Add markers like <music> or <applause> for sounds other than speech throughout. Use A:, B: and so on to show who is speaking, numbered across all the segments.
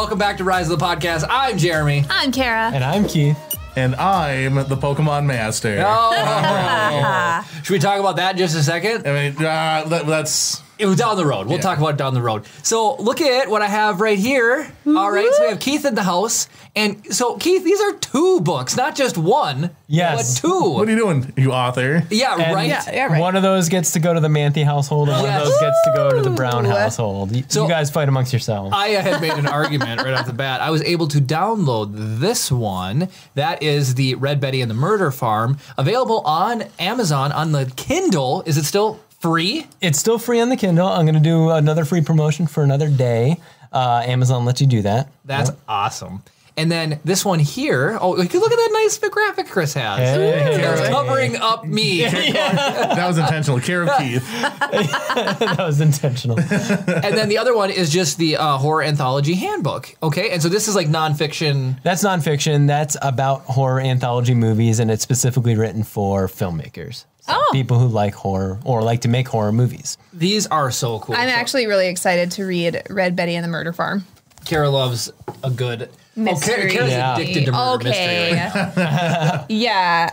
A: everybody, and welcome back to Rise of the Podcast. I'm Jeremy.
B: I'm Kara.
C: And I'm Keith.
D: And I'm the Pokemon Master.
A: Oh, <laughs> should we talk about that in just a second?
D: I mean, uh, that, that's
A: It was down the road. We'll
D: Yeah.
A: talk about it down the road. So look at what I have right here. All right, so we have Keith in the house, and so Keith, these are two books, not just one.
C: Yes.
A: but two.
D: what are you doing, you author?
A: yeah,
C: And
A: right.
B: Yeah, yeah, right.
C: One of those gets to go to the Manthe household, and one
A: Yes.
C: of those gets to go to the Brown
B: Ooh.
C: household. You,
A: So-
C: you guys fight amongst yourselves.
A: I had made an <laughs> argument right off the bat. I was able to download this one. That is the Red Betty and the Murder Farm, available on Amazon on the Kindle. Is it still free?
C: it's still free on the Kindle. I'm going to do another free promotion for another day. Uh, Amazon lets you do that.
A: That's awesome. And then this one here. Oh, look at that nice graphic Chris has.
C: Hey.
A: It's covering up me. <laughs>
D: That was intentional. Care of <laughs> Keith. <laughs>
C: that was intentional.
A: and then the other one is just the uh, horror anthology handbook. Okay, and so this is like nonfiction.
C: That's nonfiction. That's about horror anthology movies, and it's specifically written for filmmakers. So
B: Oh.
C: People who like horror or like to make horror movies.
A: These are so cool.
B: I'm
A: So
B: actually really excited to read Red Betty and the Murder Farm.
A: Kara loves a good
B: Mystery.
A: Oh, Kara, Kara's
C: Yeah.
A: addicted to murder
B: okay.
A: mystery. <laughs>
B: yeah.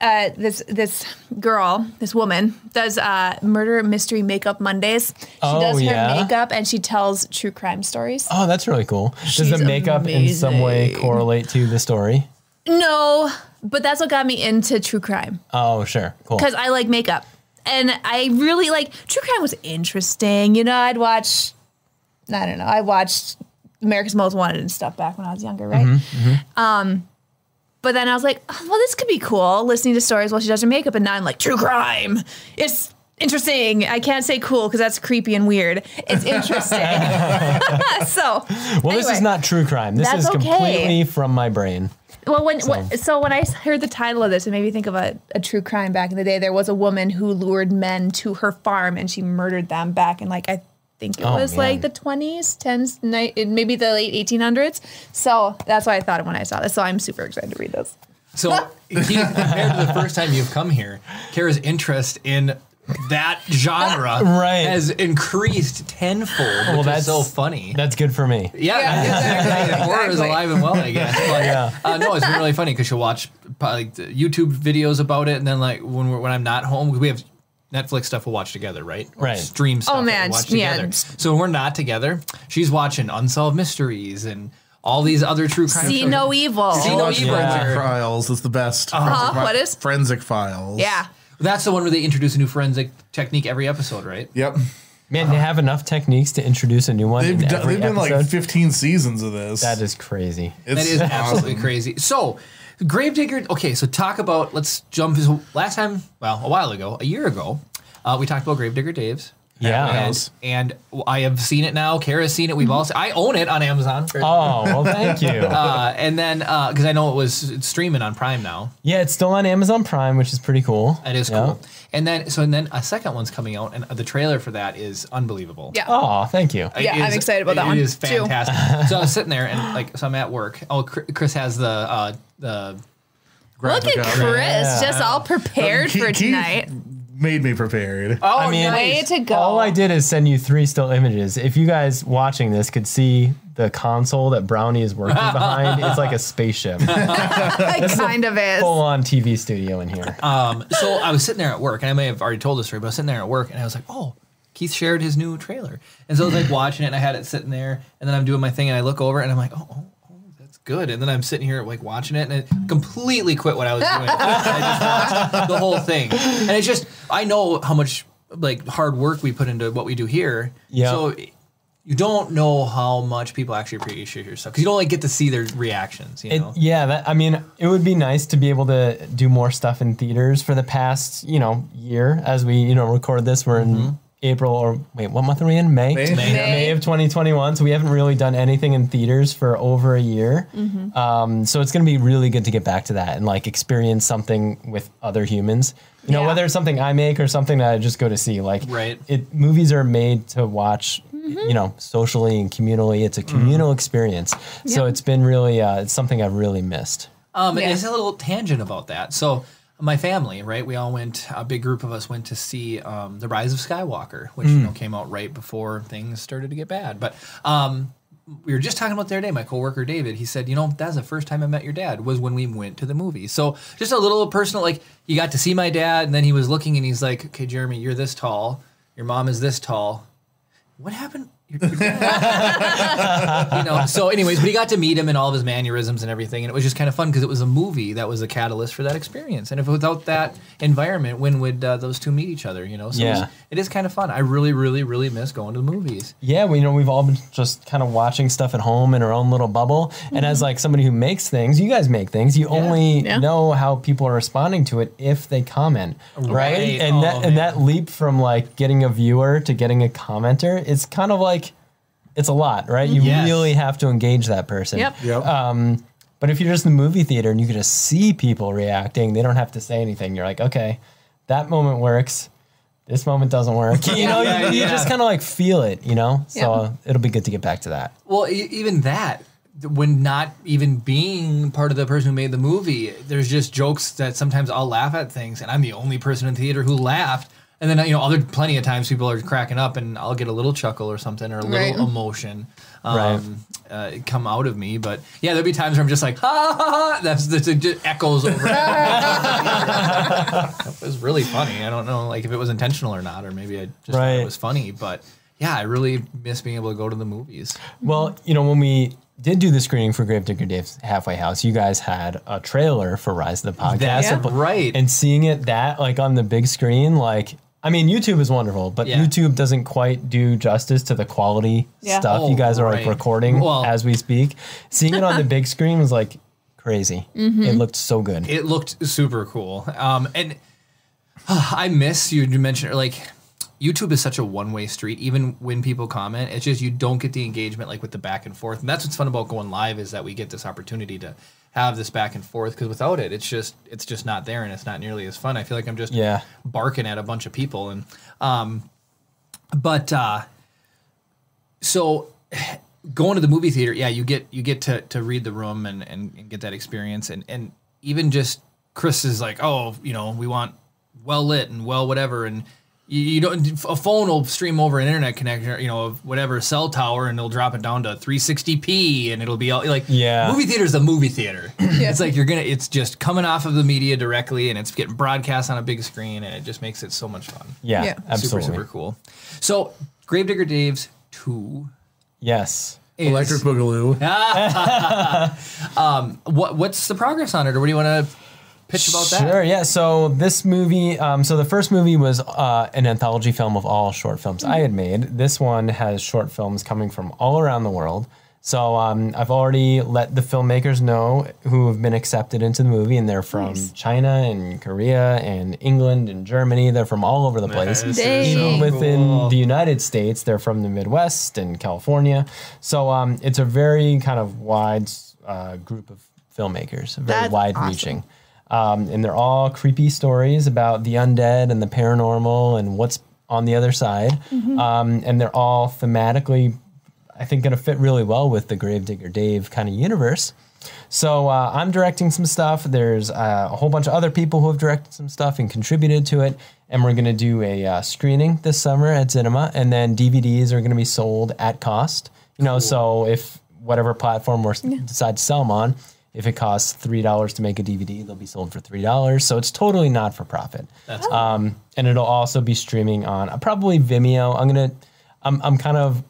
B: Uh, this this girl, this woman, does uh, murder mystery makeup Mondays. She
C: Oh,
B: does her
C: yeah?
B: makeup and she tells true crime stories.
C: Oh, that's really cool. Does the makeup in some way correlate to the story?
B: No, but that's what got me into true crime
C: Oh, sure. Cool.
B: because I like makeup, and I really like true crime was interesting. You know, I'd watch. I don't know. I watched America's Most Wanted and stuff back when I was younger, right?
C: Mm-hmm,
B: Um, but then I was like, oh, well, this could be cool. Listening to stories while she does her makeup, and now I'm like, true crime. It's interesting. I can't say cool because that's creepy and weird. It's interesting. <laughs> <laughs> so,
C: Well, this is not true crime. This
B: That's
C: is
B: okay.
C: completely from my brain.
B: Well, when so. so when I heard the title of this, it made me think of a, a true crime back in the day. There was a woman who lured men to her farm and she murdered them back in like I think it
C: Oh,
B: was
C: man.
B: like the twenties, tens, ni- maybe the late eighteen hundreds. So that's why I thought it when I saw this. So I'm super excited to read this.
A: So, <laughs> compared to the first time you've come here, Kara's interest in that genre <laughs>
C: Right.
A: has increased tenfold, which is
C: that's-
A: so funny.
C: That's good for me.
A: Yeah,
B: Yeah,
A: exactly. <laughs> Horror is alive and well, I guess. But, <laughs>
C: Yeah.
A: uh, no, it's been really funny because you'll watch probably like, YouTube videos about it, and then like when we're, when I'm not home, we have Netflix stuff we'll watch together, right? Or
C: Right.
A: Stream stuff. that we
B: Oh, man,
A: watch
B: yeah.
A: together. So when we're not together, she's watching Unsolved Mysteries and all these other true crime.
B: See
A: shows.
B: no evil.
A: See no
D: Watch
A: evil.
D: Forensic Files is the best.
B: Huh?
D: Forensic Fi-
B: What is?
D: Forensic Files?
B: Yeah.
A: That's the one where they introduce a new forensic technique every episode, right?
D: Yep.
C: Man, they have enough techniques to introduce a new one
D: They've,
C: in
D: done,
C: every
D: they've been
C: episode.
D: like 15 seasons of this.
C: that is crazy.
D: It's
A: That is
D: awesome.
A: absolutely crazy. So, Gravedigger. Okay, so talk about. Let's jump. so Last time, well, a while ago, a year ago, uh, we talked about Gravedigger Dave's.
C: Yeah.
A: And, and I have seen it now. Kara's seen it. We've all. Seen, I own it on Amazon.
C: Oh, well, thank you. <laughs>
A: Uh, and then because I know it was streaming on Prime now.
C: yeah, it's still on Amazon Prime, which is pretty cool.
A: That is
C: Yeah.
A: cool. And then so and then a second one's coming out, and the trailer for that is unbelievable.
B: Yeah.
C: Oh, thank you.
A: It
B: Yeah, I'm excited about that
A: It
B: one,
A: is
B: too.
A: fantastic. so I was <laughs> sitting there and like, so I'm at work. Oh, Chris has the uh, the
B: Look at. Chris,
C: Yeah.
B: just all prepared
D: Keith-
B: for
D: Keith
B: tonight.
D: Made me prepared.
A: Oh,
C: I mean-
B: Way to go.
C: All I did is send you three still images. If you guys watching this could see the console that Brownie is working <laughs> behind, it's like a spaceship. <laughs>
B: It kind of is.
C: Full on TV studio in here.
A: Um, so I was sitting there at work, and I may have already told this story, but I was sitting there at work, and I was like, "Oh, Keith shared his new trailer," and so I was like <laughs> watching it, and I had it sitting there, and then I'm doing my thing, and I look over, and I'm like, "Oh, oh, that's good," and then I'm sitting here like watching it, and it completely quit what I was doing. I just watched the whole thing, and it's just I know how much like hard work we put into what we do here,
C: Yeah.
A: so. You don't know how much people actually appreciate your stuff because you don't like get to see their reactions. You
C: It,
A: know,
C: yeah, that, I mean, it would be nice to be able to do more stuff in theaters for the past, you know, year as we, you know, record this. We're in mm-hmm. April or wait, what month are we in? May.
D: May.
A: May.
C: May of 2021. So we haven't really done anything in theaters for over a year. Um, so it's going to be really good to get back to that and like experience something with other humans. You know, whether it's something I make or something that I just go to see. Like,
A: Right.
C: it movies are made to watch. You know, socially and communally, it's a communal experience. So it's been really, uh, it's something I've really missed.
A: Um,
B: Yeah.
A: it's a little tangent about that. So my family, right? We all went. A big group of us went to see um, the Rise of Skywalker, which you know came out right before things started to get bad. But um, we were just talking about the other day. My coworker David, he said, you know, that's the first time I met your dad was when we went to the movie. So just a little personal, like you got to see my dad, and then he was looking and he's like, okay, Jeremy, you're this tall, your mom is this tall. What happened? Your- your dad- you know. So, anyways, but he got to meet him and all of his mannerisms and everything, and it was just kind of fun because it was a movie that was a catalyst for that experience. And if without that environment, when would uh, those two meet each other? You know, so it, was-
C: Yeah.
A: it is kind of fun. I really, really, really miss going to the movies.
C: Yeah, we you know we've all been just kind of watching stuff at home in our own little bubble. And as like somebody who makes things, you guys make things. You only
B: Yeah.
C: know how people are responding to it if they comment, right?
A: Right.
C: And
A: Oh,
C: that
A: man.
C: and that leap from like getting a viewer to getting a commenter, it's kind of like it's a lot, right? You mm-hmm.
A: Yes.
C: really have to engage that person.
B: Yep.
D: Yep.
C: Um, but if you're just in the movie theater and you can just see people reacting, they don't have to say anything. You're like, okay, that moment works. This moment doesn't work. You know,
A: Yeah,
C: you, <laughs> you just kind of like feel it, you know? So
B: Yep.
C: it'll be good to get back to that.
A: Well, e- even that, when not even being part of the person who made the movie, there's just jokes that sometimes I'll laugh at things, and I'm the only person in the theater who laughed. And then you know, other plenty of times people are cracking up, and I'll get a little chuckle or something, or a little
B: Right.
A: emotion um, uh, come out of me. But yeah, there'll be times where I'm just like, ha ha ha. That's the, it just echoes over. <laughs> it was really funny. I don't know, like if it was intentional or not, or maybe I just thought
C: Right.
A: it was funny. But yeah, I really miss being able to go to the movies.
C: Well, you know, when we did do the screening for Gravedigger Dave's Halfway House, you guys had a trailer for Rise of the Podcast.
A: That-
C: And-
A: right.
C: And seeing it that like on the big screen, like I mean, YouTube is wonderful, but
A: Yeah.
C: YouTube doesn't quite do justice to the quality
B: Yeah.
C: stuff
A: Oh,
C: you guys are like
A: right.
C: recording
A: Well-
C: as we speak. Seeing it on the big screen was like crazy. It looked so good.
A: It looked super cool. Um, and <sighs> I miss you. You mentioned like YouTube is such a one way street. Even when people comment, it's just you don't get the engagement like with the back and forth. And that's what's fun about going live is that we get this opportunity to have this back and forth. Because without it, it's just it's just not there, and it's not nearly as fun. I feel like I'm just
C: Yeah.
A: barking at a bunch of people. And um, but uh, so going to the movie theater, yeah, you get you get to to read the room and and, and get that experience, and and even just Chris is like, oh, you know, we want well lit and well whatever, and you, you don't a phone will stream over an internet connection, you know, of whatever cell tower, and it'll drop it down to 360p, and it'll be all like,
C: Yeah.
A: movie theater is the movie theater. <clears throat> yeah. It's like you're gonna, it's just coming off of the media directly, and it's getting broadcast on a big screen, and it just makes it so much fun.
C: yeah,
B: Yeah.
C: absolutely.
A: Super, super cool. So, Gravedigger Dave's 2
C: Yes.
A: is,
D: Electric Boogaloo. <laughs> <laughs>
A: um, What, what's the progress on it, or what do you want to pitch about that?
C: Sure, yeah. So this movie, um, so the first movie was uh, an anthology film of all short films I had made. This one has short films coming from all around the world. So um, I've already let the filmmakers know who have been accepted into the movie, and they're from China and Korea and England and Germany. They're from all over the place.
A: This.
C: Even
A: so
C: within
A: cool.
C: the United States, they're from the Midwest and California. So um, it's a very kind of wide uh, group of filmmakers, very
B: That's
C: wide reaching. Um, and they're all creepy stories about the undead and the paranormal and what's on the other side. Um, and they're all thematically, I think, going to fit really well with the Gravedigger Dave kind of universe. So uh, I'm directing some stuff. There's uh, a whole bunch of other people who have directed some stuff and contributed to it. And we're going to do a uh, screening this summer at Zinema, and then DVDs are going to be sold at cost. You know, so if whatever platform we decide to sell them on, if it costs three dollars to make a DVD, they'll be sold for three dollars. So it's totally not for profit.
A: That's
C: Um, and it'll also be streaming on uh, probably Vimeo. I'm gonna, I'm, I'm kind of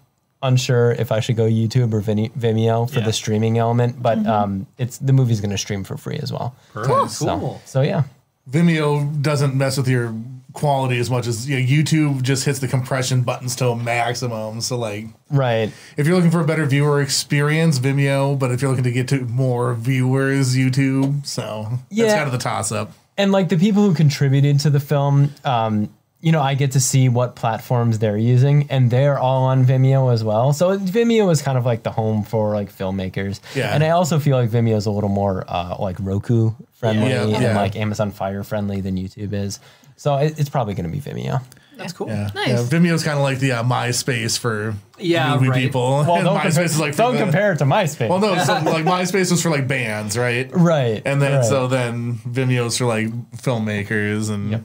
C: unsure if I should go YouTube or Vimeo for
A: Yeah.
C: the streaming element, but um, it's the movie's gonna stream for free as well.
A: Cool.
C: So, so yeah,
D: Vimeo doesn't mess with your quality as much as you know, YouTube just hits the compression buttons to a maximum. So like
C: right.
D: if you're looking for a better viewer experience, Vimeo, but if you're looking to get to more viewers, YouTube. So that's
C: Yeah.
D: kind of the toss up.
C: and like the people who contributed to the film um, you know i get to see what platforms they're using and they're all on vimeo as well so vimeo is kind of like the home for like filmmakers
D: Yeah.
C: and i also feel like vimeo is a little more uh, like roku friendly
D: Yeah,
C: and
D: yeah.
C: like amazon fire friendly than youtube is so it, it's probably going to be vimeo
A: That's cool.
D: Yeah.
B: Nice.
D: yeah Vimeo's kind of like the uh, MySpace for
A: Yeah,
D: movie
A: right.
D: people.
C: well
D: and <laughs>
C: don't,
D: MySpace
C: compare,
D: is like for
C: don't
D: the-
C: compare it to myspace
D: Well, no, so <laughs> like MySpace was for like bands, right?
C: right
D: And then
C: right.
D: so then Vimeo's for like filmmakers and
C: Yep.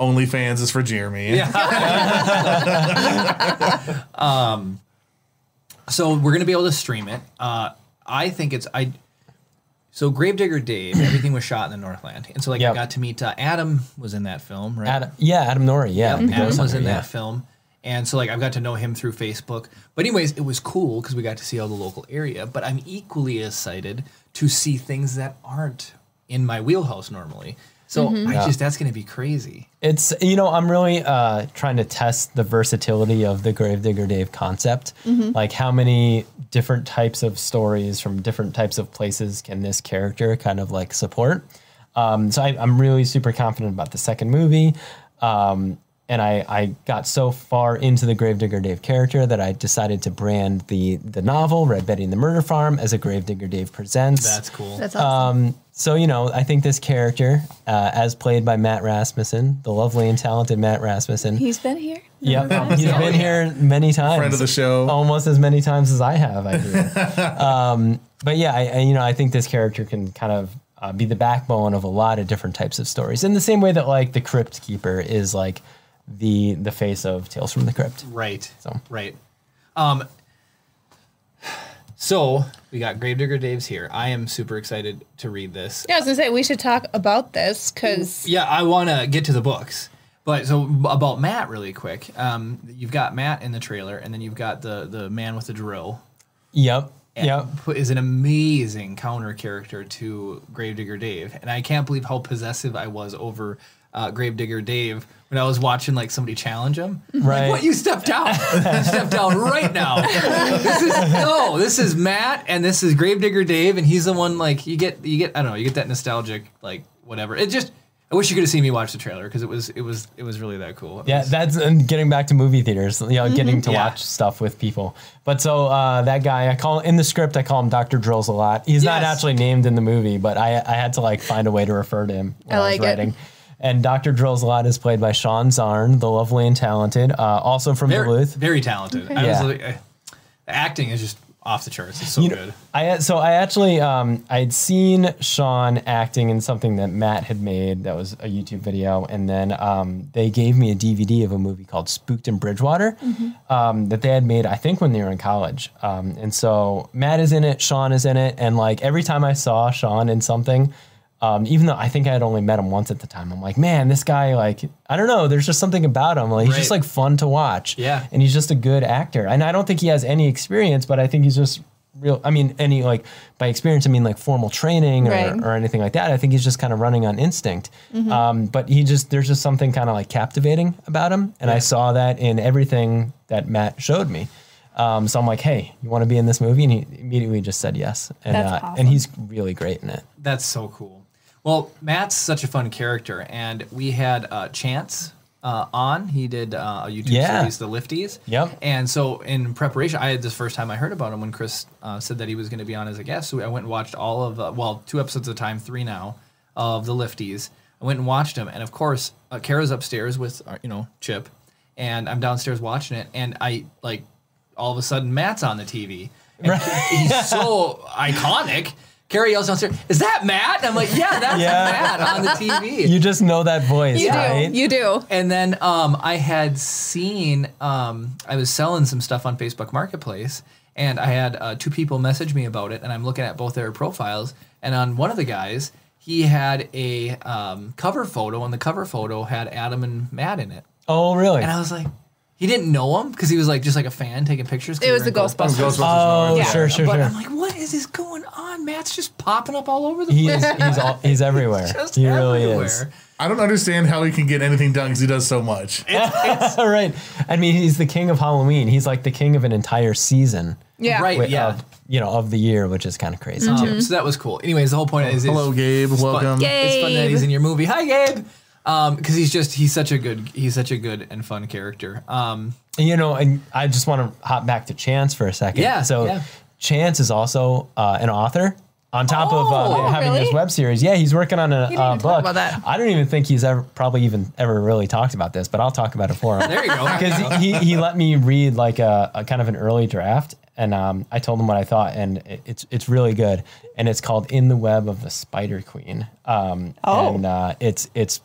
D: OnlyFans is for Jeremy.
A: Yeah. <laughs> um, so we're gonna be able to stream it. Uh, I think it's I. So Gravedigger Dave, <clears throat> everything was shot in the Northland, and so like I got to meet uh, Adam was in that film, right?
C: Adam, yeah, Adam Nori. Yeah,
A: Yep, Adam was in
C: yeah.
A: that film, and so like I've got to know him through Facebook. But anyways, it was cool because we got to see all the local area. But I'm equally excited to see things that aren't in my wheelhouse normally. So I
C: Yeah.
A: just that's gonna be crazy.
C: It's you know I'm really uh, trying to test the versatility of the Gravedigger Dave concept. Like how many different types of stories from different types of places can this character kind of like support? Um, so I, I'm really super confident about the second movie. Um, and I, I got so far into the Gravedigger Dave character that I decided to brand the the novel Red Betty and the Murder Farm as a Gravedigger Dave presents.
A: That's cool.
B: That's awesome.
C: Um, so you know, I think this character, uh, as played by Matt Rasmussen, the lovely and talented Matt Rasmussen.
B: He's been here.
C: Yep, he's been
A: yeah.
C: here many times.
D: Friend of the show.
C: almost as many times as I have. I <laughs> hear. um, but yeah, I, I, you know, I think this character can kind of uh, be the backbone of a lot of different types of stories, in the same way that like the Crypt Keeper is like the the face of Tales from the Crypt.
A: Right.
C: So.
A: Right. Um. So we got Gravedigger Dave's here. I am super excited to read this.
B: Yeah, I was gonna say we should talk about this because
A: Yeah, I want to get to the books. But so about Matt, really quick. Um, you've got Matt in the trailer, and then you've got the the man with the drill.
C: Yep.
A: and
C: Yep.
A: is an amazing counter character to Gravedigger Dave, and I can't believe how possessive I was over uh, Gravedigger Dave when I was watching like somebody challenge him.
C: Right.
A: Like, what you step down? step down right now. this is no. This is Matt, and this is Gravedigger Dave, and he's the one like you get you get I don't know you get that nostalgic like whatever. It just I wish you could have seen me watch the trailer because it was it was it was really that cool. It
C: Yeah,
A: was-
C: that's and getting back to movie theaters. You know, getting to
A: Yeah.
C: watch stuff with people. But so uh, that guy, I call in the script, I call him Doctor Drills a lot. He's not actually named in the movie, but I I had to like find a way to refer to him. When
B: I
C: I,
B: like
C: was
B: it.
C: writing. And Doctor Drills lot is played by Sean Zarn, the lovely and talented, uh, also from
A: very,
C: Duluth.
A: very talented. I
C: Yeah.
A: was like, uh, the acting is just off the charts. It's so
C: You know,
A: good.
C: I so I actually um, I'd seen Sean acting in something that Matt had made that was a YouTube video, and then um, they gave me a DVD of a movie called Spooked in Bridgewater um, that they had made I think when they were in college, um, and so Matt is in it, Sean is in it, and like every time I saw Sean in something. Um, even though I think I had only met him once at the time, I'm like, man, this guy, like, I don't know, there's just something about him. Like, he's just like fun to watch.
A: Yeah.
C: And he's just a good actor. And I don't think he has any experience, but I think he's just real. I mean, any like by experience, I mean like formal training or,
B: Right.
C: or anything like that. I think he's just kind of running on instinct. Um, but he just, there's just something kind of like captivating about him. And I saw that in everything that Matt showed me. Um, so I'm like, hey, you want to be in this movie? And he immediately just said yes. And,
B: That's
C: uh,
B: awesome.
C: and he's really great in it.
A: That's so cool. Well, Matt's such a fun character, and we had uh, Chance uh, on. He did uh, a YouTube
C: Yeah.
A: series, The Lifties.
C: Yep.
A: And so, in preparation, I had this first time I heard about him when Chris uh, said that he was going to be on as a guest. So I went and watched all of, uh, well, two episodes at a time, three now, of The Lifties. I went and watched him, and of course, uh, Kara's upstairs with, uh, you know, Chip, and I'm downstairs watching it, and I like all of a sudden Matt's on the TV. And he's so iconic. <laughs> Carrie yells downstairs, "Is that Matt?" And I'm like, "Yeah, that's
C: Yeah.
A: Matt on the TV."
C: You just know that voice,
B: you
C: right?
B: do, you do.
A: and then um, I had seen um, I was selling some stuff on Facebook Marketplace, and I had uh, two people message me about it, and I'm looking at both their profiles, and on one of the guys, he had a um, cover photo, and the cover photo had Adam and Matt in it,
C: oh, really?
A: and I was like, he didn't know him because he was like just like a fan taking pictures. 'cause
B: It
A: we
B: was
A: were
B: the
A: in
B: Ghostbusters.
D: Ghostbusters.
C: oh,
B: Yeah.
C: sure, sure,
A: but
C: sure.
A: I'm like, what is this going on? Matt's just popping up all over the
C: he
A: place.
C: is, he's, all, he's <laughs> everywhere.
A: just
C: he really
A: everywhere.
C: is.
D: I don't understand how he can get anything done because he does so much.
C: All <laughs> right. I mean, he's the king of Halloween. He's like the king of an entire season.
B: Yeah.
A: Right.
C: wi-
A: yeah.
C: Of, you know, of the year, which is kind of crazy
B: Mm-hmm.
C: too.
A: Um, so that was cool. Anyways, the whole point is, is
D: Hello, Gabe.
A: it's fun-
D: Welcome.
A: It's fun that he's in your movie. Hi, Gabe. Um, because he's just he's such a good he's such a good and fun character. Um,
C: You know, and I just want to hop back to Chance for a second.
A: Yeah,
C: So
A: yeah.
C: Chance is also uh, an author. On top of
A: Oh,
C: uh, having his
B: really?
C: web series, yeah, he's working on a
B: didn't
C: uh,
B: even
C: book.
B: talk about that.
C: I don't even think he's ever probably even ever really talked about this, but I'll talk about it for him. <laughs>
A: there you go. <laughs>
C: because he, he let me read like a, a kind of an early draft and um, I told him what I thought and it, it's it's really good and it's called In the Web of the Spider Queen um,
B: Oh.
C: and uh, it's it's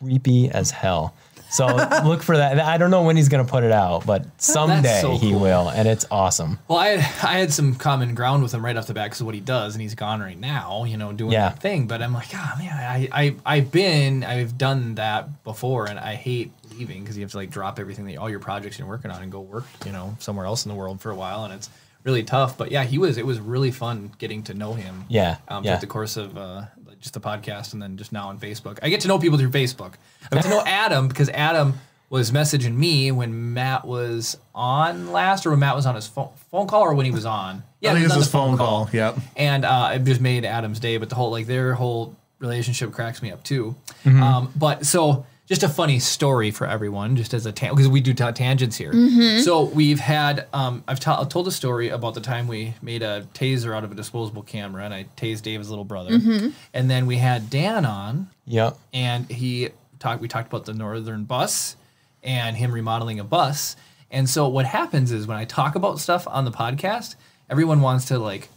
C: creepy as hell So <laughs> look for that. I don't know when he's gonna put it out, but someday
A: so
C: he
A: cool.
C: will, and it's awesome.
A: Well, I had, I had some common ground with him right off the bat because of what he does, and he's gone right now, you know, doing
C: Yeah.
A: that thing. But I'm like, ah, man, I, I, I've been, I've done that before, and I hate leaving because you have to like drop everything that all your projects you're working on and go work, you know, somewhere else in the world for a while, and it's really tough. But yeah, he was, it was really fun getting to know him.
C: Yeah,
A: um,
C: yeah.
A: throughout the course of uh, just the podcast, and then just now on Facebook. I get to know people through Facebook. I get to know Adam because Adam was messaging me when Matt was on last, or when Matt was on his phone, phone call, or when he was on.
D: I think
A: he was
D: it's his phone call. Yep.
A: and uh, it just made Adam's day. But the whole like their whole relationship cracks me up too.
C: Mm-hmm.
A: Um, but so just a funny story for everyone, just as a because we do ta- tangents here. So we've had um, I've ta- told a story about the time we made a taser out of a disposable camera, and I tased Dave's little brother, and then we had Dan on,
C: Yep.
A: and he talked we talked about the northern bus and him remodeling a bus. And so what happens is when i talk about stuff on the podcast everyone wants to like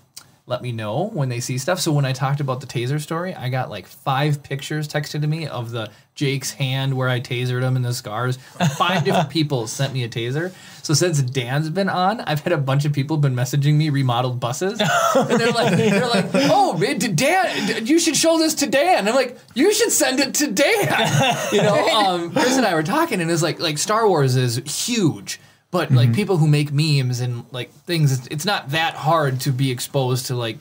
A: let me know when they see stuff. So when i talked about the taser story i got like five pictures texted to me of the jake's hand where i tasered him and the scars five different people sent me a taser so since dan's been on i've had a bunch of people been messaging me remodeled buses and they're like they're like oh dan you should show this to dan i'm like you should send it to dan you know um, chris and i were talking and it's like like star wars is huge but like people who make memes and like things it's, it's not that hard to be exposed to like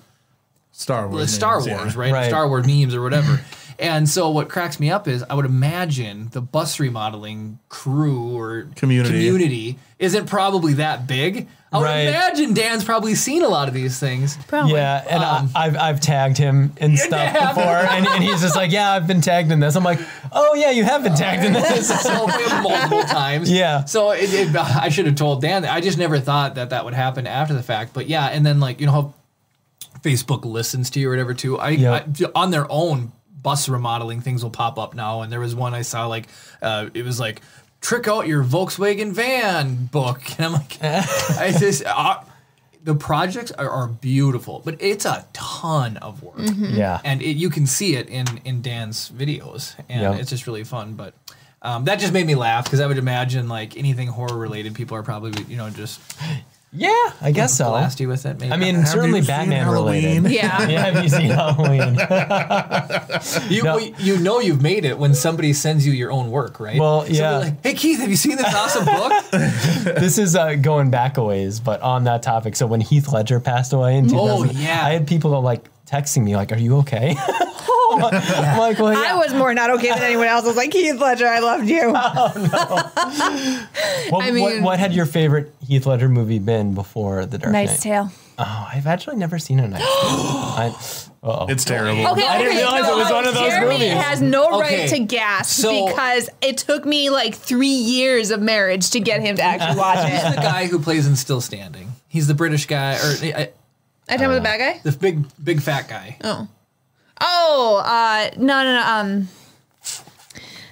D: Star Wars.
A: Star
D: names,
A: Wars,
D: yeah.
A: right?
C: Right.
A: Star Wars memes or whatever. <clears throat> and so what cracks me up is I would imagine the bus remodeling crew or
D: Community.
A: community isn't probably that big. I would
C: Right.
A: imagine Dan's probably seen a lot of these things.
B: Probably.
C: Yeah, and
A: Um,
C: I, I've I've tagged him in stuff
A: have.
C: before, and, and he's just like, "Yeah, I've been tagged in this." I'm like, "Oh yeah, you have been tagged in <laughs> this."
A: so multiple times.
C: Yeah.
A: So it, it, I should have told Dan. that. I just never thought that that would happen after the fact. But yeah, and then like you know how Facebook listens to you or whatever too. I,
C: Yep.
A: I on their own bus remodeling things will pop up now. And there was one I saw like uh, it was like trick out your Volkswagen van book, <laughs> and I'm like, I just. Uh, the projects are, are beautiful, but it's a ton of work
C: yeah,
A: and it, you can see it in in Dan's videos, and
C: Yep.
A: it's just really fun. But um, that just made me laugh because I would imagine like anything horror related, people are probably you know just
C: yeah, I guess so.
A: blast you with it. Maybe.
C: I mean,
D: Have
C: certainly
D: you seen
C: Batman
D: Halloween?
C: related.
B: Yeah. <laughs>
C: Yeah, have you seen Halloween? <laughs>
A: you
C: no.
A: well, you know you've made it when somebody sends you your own work, right?
C: Well,
A: Somebody
C: yeah.
A: Like, hey Keith, have you seen this awesome book? <laughs>
C: this is uh, going back a ways, but on that topic. So when Heath Ledger passed away in 2000,
A: Oh, yeah.
C: I had people like texting me like, "Are you okay?" I'm <laughs> like, well, yeah.
B: I was more not okay than anyone else. I was like, Heath Ledger, I loved you. <laughs>
C: What,
B: I
C: what,
B: mean-
C: what had your favorite Heath Ledger movie been before The Dark
B: Knight's
C: Knight?
B: Tale.
C: Oh, I've actually never seen a Knight's Tale. <gasps> I, uh-oh.
D: It's terrible.
B: Okay,
C: I didn't realize
B: no,
C: it was one of those
B: Jeremy
C: movies.
B: has no
A: Okay,
B: right to gasp
A: so-
B: because it took me like three years of marriage to get him to actually watch it.
A: He's the guy who plays in Still Standing. He's the British guy, or uh,
B: I talking about the bad guy?
A: the big big fat guy.
B: Oh. Oh, uh, no, no, no. Um,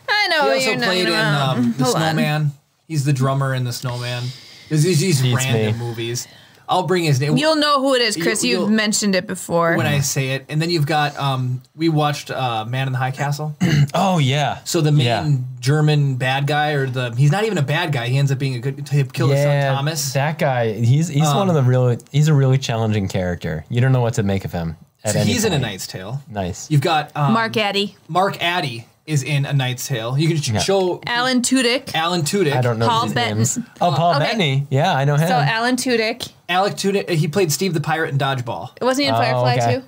B: I know.
A: he
B: you're
A: also
B: not-
A: played in um, the
B: Hold on.
A: Snowman. He's the drummer in the Snowman. There's these, these
C: Beats
A: random
C: me.
A: movies. I'll bring his name.
B: You'll know who it is, Chris.
A: You-
B: You've
A: you'll-
B: mentioned it before.
A: when I say it. And then you've got um we watched uh Man in the High Castle. <clears throat>
C: oh yeah.
A: So the main
C: Yeah.
A: German bad guy or the he's not even a bad guy. He ends up being a good to kill his son Thomas.
C: That guy, he's he's one of the really he's a really challenging character. You don't know what to make of him. At
A: So
C: any
A: he's in a. Knight's Tale.
C: Nice.
A: You've got um,
B: Mark Addy,
A: Mark Addy is in a Knight's Tale. You can sh- show
B: Alan Tudyk.
A: Alan Tudyk.
C: I don't know
B: Paul
C: these
B: Bettany.
C: Oh, Paul
B: okay.
C: Bettany. Yeah, I know him.
B: So Alan Tudyk.
A: Alec Tudyk. He played Steve the Pirate in Dodgeball.
B: Wasn't he in
C: Oh,
B: Firefly
C: okay.
B: too?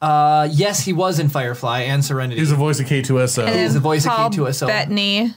A: Uh, yes, he was in Firefly and Serenity.
D: He's the voice of K2SO.
B: And
A: He's the voice of K2SO.
B: Bettany.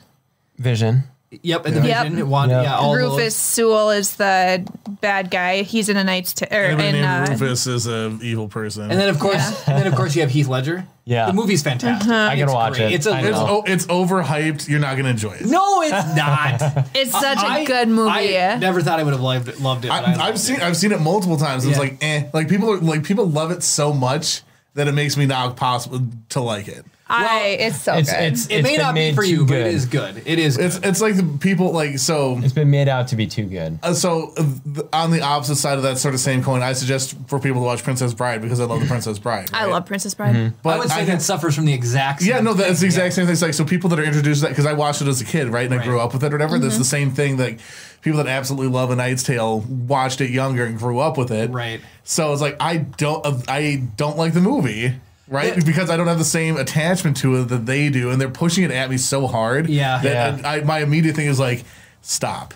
C: Vision.
A: Yep, in the
B: Yep.
A: Vision. One,
C: Yep.
A: yeah, all
B: Rufus
A: those.
B: Sewell is the bad guy. He's in a Knight's Tale. Er,
D: Anybody
B: in,
D: named
B: uh,
D: Rufus is an evil person.
A: And then of course, and then of course you have Heath Ledger.
C: Yeah.
A: the movie's fantastic.
C: I gotta
A: It's
C: watch
A: great.
C: it.
A: It's a
C: I
D: it's, oh, it's overhyped. You're not gonna enjoy it.
A: no, it's not. <laughs>
B: It's such a
A: I-
B: good movie.
A: I never thought I would have loved it. Loved it. I
D: I,
A: loved
D: I've
A: it.
D: seen I've seen it multiple times. It's
A: Yeah.
D: like eh. Like people are like people love it so much that it makes me not possible to like it.
B: I it's so
C: It's-
B: good.
C: it's-
A: It may
C: been
A: not be for
C: too
A: you, but it is good. It is.
D: It's
A: good.
D: it's like the people like so.
C: It's been made out to be too good.
D: Uh, so uh, th- on the opposite side of that sort of same coin, I suggest for people to watch Princess Bride because I love the Princess Bride.
B: I
D: right?
B: love Princess Bride.
C: Mm-hmm.
D: But
A: I would say
D: I
A: that suffers from the exact.
D: Yeah,
A: same
D: no, that's the
A: thing.
D: exact same thing. It's like so people that are introduced to that because I watched it as a kid, right, and I grew
A: Right.
D: up with it or whatever. That's the same thing that people that absolutely love A Knight's Tale watched it younger and grew up with it.
A: Right.
D: So it's like I don't, uh, I don't like the movie. Right,
A: Yeah.
D: because I don't have the same attachment to it that they do, and they're pushing it at me so hard.
A: Yeah.
D: that
C: Yeah.
D: I, my immediate thing is like, stop.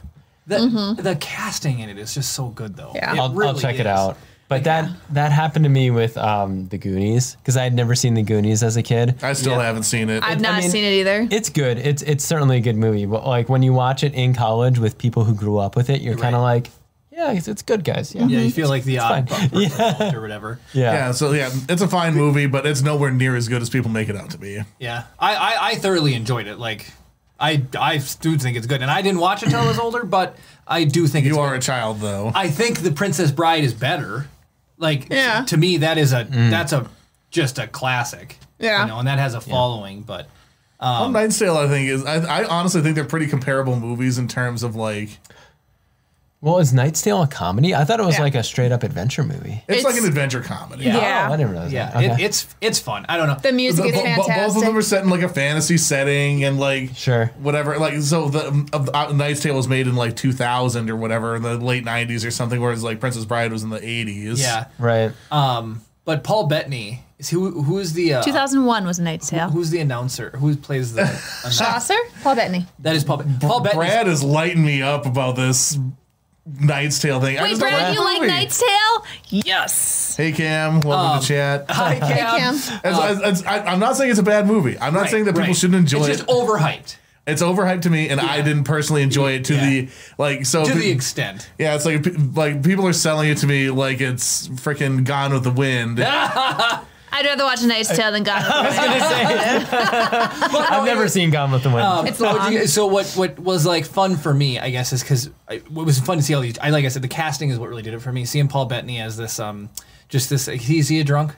A: The, the casting in it is just so good, though.
B: Yeah.
C: I'll, I'll
A: really
C: check it out. But that that happened to me with um, the Goonies because I had never seen the Goonies as a kid.
D: I still
A: Yeah.
D: haven't seen it.
B: I've
C: I
B: not
C: mean,
B: seen it either.
C: It's good. It's it's certainly a good movie. But like when you watch it in college with people who grew up with it, you're kind of
A: Right.
C: like, yeah, it's, it's good, guys. Yeah,
A: Yeah, you feel like the odd
C: fine.
A: buck or whatever. <laughs>
C: yeah.
D: yeah, so yeah, it's a fine movie, but it's nowhere near as good as people make it out to be.
A: Yeah, I, I, I thoroughly enjoyed it. Like, I I do think it's good, and I didn't watch it until I was older, but I do think it's
D: You are
A: good.
D: a child, though.
A: I think the Princess Bride is better. Like,
B: Yeah.
A: to me, that is a that's a just a classic.
B: Yeah.
A: you know, and that has a following. But
D: Um, Knight's Tale, I think is. I, I honestly think they're pretty comparable movies in terms of like.
C: Well, is Knight's Tale a comedy? I thought it was
B: Yeah.
C: like a straight up adventure movie.
D: It's, like
B: It's-
D: an adventure comedy.
A: Yeah.
B: Yeah.
C: Oh, I didn't realize
A: yeah,
C: that. Okay.
A: it, it's it's fun. I don't know.
B: The music
D: The-
B: is
D: bo- bo-
B: fantastic.
D: both of them are set in like a fantasy setting and like
C: Sure.
D: whatever. Like so, the of the, uh, Knight's Tale was made in like 2000 or whatever in the late 90s or something, whereas like Princess Bride was in the 80s.
A: yeah,
C: Right.
A: um, but Paul Bettany is who who is the uh,
B: 2001 was A Knight's Tale.
A: who's the announcer? Who plays the <laughs> announcer?
B: Chaucer? Paul Bettany.
A: that is Paul. Bet- Paul Bettany.
D: Brad is lighting me up about this Knight's Tale thing. I
B: Wait,
D: just don't
B: Brad,
D: like
B: you
D: the
B: like
D: movie.
B: Knight's Tale? Yes.
D: Hey Cam, welcome to um, chat. <laughs>
A: Hi, Cam.
B: Cam.
D: It's- it's- uh, I, I'm not saying it's a bad movie. I'm not
A: Right,
D: saying that people
A: right.
D: shouldn't enjoy it.
A: It's
D: it.
A: just overhyped
D: It's overhyped to me, and I didn't personally enjoy it to
A: Yeah.
D: the like. So
A: to
D: pe-
A: the extent.
D: yeah, it's like pe- like people are selling it to me like it's freaking Gone with the Wind. <laughs>
B: I'd rather watch A Knight's Tale than God. <laughs> I was gonna say. <laughs>
C: I've never seen Gone with the Wind.
B: it's long.
A: you- so what what was like fun for me, I guess, is because what was fun to see all these. I like I said, the casting is what really did it for me. Seeing Paul Bettany as this, um, just this. Is he a drunk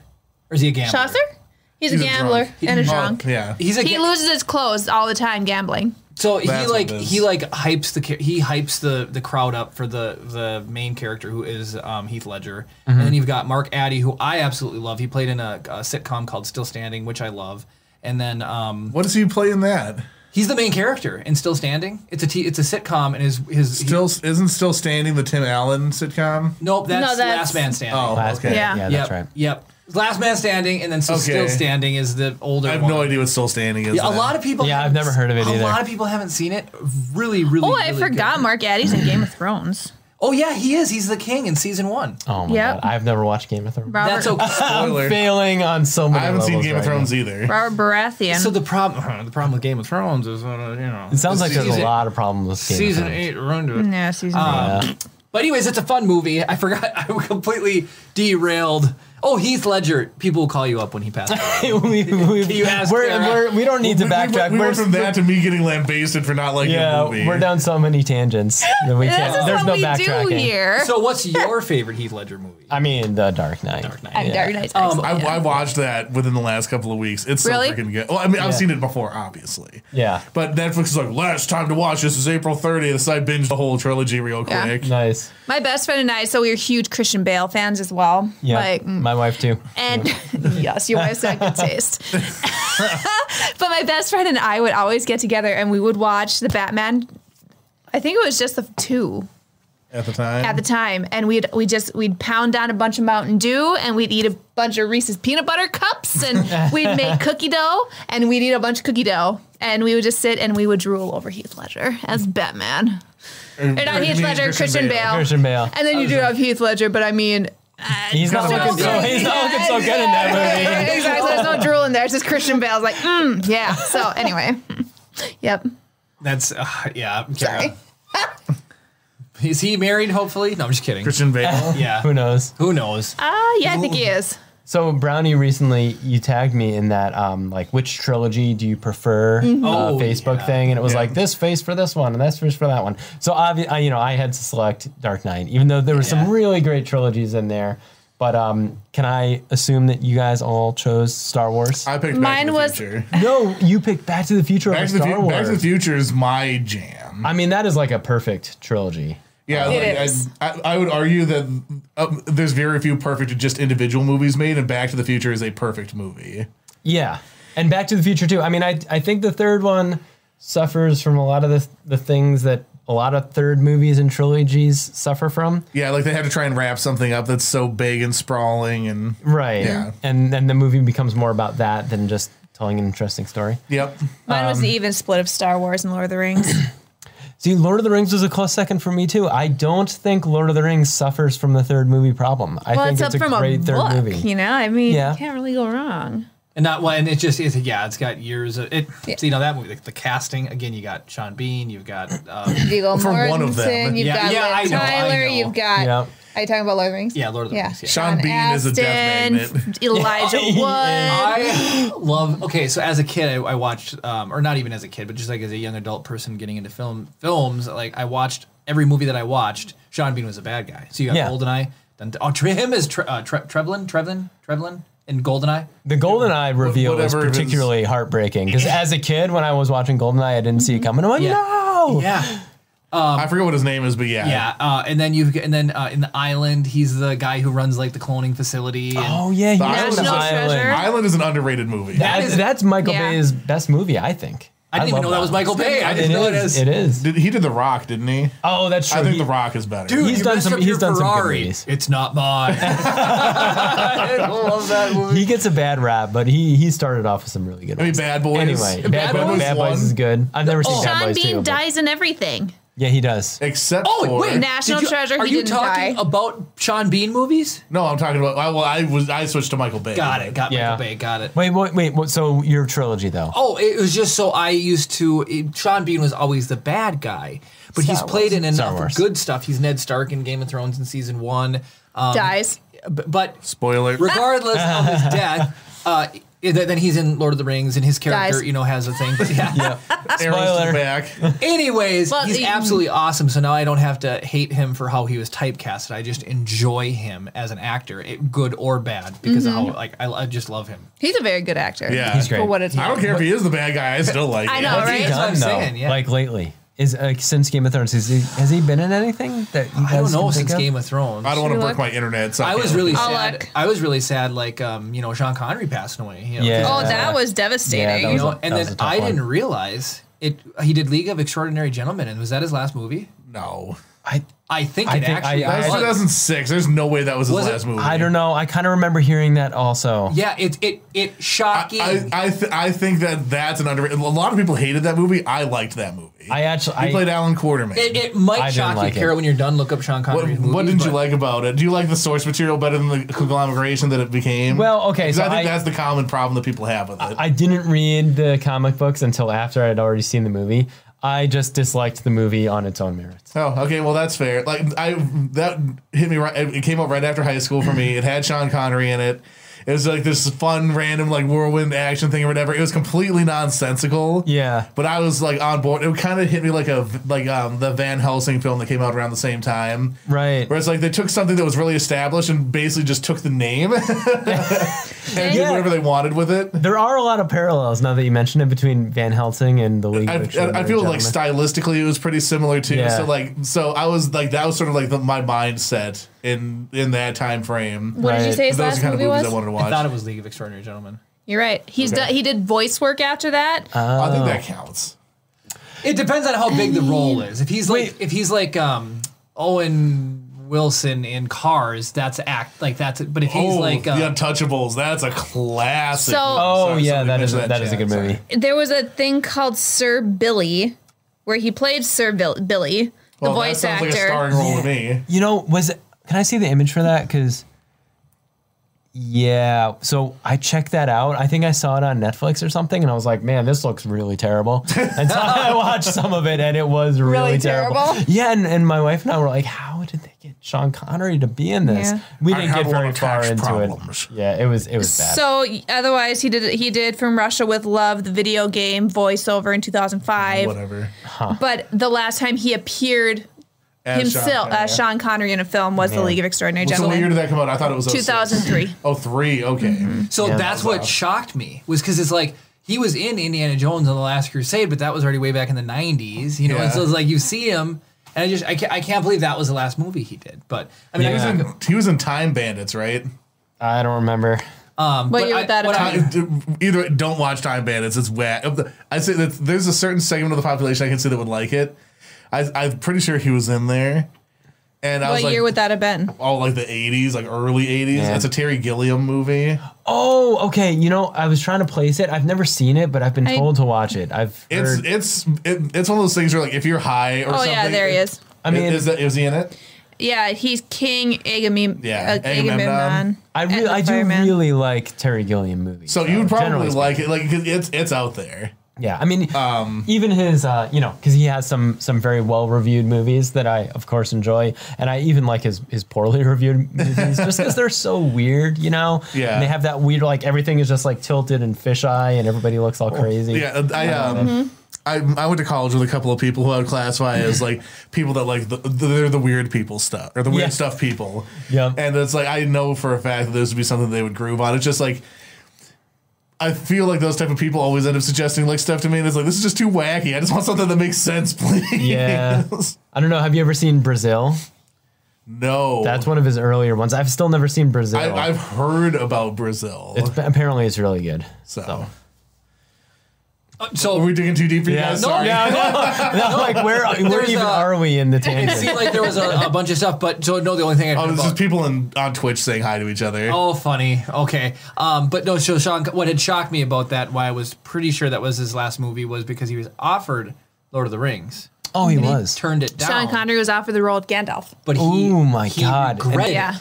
A: or is he a gambler?
B: Chaucer? He's,
D: He's
B: a
D: a
B: gambler
D: drunk.
B: and a drunk.
D: yeah.
A: He's a
B: He
A: ga-
B: loses his clothes all the time gambling.
A: So he
D: That's what
A: like
D: it is.
A: he like hypes the cha- he hypes the the crowd up for the the main character who is um, Heath Ledger, and then you've got Mark Addy who I absolutely love. He played in a, a sitcom called Still Standing, which I love, and then um,
D: What does he play in that?
A: he's the main character in Still Standing. It's a t- it's a sitcom, and his his he-
D: Still isn't still standing the Tim Allen sitcom.
A: nope that's,
B: No, that's-
A: Last Man Standing.
D: Oh,
C: Last
D: okay.
C: Man.
B: Yeah.
C: Yeah,
A: yep,
C: that's right.
A: Yep. Last Man Standing, and then so Still
D: Okay.
A: Standing is the older.
D: I have
A: one.
D: no idea what still standing is.
A: Yeah, a
D: then.
A: lot of people.
C: Yeah, I've
A: haven't
C: never heard of it
A: a
C: either.
A: lot of people haven't seen it. Really, really.
B: Oh, I
A: really
B: forgot
A: good.
B: Mark Addy's in Game of Thrones. <clears throat>
A: Oh yeah, he is. He's the king in season one.
C: Oh my
B: Yep.
C: god, I've never watched Game of Thrones.
B: Robert,
A: That's okay. <laughs>
D: Spoiler.
C: I'm failing on so many.
D: I haven't seen
C: levels
D: Game of
C: right
D: Thrones
C: now.
D: either.
B: Robert Baratheon.
A: so the problem, <laughs> the problem with Game of Thrones is, uh, you know,
C: It sounds like there's a
A: Season-
C: lot of problems with Game
A: season
C: of Thrones.
A: eight. Run to it.
B: yeah, season
A: Um,
B: eight.
A: But anyways, it's a fun movie. I forgot. <laughs> I completely derailed. Oh, Heath Ledger. People will call you up when he passed away. <laughs>
C: we, we,
A: you ask
C: we're,
A: Sarah?
C: we're, we don't need to
D: We- we
C: backtrack.
D: We,
C: we're
D: went from that to me getting lambasted for not liking
C: yeah,
D: a movie.
C: we're down so many tangents that we can't.
B: is
C: There's
B: what
C: no
B: we
C: backtracking.
B: do here.
A: so, what's your favorite Heath Ledger movie?
C: I mean, The Dark Knight.
A: Dark Knight.
B: I'm
C: yeah.
B: Dark Knight's
A: Um,
D: I. I watched that within the last couple of weeks. It's so
B: Really?
D: freaking good. Well, I mean, I've
C: Yeah.
D: seen it before, obviously.
C: Yeah.
D: But Netflix is like, last time to watch this is April 30th. So I binged the whole trilogy real
B: Yeah.
D: quick.
C: Nice.
B: My best friend and I, so we are huge Christian Bale fans as well.
C: Yeah.
B: Like, mm,
C: my wife too.
B: and <laughs> yes, your wife's got good taste. <laughs> but my best friend and I would always get together and we would watch the Batman. I think it was just the two
D: At the time.
B: at the time, and we'd we just we'd pound down a bunch of Mountain Dew and we'd eat a bunch of Reese's peanut butter cups and <laughs> we'd make cookie dough and we'd eat a bunch of cookie dough and we would just sit and we would drool over Heath Ledger as Batman.
D: Or,
B: Or not Heath Ledger, Christian Bale.
C: Christian Bale.
B: And then you do have Heath Ledger, but I mean,
C: He's not looking so.
D: good.
C: He's not looking so good in that movie. <laughs>
B: exactly. There's no drool in there. It's just Christian Bale's like, mm, yeah. So anyway, yep.
A: That's uh, yeah. I'm
B: Sorry. <laughs>
A: Is he married? Hopefully. No, I'm just kidding.
D: Christian Bale.
A: Yeah.
C: Who knows?
A: Who knows?
B: Ah, yeah, I think he is.
C: So Brownie, recently you tagged me in that um like which trilogy do you prefer uh,
A: Oh,
C: Facebook
A: yeah.
C: thing, and it was
D: Yeah.
C: like this face for this one and this face for that one. So obvi- I, you know I had to select Dark Knight, even though there were
A: Yeah.
C: some really great trilogies in there. But um, can I assume that you guys all chose Star Wars?
D: I picked Back
B: Mine
D: to the
B: was-
D: Future. <laughs>
C: no, you picked Back to the Future
D: Back
C: over
D: to, the
C: Star
D: Fu-
C: Wars.
D: Back to the Future is my jam.
C: I mean, that is like a perfect trilogy.
D: Yeah,
B: It
D: like,
B: is.
D: I, I, I would argue that um, there's very few perfect just individual movies made, and Back to the Future is a perfect movie.
C: Yeah, and Back to the Future too. I mean, I I think the third one suffers from a lot of the the things that a lot of third movies and trilogies suffer from.
D: Yeah, like they have to try and wrap something up that's so big and sprawling, and
C: Right.
D: Yeah.
C: And then the movie becomes more about that than just telling an interesting story.
D: yep.
B: Mine was
C: Um,
B: the even split of Star Wars and Lord of the Rings.
C: See, Lord of the Rings was a close second for me too. I don't think Lord of the Rings suffers from the third movie problem. I
B: well,
C: think
B: it's
C: it's,
B: up
C: a
B: from a
C: great third
B: book,
C: movie.
B: you know. I mean,
C: Yeah.
B: you can't really go wrong.
A: And not one. It just is. Yeah, it's got years. Of, it.
B: Yeah.
A: So, you know that movie. The, the casting again. You got Sean Bean. You've got. Um,
B: Viggo
D: For
B: Mortensen.
D: one of them.
B: You've
A: Yeah,
B: got
A: yeah, I
B: Liv
A: know, I
B: Tyler.
A: know.
B: You've got.
C: Yeah.
B: Are you talking about Lord of the Rings?
A: yeah, Lord of the
B: Yeah.
A: Rings. Yeah.
D: Sean Bean is a death
B: Astin,
D: magnet. <laughs>
B: Elijah <laughs> Wood.
A: I <laughs> love. Okay, so as a kid, I, I watched, um, or not even as a kid, but just like as a young adult person getting into film films, like I watched every movie that I watched. Sean Bean was a bad guy. So you got
C: Yeah.
A: Goldeneye. Then oh, tre- him is tre- uh, tre- Trevlin, Trevlin, Trevlin in Goldeneye.
C: The GoldenEye reveal was
D: whatever it is.
C: particularly heartbreaking because as a kid, when I was watching GoldenEye, I didn't see it coming. I'm like,
A: Yeah.
C: no.
A: Yeah,
D: I forget what his name is, but yeah.
A: yeah. Uh, and then you and then uh, in the island, he's the guy who runs like the cloning facility. And,
C: Oh yeah, he
D: The
C: was on the
B: National
C: island.
B: Treasure.
D: Island is an underrated movie.
C: That's, that's Michael
B: Yeah.
C: Bay's best movie, I think.
A: I didn't even know that was Michael Bay. I just
C: It
A: know it
C: is. It is.
D: Did, he did The Rock, didn't he?
C: Oh, that's true.
D: I think
C: He-
D: The Rock is better.
A: Dude,
C: He's
A: you
C: done some-
A: up
C: he's
A: your
C: done some good movies.
A: It's not mine. <laughs> I love that movie.
C: He gets a bad rap, but he he started off with some really good
D: I mean,
C: ones.
D: Bad Boys.
C: Anyway, Bad,
A: Bad
C: Boys,
A: Boys
C: Bad Boys is good. I've never seen
A: Oh.
C: Bad
B: Sean
C: Boys
B: Bean
C: 2. but-
B: dies in everything.
C: Yeah, he does.
D: Except
A: Oh
D: for
A: wait,
B: National
A: Did you-
B: Treasure,
A: Are
B: he
A: you
B: didn't
A: talking
B: die.
A: about Sean Bean movies?
D: No, I'm talking about. I, well, I was I switched to Michael Bay.
A: Got it. Got
C: Yeah.
A: Michael Bay. Got it.
C: Wait, wait, wait. What, so your trilogy though?
A: Oh, it was just so I used to. It, Sean Bean was always the bad guy, but he's
C: Star
A: played
C: Wars.
A: in
C: Star
A: enough
C: Wars.
A: good stuff. He's Ned Stark in Game of Thrones in season one. Um,
B: Dies.
A: b- but
D: Spoiler.
A: regardless of his <laughs> death, uh, i- then he's in Lord of the Rings, and his character,
B: Dies.
A: you know, has a thing. But <laughs> yeah.
C: Yeah.
D: Arrows to the
C: Spoiler.
D: back.
A: Anyways,
B: Well,
A: he's
B: the-
A: absolutely awesome. So now I don't have to hate him for how he was typecasted. I just enjoy him as an actor, it, good or bad, because of how mm-hmm. like I, I just love him.
B: He's a very good actor.
D: Yeah.
C: He's great.
B: For what it's
D: I don't care if he is the bad guy. I still like.
B: I
D: him.
B: know,
C: What's
B: right?
C: he
A: That's what
C: done
A: I'm
C: though?
A: saying, yeah.
C: Like lately, is uh, since Game of Thrones, is he, has he been in anything that you guys
A: I don't know
C: can think
A: since
C: of?
A: Game of Thrones.
D: I don't want to break my internet. So
A: I was really
B: I'll
A: sad.
B: look.
A: I was really sad, like um, you know, Sean Connery passing away. You know,
C: Yeah.
A: 'cause,
B: Oh,
A: uh,
B: that was devastating.
C: Yeah, that
A: you
C: was
A: know,
C: a-
A: and
C: was
A: then
C: a tough
A: I
C: one.
A: didn't realize it. He did League of Extraordinary Gentlemen, and was that his last movie?
D: no.
C: I,
A: I think
C: I
A: it
C: think
A: actually
C: I-
D: That was
C: I-
A: was.
D: 2006. There's no way that was his
A: Was it?
D: last movie.
C: I don't know. I kind of remember hearing that also.
A: Yeah, it it it shocking.
D: I I, th- I think that that's an underrated. A lot of people hated that movie. I liked that movie.
C: I actually,
D: he
C: I,
D: played Alan Quatermain.
A: it, it might
C: I didn't
A: shock
C: like
A: you,
C: it.
A: Kara, when you're done. Look up Sean
D: what,
A: Connery's
D: what didn't you like about it? Do you like the source material better than the conglomeration that it became?
C: Well, okay,
D: 'Cause
C: so
D: I think
C: I-
D: that's the common problem that people have with it.
C: I didn't read the comic books until after I'd already seen the movie. I just disliked the movie on its own merits.
D: Oh, okay. Well, that's fair. Like I that hit me right. It came up right after high school for me. It had Sean Connery in it. It was like this fun, random, like whirlwind action thing or whatever. It was completely nonsensical.
C: Yeah.
D: But I was like on board. It kind of hit me like a like um the Van Helsing film that came out around the same time.
C: Right.
D: Where it's like they took something that was really established and basically just took the name <laughs> <laughs> and did whatever they wanted with it.
C: There are a lot of parallels now that you mention it between Van Helsing and the League
D: I,
C: of
D: I, I feel like stylistically it was pretty similar too.
C: Yeah.
D: So like so I was like that was sort of like the, my mindset in in that time frame.
B: what did you
C: Right.
B: say his
D: Those are
B: last
D: the kind of
B: movie
D: movies
B: was?
D: I wanted to
A: I
D: watch.
A: thought it was League of Extraordinary Gentlemen.
B: You're right. He's
D: Okay.
B: do, he did voice work after that.
D: I think that counts.
A: It depends on how big the role is. If he's like
C: Wait.
A: if he's like um Owen Wilson in Cars, that's act like that's but if he's
D: oh,
A: like uh,
D: The Untouchables. That's a classic.
B: So-
C: Oh
D: Sorry,
C: yeah,
D: somebody
C: that is
D: mentioned
C: that is a
D: chat,
C: good movie.
B: there was a thing called Sir Billi, where he played Sir Bill, Billy, the
D: Well,
B: voice
D: that sounds like a
B: actor.
D: starring role to me.
C: You know, was it? Can I see the image for that? Because yeah, so I checked that out. I think I saw it on Netflix or something, and I was like, "Man, this looks really terrible." <laughs> And so I watched some of it, and it was really,
B: Really
C: terrible.
B: terrible?
C: Yeah, and, and my wife and I were like, "How did they get Sean Connery to be in this?"
B: Yeah.
C: We
D: I
C: didn't
D: have
C: get
D: a lot
C: very
D: of
C: far
D: tax
C: into
D: problems.
C: it. Yeah, it was it was bad.
B: So otherwise, he did he did from Russia with Love, the video game voiceover in 2005.
D: Whatever.
B: But the last time he appeared
D: as
B: himself,
D: Connery.
B: uh, Sean Connery in a film was The League of Extraordinary
D: So what year
B: Gentlemen.
D: did that come out? I thought it was 06.
B: 2003.
D: Oh, three. Okay.
A: So
C: Yeah.
A: that's what shocked me was because it's like he was in Indiana Jones on the Last Crusade, but that was already way back in the '90s, you know. And so it's like you see him, and I just I can't, I can't believe that was the last movie he did. But I mean,
C: Yeah.
A: I
D: He
A: was
D: was in- He was in Time Bandits, right?
C: I don't remember.
A: um,
B: What
A: but
B: year
A: I-
B: would that
A: what
B: have
A: I-
D: Either don't watch Time Bandits. It's whack. I say that there's a certain segment of the population I can see that would like it. I, I'm pretty sure he was in there. And I
B: What
D: was like,
B: year would that have been?
D: oh, like the 80s, like early 80s.
C: Yeah.
D: It's a Terry Gilliam movie.
C: Oh, okay. You know, I was trying to place it. I've never seen it, but I've been
B: I-
C: told to watch it. I've
D: It's
C: heard.
D: it's it, it's one of those things where like if you're high or something.
B: Oh
D: something.
B: yeah, there he is.
C: I mean,
D: is that is he in it?
B: Yeah, he's King Agamem-
D: Yeah,
B: uh,
D: Agamemnon.
B: Agamemnon.
C: I really, I do
B: fireman.
C: really like Terry Gilliam movies.
D: So you would probably
C: generally
D: like it, like 'cause it's it's out there.
C: Yeah, I mean,
D: Um,
C: even his, uh, you know, because he has some some very well reviewed movies that I, of course, enjoy, and I even like his his poorly <laughs> reviewed movies just because they're so weird, you know.
D: Yeah.
C: And they have that weird, like everything is just like tilted and fisheye, and everybody looks all crazy.
D: Yeah, I um, I, I went to college with a couple of people who I would classify as <laughs> like people that like the, they're the weird people stuff or the weird
C: Yeah.
D: stuff people.
C: Yeah.
D: and it's like I know for a fact that this would be something they would groove on. It's just like. I feel like those type of people always end up suggesting like stuff to me, and it's like this is just too wacky. I just want something that makes sense, <laughs> please.
C: Yeah. I don't know. Have you ever seen Brazil?
D: no,
C: That's one of his earlier ones. I've still never seen Brazil.
D: I, I've heard about Brazil.
C: it's apparently it's really good.
D: so.
A: Uh, so
D: Are we digging too deep for you guys?
A: No,
D: Sorry.
C: no, no, <laughs> no, like where where
A: There's
C: even
A: a-
C: are we in the tangent? <laughs>
A: it
C: tangent?
A: seemed like there was a, a <laughs> bunch of stuff, but so no, the only thing I
D: Oh,
A: heard
D: this is
A: about.
D: people in, on Twitch saying hi to each other.
A: Oh, funny. Okay. Um, but no, so Sean, what had shocked me about that, why I was pretty sure that was his last movie, was because he was offered Lord of the Rings.
C: oh, he
A: And
C: was.
A: turned it down.
B: Sean Connery was offered the role of Gandalf.
A: But he,
C: Oh my
A: he
C: God.
A: regretted it.
B: Yeah.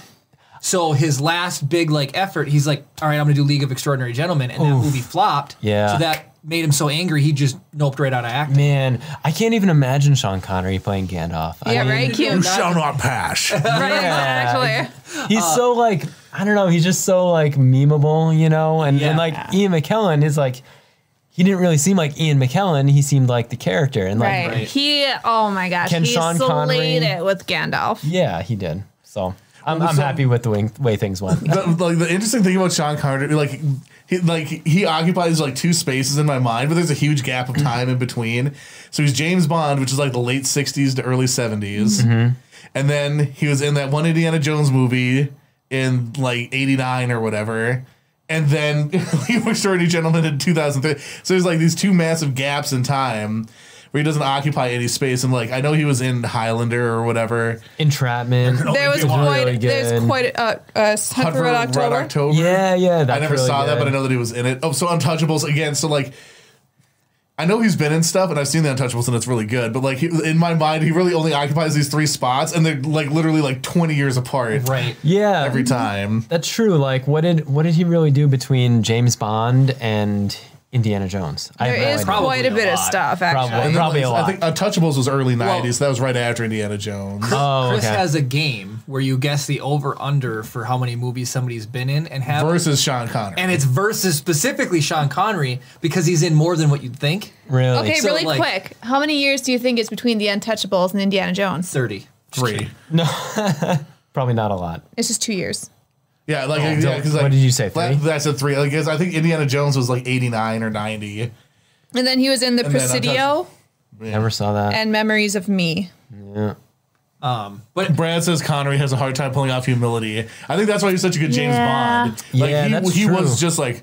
A: So his last big like effort, he's like, all right, I'm gonna do League of Extraordinary Gentlemen, and that movie flopped.
C: Yeah.
A: So that made him so angry, he just noped right out of acting.
C: Man, I can't even imagine Sean Connery playing Gandalf. I
B: Yeah,
C: mean,
B: right? Cute.
D: You shall not pass. <laughs>
B: Right,
C: Yeah.
B: exactly.
C: He's so like I don't know. He's just so like memeable, you know. And,
A: Yeah.
C: and like Ian McKellen is like he didn't really seem like Ian McKellen. He seemed like the character. And like
B: Right.
A: Right.
B: He, oh my gosh,
C: Can
B: he
C: Sean
B: slayed
C: Connery-
B: it with Gandalf.
C: yeah, he did. So I'm, I'm
D: so-
C: happy with the way, way things went.
D: the, like the interesting thing about Sean Connery, like he like he occupies like two spaces in my mind, but there's a huge gap of mm-hmm. time in between. So he's James Bond, which is like the late '60s to early '70s, mm-hmm. and then he was in that one Indiana Jones movie in like '89 or whatever. And then <laughs> League of Extraordinary Gentleman in 2003. So there's like these two massive gaps in time where he doesn't occupy any space. And like, I know he was in Highlander or whatever.
C: Entrapment.
B: There was
D: was
B: quite,
C: really
B: there's
C: good.
B: quite a, uh, uh, Hunt for Red October.
D: October.
C: Yeah, yeah. That's
D: I never
C: really
D: saw that,
C: good.
D: but I know that he was in it. Oh, so Untouchables again. So like, I know he's been in stuff, and I've seen the Untouchables, and it's really good. But like, he, in my mind, he really only occupies these three spots, and they're like literally like twenty years apart
A: Right.
C: Yeah,
D: every time.
C: That's true. Like, what did what did he really do between James Bond and Indiana Jones? I
B: There
C: have no
B: is
C: idea.
B: Quite a
A: a
B: bit of
A: lot.
B: stuff, actually.
C: Probably.
D: And then,
C: Probably a lot.
D: I think Untouchables was early '90s.
A: Well-
D: that was right after Indiana Jones.
C: Oh,
A: Chris
C: okay.
A: has a game where you guess the over under for how many movies somebody's been in and have
D: versus Sean Connery.
A: and it's versus specifically Sean Connery because he's in more than what you'd think.
C: really.
B: Okay,
A: So,
B: really
A: like-
B: quick. How many years do you think is between the Untouchables and Indiana Jones?
A: 30.
D: three. <laughs> <laughs>
C: Probably not a lot.
B: It's just two years.
D: Yeah, like yeah,
C: so
D: because
C: what
D: like,
C: did you say,
D: that-
C: three?
D: That's a three. Like, 'cause I think Indiana Jones was like '89 or '90.
B: And then he was in The
D: And then
B: Presidio
C: Never saw that.
B: and Memories of Me.
C: yeah.
A: Um, but
D: Brad says Connery has a hard time pulling off humility. I think that's why he's such a good James
B: Yeah.
D: Bond. Like
C: Yeah,
D: he,
C: that's
D: he
C: true.
D: was just like,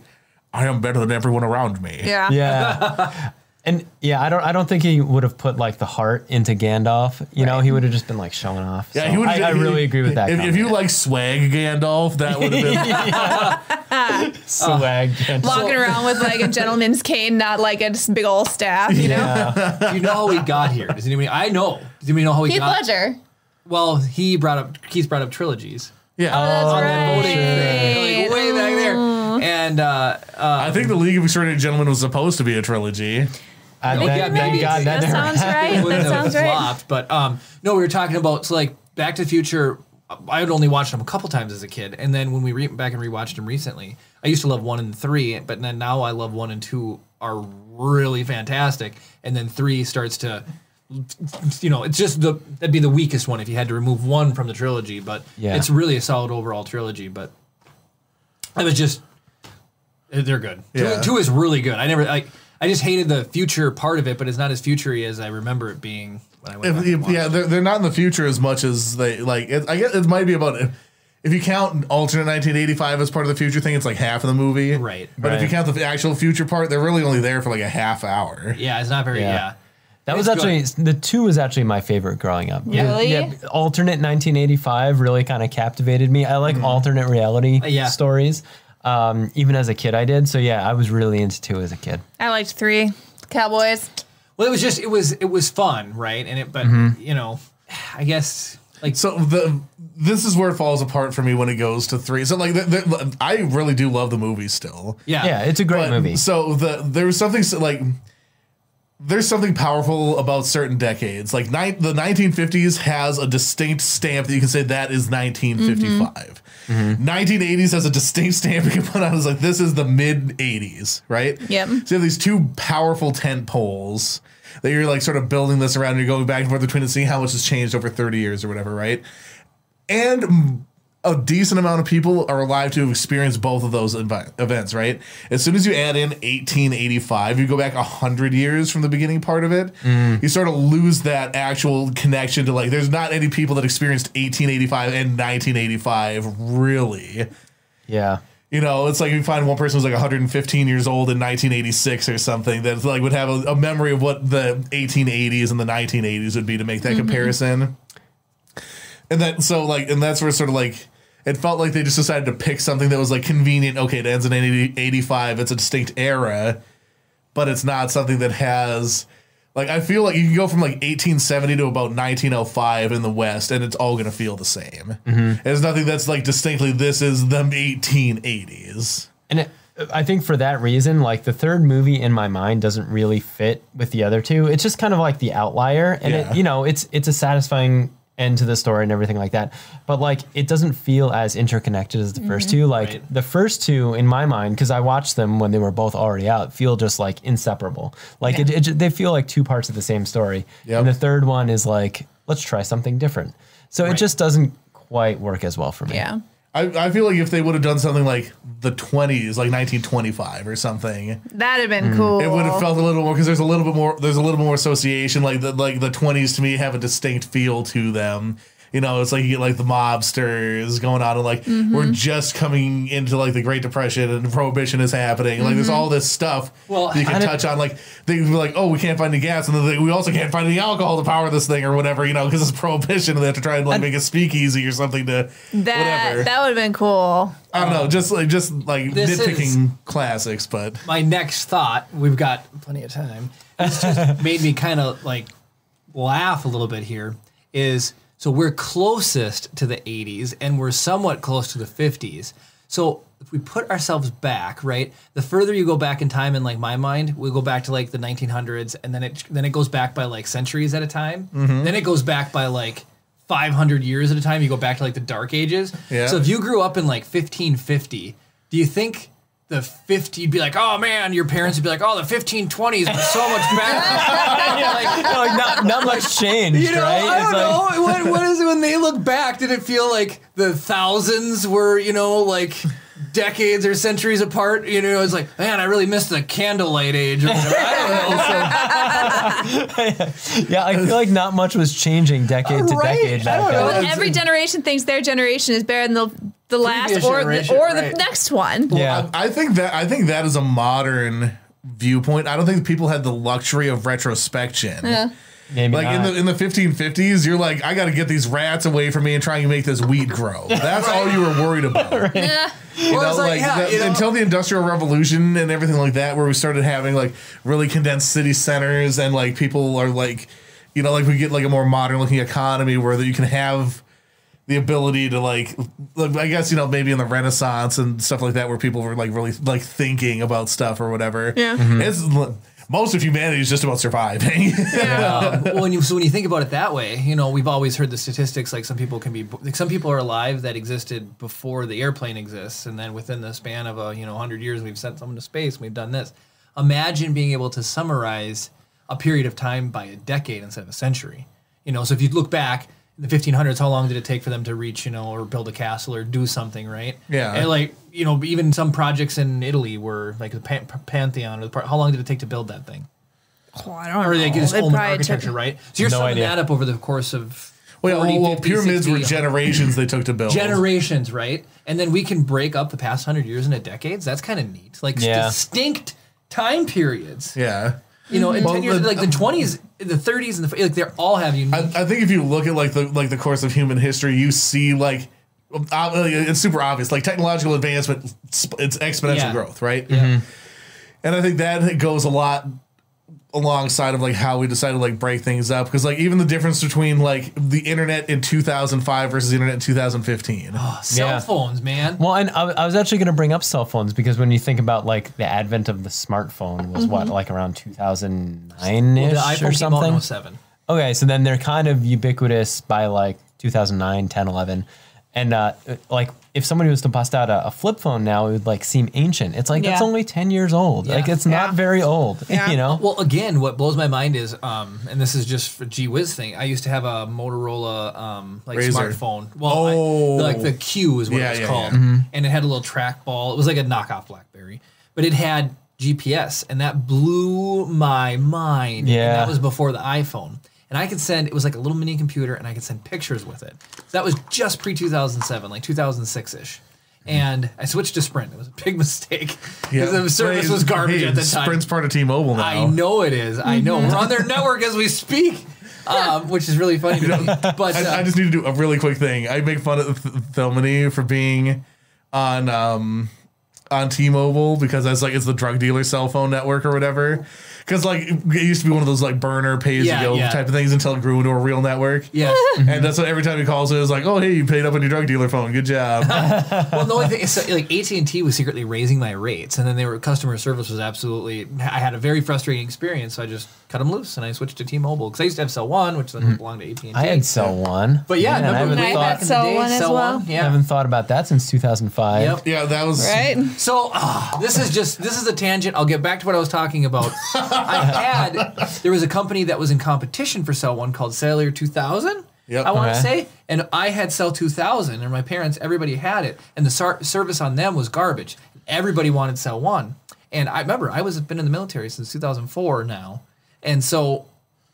D: I am better than everyone around me.
B: Yeah.
C: Yeah. <laughs> <laughs> and yeah, I don't I don't think he would have put like the heart into Gandalf. You know, he would have just been like showing off.
D: Yeah,
C: So
D: he would.
C: I, I really agree with that.
D: If, if you like swag Gandalf, that would have been. <laughs>
C: swag Gandalf.
B: Walking around with like a gentleman's cane, not like a big old staff, you know?
C: Yeah. <laughs>
A: do you know how we got here? Does anybody? I know. Does anybody know how we
B: Heath
A: got?
B: Ledger.
A: Well, he brought up. Keith brought up trilogies.
D: Yeah,
B: That's
A: on
B: right.
A: that voting thing, like way back there. And uh,
D: I think the League of Extraordinary Gentlemen was supposed to be a trilogy.
C: I
A: Maybe,
C: bet-
A: maybe
C: thank God
A: it's-
C: that
B: that sounds
C: happened.
B: right. That sounds right.
A: flopped. But um, no, we were talking about so like Back to the Future. I had only watched them a couple times as a kid, and then when we re- back and rewatched them recently, I used to love one and three, but then now I love one and two are really fantastic, and then three starts to you know, it's just the that'd be the weakest one if you had to remove one from the trilogy. But
C: Yeah.
A: it's really a solid overall trilogy. But it was just they're good.
D: Yeah.
A: Two, two is really good. I never like. I just hated the future part of it, but it's not as futury as I remember it being when I went
D: If- if- yeah, they're, they're not in the future as much as they like. It, I guess it might be about if you count alternate 1985 as part of the future thing, it's like half of the movie.
A: Right.
D: But if you count the actual future part, they're really only there for like a half hour.
A: Yeah, it's not very.
C: Yeah.
A: Yeah,
C: That was
A: It's
C: actually
A: good.
C: the two was actually my favorite growing up.
B: Really?
C: Yeah, alternate 1985 really kind of captivated me. I like alternate reality
A: Uh, yeah.
C: stories. Um, even as a kid, I did. So yeah, I was really into two as a kid.
B: I liked three. Cowboys.
A: Well, it was just it was it was fun, right? And it, but
C: Mm-hmm.
A: you know, I guess like
D: So the this is where it falls apart for me when it goes to three. So like, the, the, I really do love the movie still.
A: yeah,
C: Yeah, it's a great
D: But-
C: movie.
D: So the there was something so, like there's something powerful about certain decades. Like ni- the 1950s has a distinct stamp that you can say that is 1955. Mm-hmm. 1980s has a distinct stamp you can put on as like this is the mid 80s, right?
B: Yep.
D: So you have these two powerful tent poles that you're like sort of building this around. And you're going back and forth between and seeing how much has changed over 30 years or whatever, right? And a decent amount of people are alive to experience both of those envi- events, right? As soon as you add in 1885, you go back 100 years from the beginning part of it, mm. you sort of lose that actual connection to like, there's not any people that experienced 1885 and 1985, really.
C: yeah.
D: You know, it's like you find one person who's like 115 years old in 1986 or something that like would have a, a memory of what the 1880s and the 1980s would be to make that mm-hmm. comparison. And that so like and that's where sort of like it felt like they just decided to pick something that was like convenient. Okay, it ends in 80, 85. It's a distinct era, but it's not something that has like I feel like you can go from like 1870 to about 1905 in the West, and it's all gonna feel the same. Mm-hmm. There's nothing that's like distinctly this is the 1880s.
C: And it, I think for that reason, like the third movie in my mind doesn't really fit with the other two. It's just kind of like the outlier, and
D: Yeah.
C: it, you know, it's it's a satisfying end to the story and everything like that. But like, it doesn't feel as interconnected as the first two. Mm-hmm. Like
A: Right.
C: the first two, in my mind, because I watched them when they were both already out, feel just like inseparable. Like it, it, they feel like two parts of the same story.
D: Yep.
C: And the third one is like, let's try something different. So it just doesn't quite work as well for me.
B: Yeah.
D: I, I feel like if they would have done something like the 20s, like 1925 or something,
B: That'd have been hmm. cool.
D: it would have felt a little more because there's a little bit more there's a little more association. Like the like the 20s to me have a distinct feel to them. You know, it's like you get like the mobsters going on, and like we're mm-hmm. just coming into like the Great Depression and Prohibition is happening. Like there's mm-hmm. all this stuff
A: Well,
D: you can touch on. Like they were like, oh, we can't find the gas, and then they, we also can't find the alcohol to power this thing or whatever. You know, because it's Prohibition, and they have to try and like make a speakeasy or something to
B: that
D: whatever.
B: that would have been cool.
D: I don't know, just like just like
A: This
D: nitpicking classics, but
A: my next thought, we've got plenty of time. This just <laughs> made me kind of like laugh a little bit here. Is so we're closest to the 80s and we're somewhat close to the 50s. So if we put ourselves back, right? The further you go back in time, in like my mind, we go back to like the 1900s, and then it then it goes back by like centuries at a time. Mm-hmm. Then it goes back by like 500 years at a time. You go back to like the Dark Ages.
D: Yeah.
A: So if you grew up in like 1550, do you think the 50 you'd be like, oh man, your parents would be like, oh, the 1520s were so much better. <laughs> You're like,
C: like not, not much changed,
A: you know,
C: right?
A: I
C: It's
A: don't
C: like-
A: know. What, what is it when they look back? Did it feel like the thousands were, you know, like decades or centuries apart? You know, it's like, man, I really missed the candlelight age. Or whatever. I don't know. So, <laughs>
C: Yeah, I feel like not much was changing decade to
A: Right?
C: decade
A: I
C: back
A: don't know.
B: Well, every generation thinks their generation is better than the the last
A: Previous
B: or the,
A: generation,
B: or the next one.
C: Yeah.
D: I, I think that I think that is a modern viewpoint. I don't think people had the luxury of retrospection.
B: Yeah.
C: Maybe
D: Like in the in the 1550s, you're like, I got to get these rats away from me and try and make this weed grow. <laughs> That's all you were worried about. <laughs>
B: Yeah.
D: You
A: Well, it's like,
D: like
A: yeah,
D: the-
A: you know-
D: until the Industrial Revolution and everything like that, where we started having like really condensed city centers and like people are like, you know, like we get like a more modern looking economy where that you can have the ability to like, like, I guess you know maybe in the Renaissance and stuff like that, where people were like really like thinking about stuff or whatever.
B: Yeah. Mm-hmm.
D: it's most of humanity is just about surviving. <laughs>
A: um, when you so when you think about it that way, you know, we've always heard the statistics like some people can be like some people are alive that existed before the airplane exists, and then within the span of a you know hundred years, we've sent someone to space. We've done this. Imagine being able to summarize a period of time by a decade instead of a century. You know, so if you look back the 1500s, how long did it take for them to reach, you know, or build a castle or do something, right?
D: Yeah.
A: And like, you know, even some projects in Italy were like the Pan- Pantheon or the part, how long did it take to build that thing?
B: Oh, I don't
A: Or
B: know.
A: like its
B: It
A: own architecture,
B: took-
A: right? So you're
C: No
A: summing
C: idea.
A: that up over the course of
D: Well,
A: 40,
D: well,
A: 50,
D: pyramids were generations they took to build.
A: generations, right? And then we can break up the past hundred years into decades. That's kind of neat. Like
C: Yeah.
A: distinct time periods.
D: Yeah.
A: You know, in
D: Well,
A: ten years,
D: the-
A: like the twenties, the thirties, and the like, they're all have unique.
D: I, I think if you look at like the like the course of human history, you see like uh, it's super obvious. Like technological advancement, sp- it's exponential
A: Yeah.
D: growth, right?
A: yeah.
D: And I think that goes a lot alongside of like how we decided to like break things up because like even the difference between like the internet in 2005 versus the internet in 2015 oh,
A: Cell
C: Yeah.
A: phones, man.
C: Well, and I, I was actually going to bring up cell phones because when you think about like the advent of the smartphone was what mm-hmm. like around 2009
A: Well,
C: ish
A: the
C: or
A: iPhone came out
C: something.
A: Oh
C: okay, so then they're kind of ubiquitous by like 2009, 10, 11. And uh, like if somebody was to bust out a, a flip phone now, it would like seem ancient. It's like that's only 10 years old. Like
A: Yeah.
C: it's not
B: Yeah.
C: very old, <laughs>
B: Yeah.
C: you know?
A: Well, again, what blows my mind is, um, and this is just for G Whiz thing. I used to have a Motorola um, like
D: Razr.
A: smartphone. Well,
D: Oh.
A: I, like the Q is what
D: Yeah,
A: it was
D: yeah,
A: called,
D: yeah.
A: and it had a little trackball. It was like a knockoff BlackBerry, but it had GPS, and that blew my mind.
C: Yeah.
A: and that was before the iPhone. And I could send. It was like a little mini computer, and I could send pictures with it. So that was just pre two thousand seven, like two thousand six ish. And I switched to Sprint. It was a big <laughs> mistake because the service was garbage
D: hey,
A: at the time.
D: Sprint's part of T-Mobile now.
A: I know it is. I know. We're on their network as we speak, um, which is really funny. To me. But uh,
D: I, I just need to do a really quick thing. I make fun of Th- Thelmany for being on um on T-Mobile because that's like it's the drug dealer cell phone network or whatever. Because like it used to be one of those like burner pay as
A: Yeah,
D: you go
A: yeah.
D: type of things until it grew into a real network.
A: yes. <laughs>
D: And that's what every time he calls it, it is like, oh hey, you paid up on your drug dealer phone. Good job. <laughs>
A: well, the only thing is so, like AT and T was secretly raising my rates, and then they were customer service was absolutely. I had a very frustrating experience, so I just cut them loose and I switched to T-Mobile because I used to have Cell One, which then belonged to AT&T.
C: I had Cell One.
A: But yeah,
C: Man, I haven't, thought,
B: had
A: back
B: Cell One as
A: Cell
B: well.
A: One, yeah.
C: haven't thought about that since 2005.
A: Yep.
D: yeah, that was
B: Right?
A: So ah, this is just this is a tangent. I'll get back to what I was talking about. I had there was a company that was in competition for Cell One called Cellular 2000.
D: Yep.
A: I want to say, and I had Cell 2000, and my parents, everybody had it, and the sar- service on them was garbage. Everybody wanted Cell One, and I remember I was been in the military since 2004 now, and so,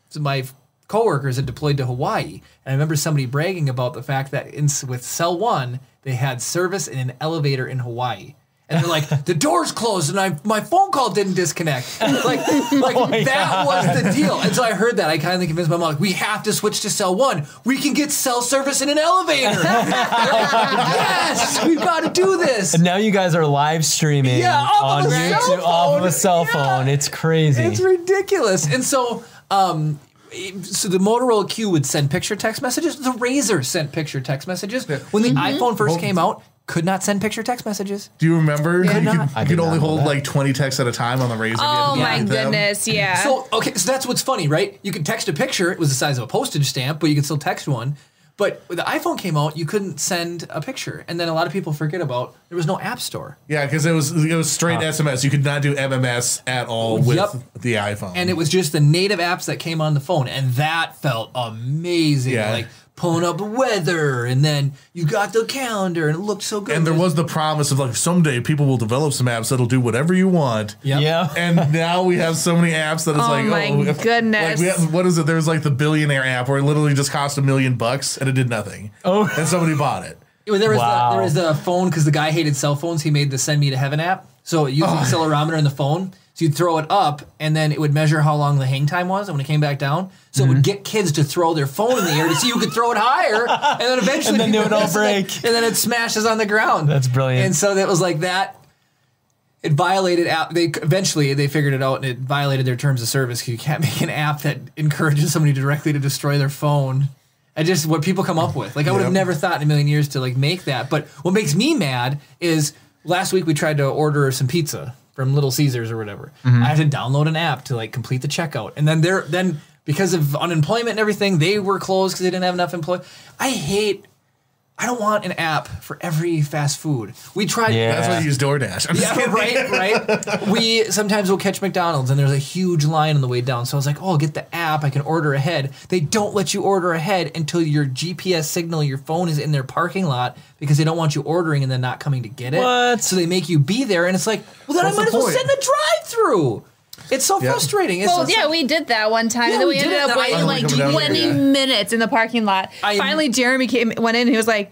A: so my coworkers had deployed to Hawaii, and I remember somebody bragging about the fact that in, with Cell One they had service in an elevator in Hawaii. And they're like, the door's closed, and I my phone call didn't disconnect. Like, like that was the deal. And so I heard that. I kind of convinced my mom, like, we have to switch to Cell One. We can get cell service in an elevator. <laughs> Yes, we've got to do this.
C: And now you guys are live streaming
A: Yeah,
C: on
A: of
C: YouTube
A: cell
C: off of
A: phone.
C: a cell
A: Yeah.
C: phone. It's crazy.
A: It's ridiculous. And so, um, so the Motorola Q would send picture text messages. The Razr sent picture text messages. When the iPhone first came out, could not send picture text messages.
D: Do you remember?
A: Yeah, <laughs>
D: you could,
C: I
D: you
C: did
D: could
C: not
D: only
C: know
D: hold
C: that.
D: like 20 texts at a time on the Razr.
B: Oh my
D: delete them.
B: goodness, yeah.
A: So okay, so that's what's funny, right? You could text a picture; it was the size of a postage stamp, but you could still text one. But when the iPhone came out, you couldn't send a picture, and then a lot of people forget about there was no app store,
D: Yeah, because it was it was straight SMS. You could not do MMS at all with
A: Yep.
D: the iPhone.
A: and it was just the native apps that came on the phone, and that felt amazing.
D: Yeah.
A: Like pulling up weather, and then you got the calendar, and it looked so good.
D: and there was the promise of like someday people will develop some apps that'll do whatever you want.
A: Yep.
C: Yeah.
D: And now we have so many apps that it's
B: Oh
D: like,
B: my
D: oh, if-
B: goodness.
D: Like we have, what is it? There's like the billionaire app where it literally just cost a million bucks and it did nothing.
C: Oh.
D: and somebody bought it.
A: There was
C: Wow.
A: the, there was the phone because the guy hated cell phones. He made the Send Me to Heaven app. So it used
D: Oh.
A: the accelerometer in the phone. So you'd throw it up, and then it would measure how long the hang time was. And when it came back down, so it
C: Mm-hmm.
A: would get kids to throw their phone in the air to see who could throw it higher, and then <laughs> eventually
C: And then they would all <laughs>
A: miss it,
C: break.
A: and then it smashes on the ground.
C: That's brilliant.
A: And so that was like that. It violated app. They eventually they figured it out, and it violated their terms of service. You can't <laughs> make an app that encourages somebody directly to destroy their phone. I just what people come up with. Like I would have never thought in a million years to like make that. But what makes me mad is last week we tried to order some pizza from Little Caesars or whatever.
C: Mm-hmm.
A: I had to download an app to like complete the checkout, and then they're then because of unemployment and everything, they were closed because they didn't have enough employees. I hate I don't want an app for every fast food. We tried.
C: Yeah.
D: That's why you use DoorDash. I'm
A: Yeah, right, right. We sometimes will catch McDonald's and there's a huge line on the way down. So I was like, oh, I'll get the app. I can order ahead. They don't let you order ahead until your GPS signal, your phone is in their parking lot because they don't want you ordering and then not coming to get it.
C: What?
A: So they make you be there, and it's like, well, then
D: What's
A: I might
D: the
A: as well send the drive-through. It's so
D: Yeah.
A: frustrating. It's
B: Well,
A: it's
B: yeah,
A: like-
B: we did that one time,
A: Yeah,
B: and then
A: we
B: we ended up waiting like
D: coming down here,
B: 20
D: yeah.
B: minutes in the parking lot.
A: I
B: Finally, Jeremy came went in. and He was like,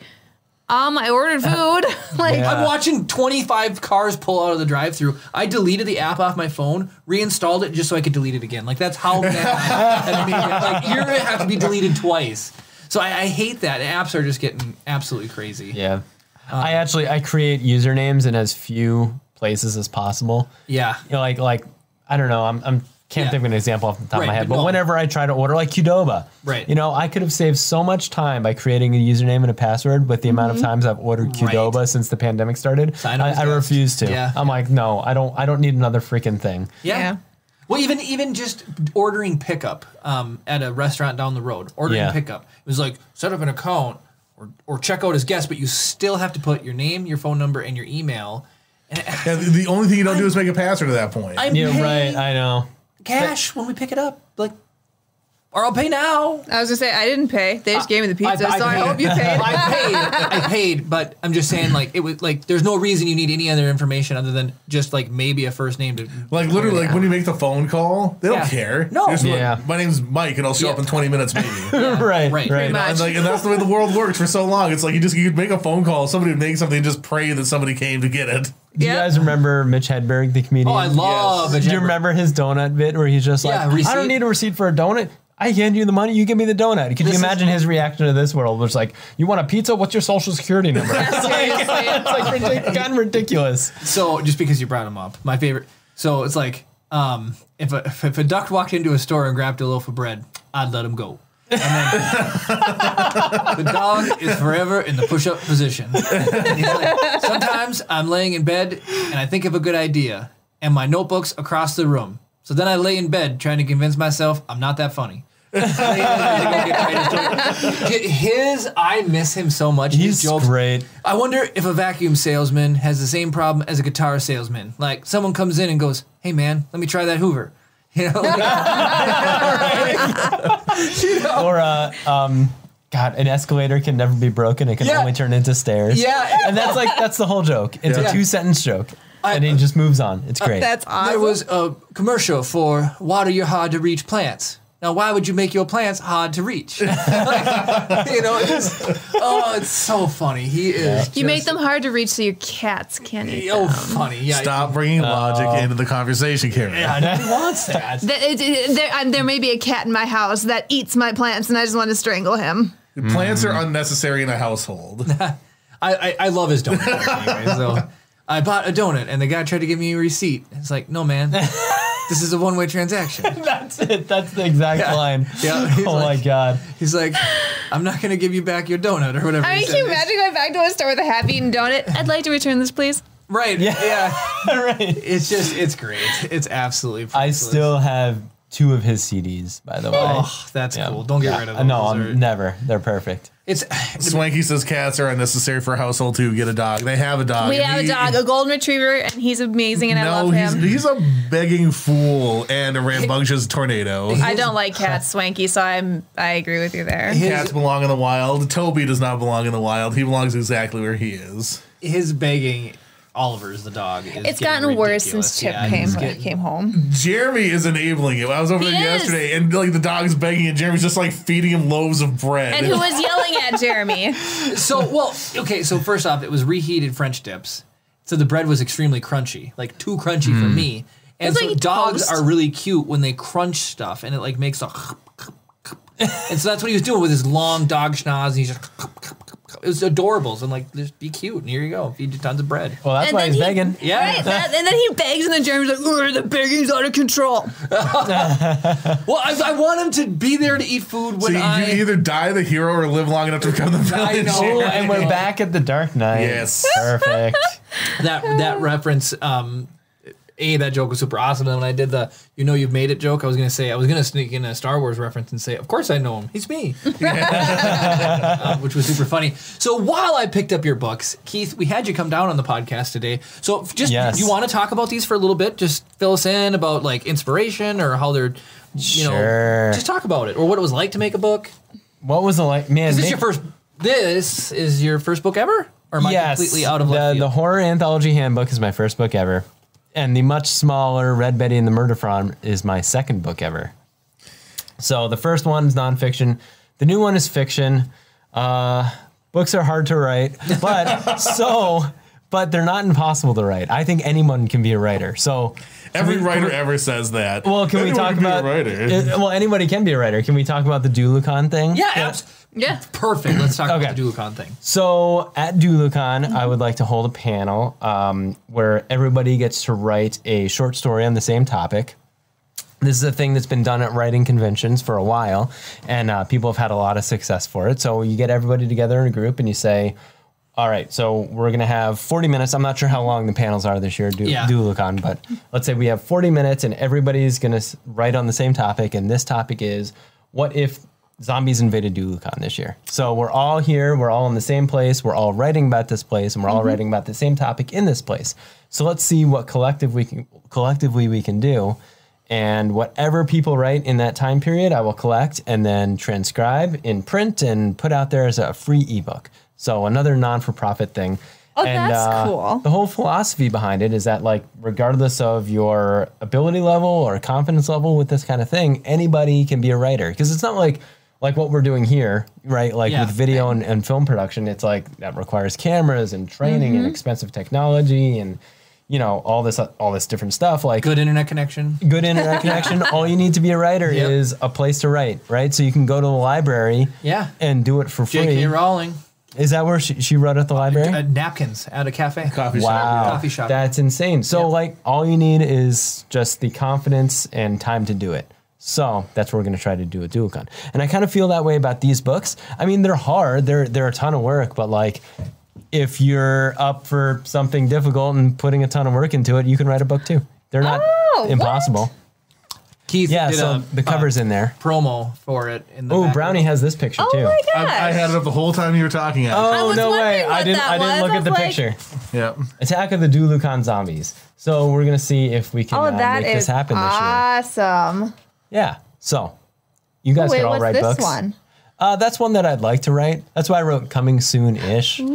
B: "Um, I ordered food." <laughs> like,
C: Yeah.
A: I'm watching 25 cars pull out of the drive-through. I deleted the app off my phone, reinstalled it just so I could delete it again. Like that's how mad that <laughs> made. Like you're gonna have to be deleted twice. So I, I hate that. Apps are just getting absolutely crazy.
C: Yeah.
A: Uh,
C: I actually I create usernames in as few places as possible.
A: Yeah.
C: You know, like like I don't know. I'm I'm can't
A: Yeah.
C: think of an example off the top of my head,
A: but
C: but
A: no.
C: whenever I try to order like Qdoba,
A: Right.
C: You know, I could have saved so much time by creating a username and a password with the amount of times I've ordered
A: Mm-hmm. Right.
C: Qdoba since the pandemic started. I, I refuse to.
A: Yeah.
C: I'm like, no, I don't. I don't need another freaking thing.
A: Yeah.
B: Yeah.
A: Well, even even just ordering pickup um, at a restaurant down the road, ordering
C: Yeah.
A: pickup. It was like set up an account or, or check out as guest, but you still have to put your name, your phone number, and your email. And
D: Yeah, the, the only thing you don't do is make a password at that point.
A: I'm
C: Yeah,
A: paying
C: right. I know.
A: cash when we pick it up, like, or I'll pay now.
B: I was gonna say I didn't pay. They just uh, gave me the pizza, so I
A: paid.
B: hope you <laughs> paid.
A: I paid. <laughs> I paid, but I'm just saying, like, it was like there's no reason you need any other information other than just like maybe a first name to
D: like literally, like when you make the phone call, they don't
A: Yeah.
D: care.
A: No.
D: They're just like,
C: Yeah.
D: my name's Mike, and I'll show up in 20 minutes, maybe. <laughs>
C: right.
A: right.
C: Right.
A: Pretty
B: much.
D: And like, and that's the way the world works for so long. It's like you just you could make a phone call, somebody would make something, and just pray that somebody came to get it.
C: Do you
B: Yeah.
C: guys remember Mitch Hedberg, the comedian?
A: Oh, I love
D: Yes.
A: it.
C: Do you remember his donut bit where he's just like,
A: Yeah,
C: I don't need a receipt for a donut. I hand you the money, you give me the donut. Could
A: This
C: you
A: is-
C: imagine his reaction to this world? Which like, you want a pizza? What's your social security number? <laughs> it's <laughs>
B: Seriously.
C: like ridic- kind of ridiculous.
A: So just because you brought him up, my favorite. So it's like um, if a if a duck walked into a store and grabbed a loaf of bread, I'd let him go. And then <laughs> the dog is forever in the push-up position. And he's like, Sometimes I'm laying in bed and I think of a good idea, and my notebook's across the room. So then I lay in bed trying to convince myself I'm not that funny. His, I miss him so much. His
C: He's
A: jokes,
C: great.
A: I wonder if a vacuum salesman has the same problem as a guitar salesman. Like someone comes in and goes, "Hey man, let me try that Hoover." <laughs> You know, <laughs> like,
C: Or uh, um, God, an escalator can never be broken. It can
A: Yeah.
C: only turn into stairs.
A: Yeah.
C: and that's like that's the whole joke. It's
A: Yeah.
C: a two sentence joke,
A: I-
C: and he just moves on. It's great.
B: That's awesome.
A: there was a commercial for water your hard to reach plants. Now, why would you make your plants hard to reach? <laughs> Like, you know, it's, oh, it's so funny. He is.
B: you make them hard to reach so your cats can't eat
A: Oh,
B: them.
A: funny. Yeah.
D: Stop bringing logic oh. into the conversation, Karen.
A: Yeah, who wants that?
B: Th- it- it- There, and there may be a cat in my house that eats my plants, and I just want to strangle him.
D: Plants are hmm. unnecessary in a household. <laughs>
A: I, I, I love his donut. <laughs> anyway, so I bought a donut, and the guy tried to give me a receipt. It's like, no, man, this is a one-way transaction. <laughs>
C: that's it. That's the exact
A: Yeah.
C: line.
A: Yeah, <laughs>
C: Oh
A: like-
C: my god.
A: He's like, I'm not gonna give you back your donut or whatever.
B: I
A: he
B: mean,
A: said.
B: can you imagine going back to a store with a half-eaten donut? I'd like to return this, please.
A: Right? Yeah.
C: Yeah. <laughs> right.
A: It's just, it's great. It's absolutely.
C: Perfect.
A: I
C: still have two of his CDs, by the way.
A: Oh, that's
C: Yeah.
A: cool. Don't get
C: Yeah.
A: rid of them.
C: No, I'm never. They're perfect.
A: It's <sighs>
D: Swanky says cats are unnecessary for a household to get a dog. They have a dog.
B: We
D: and
B: have a dog, a golden retriever, and he's amazing, and I love
D: he's,
B: him.
D: he's a begging fool and a rambunctious tornado. <laughs>
B: I don't like cats, Swanky, so I'm I agree with you there.
A: his,
D: Cats belong in the wild. Toby does not belong in the wild. He belongs exactly where he is.
A: his begging. Oliver's the dog. Is
B: It's
A: getting
B: gotten worse since Chip
A: Yeah,
B: came
A: he's getting-
B: came home.
D: Jeremy is enabling it. I was over
B: He
D: there
B: is.
D: yesterday, and like the dog's begging, and Jeremy's just like feeding him loaves of bread.
B: And who was yelling at Jeremy? <laughs>
A: So well, okay. So first off, it was reheated French dips, so the bread was extremely crunchy, like too crunchy
C: Hmm.
A: for me. And
B: It's
A: so
B: like
A: dogs
B: toast.
A: are really cute when they crunch stuff, and it like makes a. <laughs> and so that's what he was doing with his long dog schnoz. And he's just. It was adorables. So I'm like, just be cute, and here you go. Feed you tons of bread.
C: Well, that's
B: And
C: why
B: then
C: he's
B: he-
C: begging.
A: Yeah.
B: Right? That- and then he begs, and then Jeremy's like, "Ugh, the begging's out of control. <laughs>
A: Well, I, I want him to be there to eat food
D: so
A: when
D: you,
A: I.
D: you either die the hero or live long enough to become the villain.
A: I know.
C: Oh, and we're back at the Dark Knight.
D: Yes.
C: Perfect.
A: that that reference um A, that joke was super awesome. And when I did the you know you've made it joke, I was gonna say I was gonna sneak in a Star Wars reference and say, Of course I know him. He's me. Uh, <laughs> <laughs> which was super funny. So while I picked up your books, Keith, we had you come down on the podcast today. So just
C: Yes.
A: you want to talk about these for a little bit? Just fill us in about like inspiration or how they're you know just talk about it or what it was like to make a book.
C: What was the like? Man,
A: Is this
C: make-
A: your first this is your first book ever? Or am I completely out of
C: the,
A: left
C: the
A: field?
C: horror anthology handbook is my first book ever, and the much smaller Red Betty and the Murder Frog is my second book ever. So the first one is nonfiction. The new one is fiction. Uh, books are hard to write, but <laughs> so but they're not impossible to write. I think anyone can be a writer. So
D: Every writer ever says that.
C: well, can we talk
D: can be a
C: about?
D: writer?
C: Uh, well, anybody can be a writer. Can we talk about the Dulucon thing?
A: yeah, abs-
B: Yeah.
A: perfect. Let's talk
C: Okay.
A: about the Dulucon thing.
C: So at Dulucon, I would like to hold a panel um, where everybody gets to write a short story on the same topic. This is a thing that's been done at writing conventions for a while, and uh, people have had a lot of success for it. So you get everybody together in a group, and you say, "All right, so we're gonna have 40 minutes. I'm not sure how long the panels are this year, Du-
A: Yeah.
C: Dulucon, but let's say we have 40 minutes, and everybody's gonna s- write on the same topic. And this topic is, what if zombies invaded Dulucon this year? So we're all here, we're all in the same place, we're all writing about this place, and we're all writing about the same topic in this place. So let's see what collective we can collectively we can do. And whatever people write in that time period, I will collect and then transcribe in print and put out there as a free ebook. So another non-for-profit thing.
B: Oh,
C: and,
B: that's
C: uh,
B: cool.
C: The whole philosophy behind it is that, like, regardless of your ability level or confidence level with this kind of thing, anybody can be a writer. Because it's not like like what we're doing here, right? Like
A: Yeah.
C: with video and, and film production, it's like that requires cameras and training
B: Mm-hmm.
C: and expensive technology and you know all this all this different stuff. Like
A: Good internet connection.
C: good internet <laughs> connection. All you need to be a writer
A: Yep.
C: is a place to write, right? So you can go to the library,
A: Yeah.
C: and do it for free.
A: J.K. Rowling.
C: Is that where she, she wrote at the library?
A: Uh, napkins at a cafe.
D: Coffee shop.
C: Wow,
A: Coffee shop.
C: that's insane. So
A: Yeah.
C: like all you need is just the confidence and time to do it. So that's what we're gonna try to do at Dulucon. And I kind of feel that way about these books. I mean, they're hard. They're they're a ton of work, but like if you're up for something difficult and putting a ton of work into it, you can write a book too. They're not
B: Oh, what?
C: impossible.
A: Keith
C: Yeah,
A: did
C: so
A: a,
C: the cover's
A: uh,
C: in there.
A: promo for it. In the
C: Oh. Brownie has this picture
B: Oh
C: too.
B: my gosh.
D: I, I had it up the whole time you were talking.
C: Oh
D: Actually.
B: was
C: no way!
B: wondering
C: I didn't. I didn't
B: was.
C: look
B: I
C: at the
B: like-
C: picture.
D: yeah.
C: Attack of the Dulucon zombies. So we're gonna see if we can
B: Oh,
C: uh,
B: that
C: make this
B: is
C: happen this year.
B: awesome.
C: Yeah. So you guys
B: Wait,
C: could all
B: what's
C: write
B: this
C: books.
B: one?
C: Uh, that's one that I'd like to write. That's why I wrote "Coming Soon" ish. <laughs>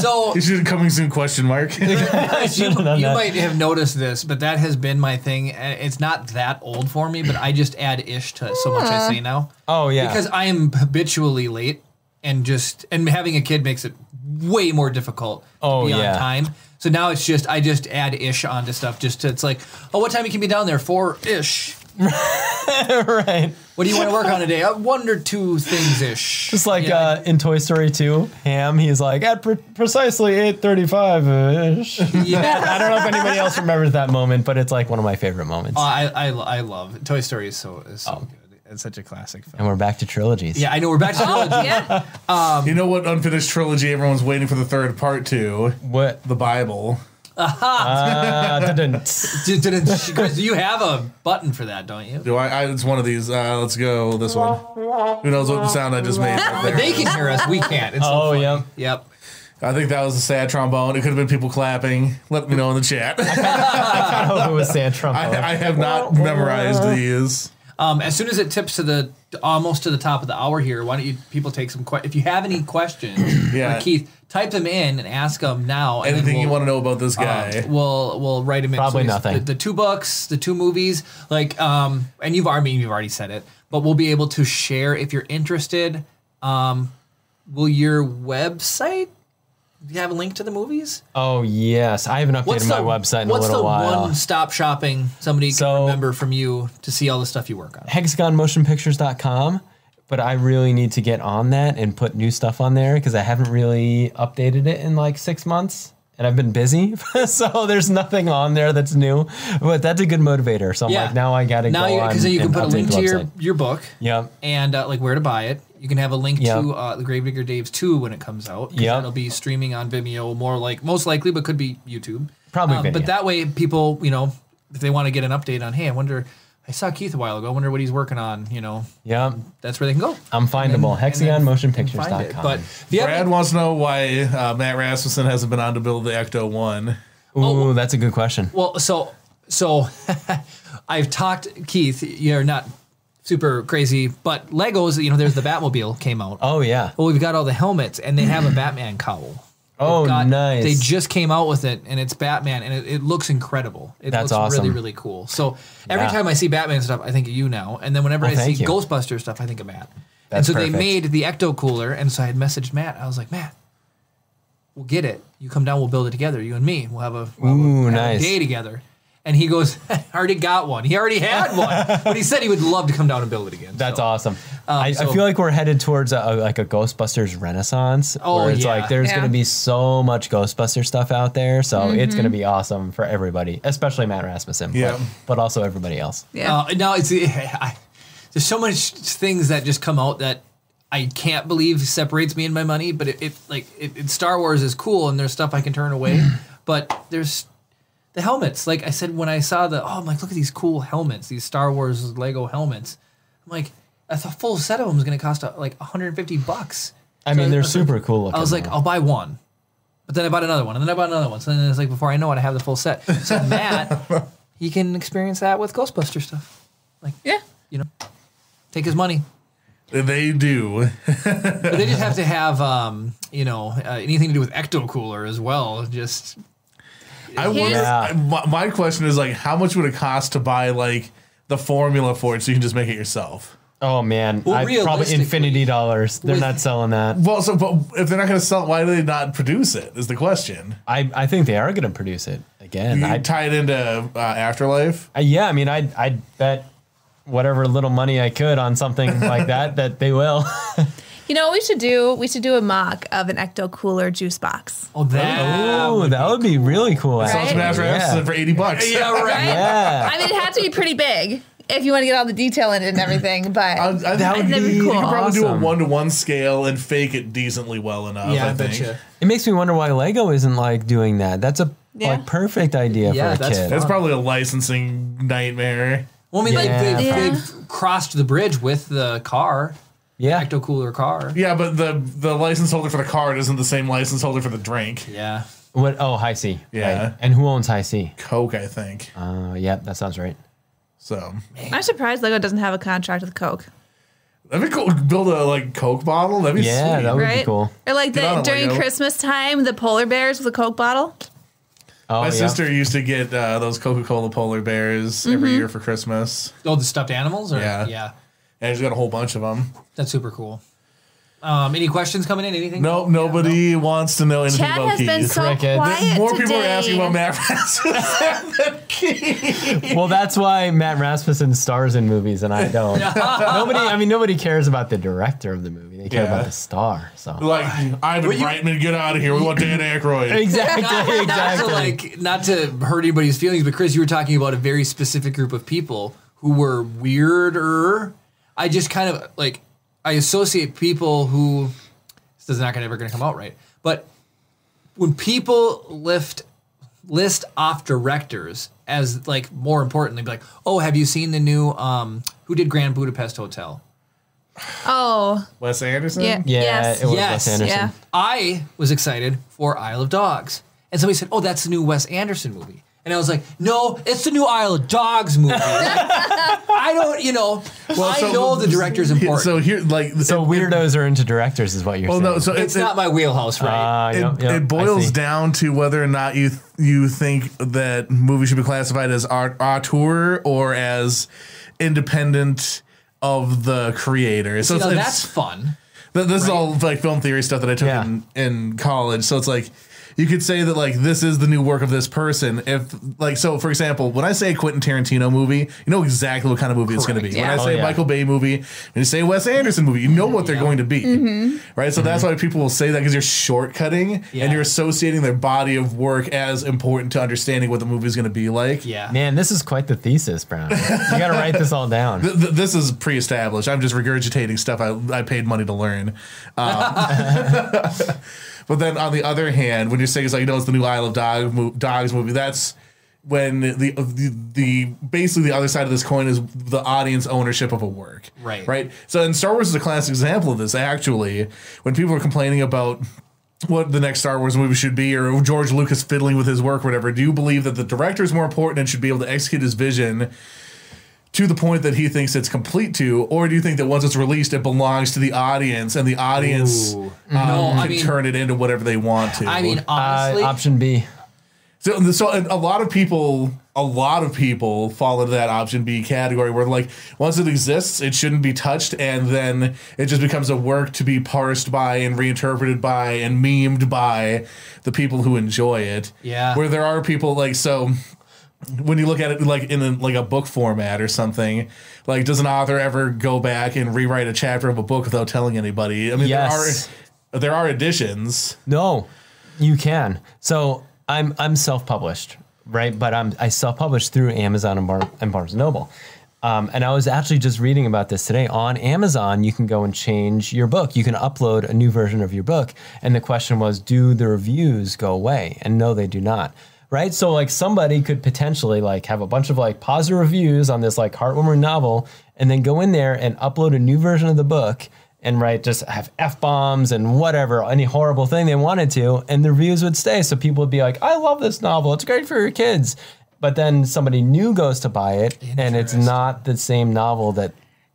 A: So <laughs>
D: You should coming soon question mark. <laughs>
A: you, you might have noticed this, but that has been my thing. It's not that old for me, but I just add ish to so much I say now.
C: Oh yeah.
A: Because I am habitually late and just and having a kid makes it way more difficult
C: Oh,
A: to be
C: yeah.
A: on time. So now it's just I just add ish onto stuff just to it's like, oh what time you can be down there? Four ish. <laughs>
C: right.
A: What do you want to work on today? Uh, one or two things ish.
C: Just like
A: Yeah.
C: uh, in Toy Story 2, Ham, he's like at pre- precisely 8:35 ish. <laughs>
A: yeah. <laughs>
C: I don't know if anybody else remembers that moment, but it's like one of my favorite moments.
A: Oh, I, I I love Toy Story is so is
C: Oh.
A: so good. It's such a classic film.
C: and we're back to trilogies.
A: Yeah, I know we're back to
B: Oh,
A: trilogy.
B: yeah.
D: you know what unfinished trilogy everyone's waiting for the third part to?
C: What?
D: The Bible.
C: Uh, didn't.
A: Did- did it- Chris, you have a button for that, don't you?
D: Do I, I? It's one of these. Uh, let's go. This one. Who knows what sound I just made? right
A: But they can hear us. We can't. It's
C: Oh,
A: funny.
C: yeah.
A: Yep.
D: I think that was a sad trombone. It could have been people clapping. Let me know in the chat. <laughs>
C: I hope it was sad trombone. <laughs>
D: I, I have not <laughs> memorized these.
A: Um, as soon as it tips to the almost to the top of the hour here, why don't you people take some questions? If you have any questions, <clears throat>
D: Yeah.
A: for Keith, type them in and ask them now. and
D: Anything you
A: we'll-
D: want to know about this guy?
A: Um, we'll we'll write them in.
C: Probably
A: it's
C: nothing.
A: The, the two books, the two movies, like um, and you've already you've already said it, but we'll be able to share if you're interested. Um, will your website do you have a link to the movies?
C: oh yes, I haven't updated my website in a
A: what's
C: little
A: the
C: while.
A: one-stop shopping somebody
C: So-
A: can remember from you to see all the stuff you work on?
C: hexagonmotionpictures.com but I really need to get on that and put new stuff on there because I haven't really updated it in like six months and I've been busy. <laughs> so there's nothing on there that's new. But that's a good motivator. So I'm like, now I got to
A: now
C: go
A: because then you can put a link to your your book.
C: Yep.
A: and uh, like where to buy it. You can have a link
C: Yep.
A: to uh, the Gravedigger Dave's 2 when it comes out.
C: Yeah.
A: It'll be streaming on Vimeo, more like most likely, but could be YouTube.
C: Probably
A: Um,
C: video.
A: but that way, people, you know, if they want to get an update on, hey, I wonder, I saw Keith a while ago. I wonder what he's working on. You know,
C: yeah,
A: that's where they can go.
C: I'm findable.
A: And then- and then find it.
C: HexagonMotionPictures.com.
A: But if you
D: Brad
A: haven't-
D: wants to know why uh, Matt Rasmussen hasn't been on to build the Ecto One.
C: Ooh, that's a good question.
A: Well, so so <laughs> I've talked Keith. You're not super crazy, but Legos. You know, there's the Batmobile <laughs> came out.
C: Oh yeah.
A: Well, we've got all the helmets, and they have a Batman cowl.
C: Oh,
A: got-
C: nice.
A: They just came out with it, and it's Batman, and it, it looks incredible. It
C: That's
A: looks really,
C: awesome.
A: really cool. So every
C: Yeah.
A: time I see Batman stuff, I think of you now, and then whenever
C: Oh,
A: I see
C: you.
A: Ghostbuster stuff, I think of Matt. and
C: That's
A: so they made the Ecto Cooler, and so I had messaged Matt. I was like, Matt, we'll get it. You come down, we'll build it together. You and me, we'll have a, we'll have
C: Ooh,
A: have a
C: nice.
A: day together. And he goes, <laughs> I already got one. He already had <laughs> one, but he said he would love to come down and build it again.
C: That's
A: So,
C: awesome. I, I
A: so-
C: feel like we're headed towards a, a- like a Ghostbusters renaissance,
A: Oh,
C: where it's
A: yeah.
C: like there's
B: Yeah.
C: going to be so much Ghostbuster stuff out there, so it's
B: Mm-hmm.
C: going to be awesome for everybody, especially Matt Rasmussen,
D: Yeah.
C: but, but also everybody else.
B: Yeah.
A: Uh, no, it's <laughs> I, there's so much things that just come out that I can't believe separates me and my money. But it, it like it, it, Star Wars is cool, and there's stuff I can turn away. <clears throat> but there's the helmets. Like I said when I saw the oh, I'm like, look at these cool helmets, these Star Wars Lego helmets. I'm like, a full set of them is going to cost uh, like 150 bucks.
C: I mean,
A: So
C: they're
A: was like-
C: super cool looking.
A: I was like,
C: though.
A: I'll buy one. But then I bought another one, and then I bought another one. So then it's like before I know it, I have the full set. So <laughs> Matt, he can experience that with Ghostbuster stuff. Like,
B: yeah.
A: you know, take his money.
D: They do.
A: But they just <laughs> have to have, um, you know, uh, anything to do with Ecto Cooler as well. Just
D: I wonder.
C: Yeah.
D: My, my question is like, how much would it cost to buy like the formula for it so you can just make it yourself?
C: oh man,
A: Well,
C: I, probably
A: realistically,
C: infinity dollars. They're
A: with-
C: not selling that.
D: Well, so but if they're not going to sell, it, why do they not produce it? Is the question.
C: I, I think they are going to produce it again.
D: You
C: I,
D: tie it into uh, Afterlife.
C: I yeah, I mean, I I bet whatever little money I could on something <laughs> like that that they will. <laughs>
B: You know what we should do? We should do a mock of an Ecto Cooler juice box.
A: oh that.
C: oh, that would be really cool.
B: Right?
C: actually.
D: Smash Rasmussen
C: Yeah.
D: for eighty bucks.
A: Yeah, right.
B: Right?
C: Yeah.
B: I mean, it has to be pretty big if you want to get all the detail in it and everything. But
D: I, I,
C: That would
B: be
C: be
B: cool.
D: You could probably do a one to one scale and fake it decently well enough.
A: Yeah,
D: I
A: I
D: think.
A: bet you.
C: It makes me wonder why Lego isn't like doing that. That's a
B: Yeah.
C: like perfect idea
A: Yeah,
C: for a
A: that's
C: kid.
D: That's probably a licensing nightmare.
A: Well, I mean, like they've,
B: Yeah.
A: they've crossed the bridge with the car,
C: yeah.
A: Ecto Cooler car.
D: Yeah, but the the license holder for the card isn't the same license holder for the drink.
A: Yeah.
C: What? Oh, High C.
D: Yeah.
C: Right. And who owns High C?
D: Coke, I think.
C: Uh, yeah, that sounds right.
D: So
B: I'm surprised Lego doesn't have a contract with Coke.
D: that'd be cool. Build a like Coke bottle. That'd be
C: Yeah,
D: sweet.
C: that would be cool.
B: Or like
D: Get
B: the
D: it,
B: during
D: Lego.
B: Christmas time, the polar bears with a Coke bottle.
C: Oh,
D: My
C: yeah.
D: sister used to get uh, those Coca Cola polar bears
B: Mm-hmm.
D: every year for Christmas,
A: Oh, the stuffed animals? Or,
D: Yeah.
A: Yeah.
D: and she's got a whole bunch of them.
A: That's super cool. Um, any questions coming in? Anything?
D: No, nobody wants to know anything
B: Chad
D: about
B: has
D: Keith.
B: so
C: Cricket.
B: quiet
D: More
B: today.
D: people are asking about Matt Rasmussen than <laughs> Keith.
C: Well, that's why Matt Rasmussen stars in movies and I don't. <laughs> nobody, I mean, nobody cares about the director of the movie. They care
D: Yeah.
C: about the star. So
D: Like Ivan
A: you-
D: Reitman, get out of here. We want Dan <laughs> Aykroyd.
C: exactly,
A: not to
C: exactly.
A: like not to hurt anybody's feelings, but Chris, you were talking about a very specific group of people who were weirder. I just kind of like I associate people who this is not gonna ever gonna come out right, but when people lift list off directors as like more importantly, be like, oh, have you seen the new um who did Grand Budapest Hotel?
B: Oh,
D: Wes Anderson.
B: yeah.
C: yeah,
B: yes.
C: it was
A: Yes,
C: Wes Anderson.
B: yeah.
A: I was excited for Isle of Dogs. And somebody said, Oh, that's the new Wes Anderson movie. And I was like, No, it's the new Isle of Dogs movie. <laughs> I don't, you know, I
D: so-
A: know the director's <laughs> important.
D: So here, like,
C: So
D: it-
C: weirdos are into directors, is what you're
D: Well,
C: saying.
D: no. So
A: it's
D: it,
A: not my wheelhouse, right?
C: Uh,
D: it,
C: yep, yep,
D: it boils down to whether or not you th- you think that movies should be classified as art auteur or as independent of the creator. So
A: you know,
D: it's,
A: that's fun.
D: th- this is all like film theory stuff that I took
C: Yeah.
D: in, in college. So it's like you could say that like this is the new work of this person. If like so, for example, when I say a Quentin Tarantino movie, you know exactly what kind of movie it's going to be.
A: Correct.
D: When I say
C: Oh, yeah.
D: a Michael Bay movie, when you say a Wes Anderson movie, you know what they're
A: Yeah.
D: going to be,
B: Mm-hmm.
D: right? So that's why people will say that because you're shortcutting
A: Yeah.
D: and you're associating their body of work as important to understanding what the movie is going to be like.
A: Yeah.
C: Man, this is quite the thesis, Brown. You got to write this all down. <laughs>
D: Th- th- this is pre-established. I'm just regurgitating stuff I, I paid money to learn. Um, <laughs> But then on the other hand, when you're saying it's like, you know, it's the new Isle of Dog, Dogs movie, that's when the, the the basically the other side of this coin is the audience ownership of a work.
A: Right.
D: Right. So and Star Wars is a classic example of this. Actually, when people are complaining about what the next Star Wars movie should be, or George Lucas fiddling with his work, or whatever, do you believe that the director is more important and should be able to execute his vision? To the point that he thinks it's complete to, or do you think that once it's released, it belongs to the audience and the audience um,
A: No, I
D: can
A: mean-
D: turn it into whatever they want to?
A: I mean,
C: Uh, option B.
D: So, so and a lot of people, a lot of people fall into that option B category where like once it exists, it shouldn't be touched, and then it just becomes a work to be parsed by and reinterpreted by and memed by the people who enjoy it.
A: Yeah.
D: Where there are people like so. When you look at it like in a, like a book format or something, like does an author ever go back and rewrite a chapter of a book without telling anybody? I mean,
C: Yes.
D: there are there are editions.
C: No, you can. So I'm I'm self-published, right? But I'm I self-published through Amazon and, Bar- and Barnes and Noble. Um, and I was actually just reading about this today. On Amazon, you can go and change your book. You can upload a new version of your book. And the question was, do the reviews go away? And no, they do not. Right? So like somebody could potentially like have a bunch of like positive reviews on this like heartwarming novel and then go in there and upload a new version of the book and right just have f bombs and whatever any horrible thing they wanted to, and the reviews would stay. So people would be like, "I love this novel. It's great for your kids." But then somebody new goes to buy it, and it's not the same novel that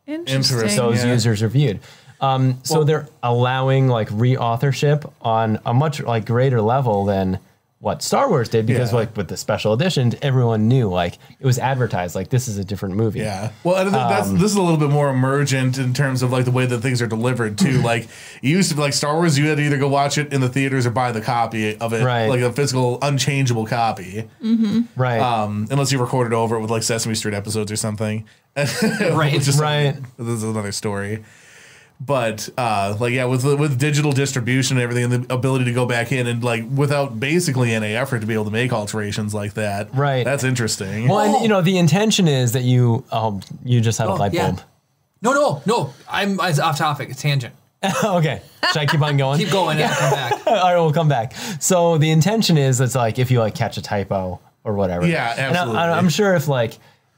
B: Interesting.
D: Interesting.
C: those
D: Yeah.
C: users reviewed. Um, so they're allowing like re-authorship on a much like greater level than what Star Wars did because
D: Yeah.
C: like with the special editions, everyone knew like it was advertised like this is a different movie.
D: Yeah. Well, I think that's
C: Um,
D: this is a little bit more emergent in terms of like the way that things are delivered too. <laughs> like it used to be like Star Wars, you had to either go watch it in the theaters or buy the copy of it,
C: Right.
D: like a physical, unchangeable copy,
C: Right.
D: um, unless you recorded over it with like Sesame Street episodes or something. <laughs>
A: Right.
D: Which is-
C: Right.
D: This is another story. But uh, like yeah, with with digital distribution and everything, and the ability to go back in and like without basically any effort to be able to make alterations like that,
C: Right.
D: That's interesting.
C: well, and you know the intention is that you oh you just had a
A: Oh,
C: light
A: yeah.
C: bulb.
A: no, no, no. I'm, I'm off topic. It's tangent. <laughs>
C: okay. Should I keep on going?
A: Keep going and come back. <laughs>
C: All right, we'll come back. So the intention is it's like if you like catch a typo or whatever.
D: Yeah,
C: And I-
D: absolutely.
C: I'm sure if like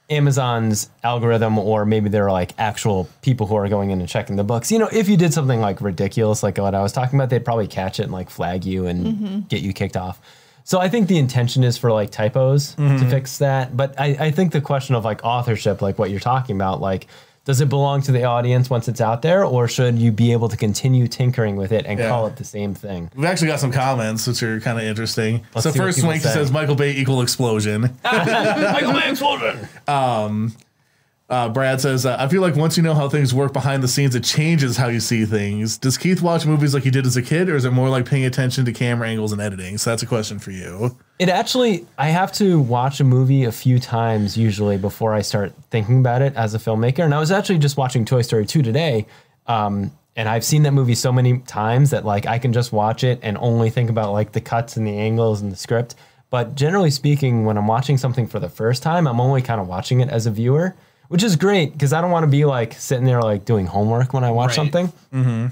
C: Amazon's algorithm or maybe there are like actual people who are going in and checking the books, you know, if you did something like ridiculous, like what I was talking about, they'd probably catch it and like flag you and get you kicked off. So I think the intention is for like typos
D: Mm-hmm.
C: to fix that. But I, I think the question of like authorship, like what you're talking about, like does it belong to the audience once it's out there, or should you be able to continue tinkering with it and
D: Yeah.
C: call it the same thing?
D: We've actually got some comments which are kind of interesting.
C: Let's
D: so first,
C: people
D: Swanky
C: say.
D: says Michael Bay equal explosion. <laughs> <laughs>
C: Michael Bay explosion.
D: Um, Uh, Brad says, uh, I feel like once you know how things work behind the scenes, it changes how you see things. Does Keith watch movies like he did as a kid, or is it more like paying attention to camera angles and editing? So that's a question for you.
C: It actually, I have to watch a movie a few times usually before I start thinking about it as a filmmaker. And I was actually just watching Toy Story 2 today. Um, and I've seen that movie so many times that like I can just watch it and only think about like the cuts and the angles and the script. But generally speaking, when I'm watching something for the first time, I'm only kind of watching it as a viewer, which is great because I don't want to be like sitting there like doing homework when I watch
A: Right.
C: something. Mm-hmm.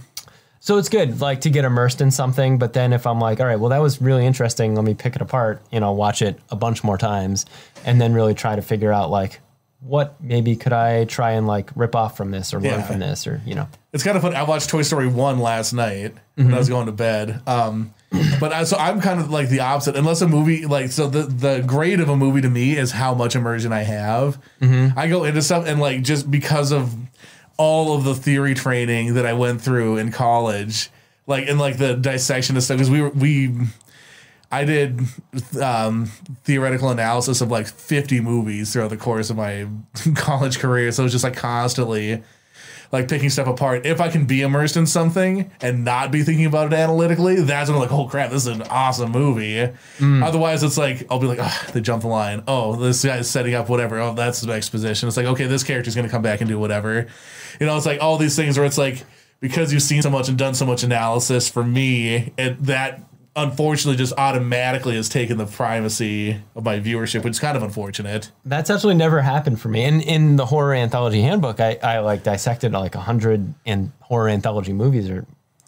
C: So it's good, like to get immersed in something. But then if I'm like, all right, well, that was really interesting. Let me pick it apart. You know, watch it a bunch more times, and then really try to figure out like what maybe could I try and like rip off from this or learn
D: Yeah.
C: from this or you know.
D: It's kind of fun. I watched Toy Story 1 last night when I was going to bed. Um, but I, so I'm kind of like the opposite. Unless a movie, like, so the, the grade of a movie to me is how much immersion I have. I go into stuff and, like, just because of all of the theory training that I went through in college, like, and like the dissection of stuff, because we were, we, I did um, theoretical analysis of like 50 movies throughout the course of my <laughs> college career. So it was just like constantly like picking stuff apart. If I can be immersed in something and not be thinking about it analytically, that's when I'm like, oh crap, this is an awesome movie. Otherwise, it's like, I'll be like, oh, they jumped the line. Oh, this guy's setting up whatever. Oh, that's the exposition. It's like, okay, this character's going to come back and do whatever. You know, it's like all these things where it's like, because you've seen so much and done so much analysis for me, it, that unfortunately just automatically has taken the primacy of my viewership, which is kind of unfortunate.
C: That's actually never happened for me. And in the horror anthology handbook, I, I like dissected like a hundred and horror anthology movies or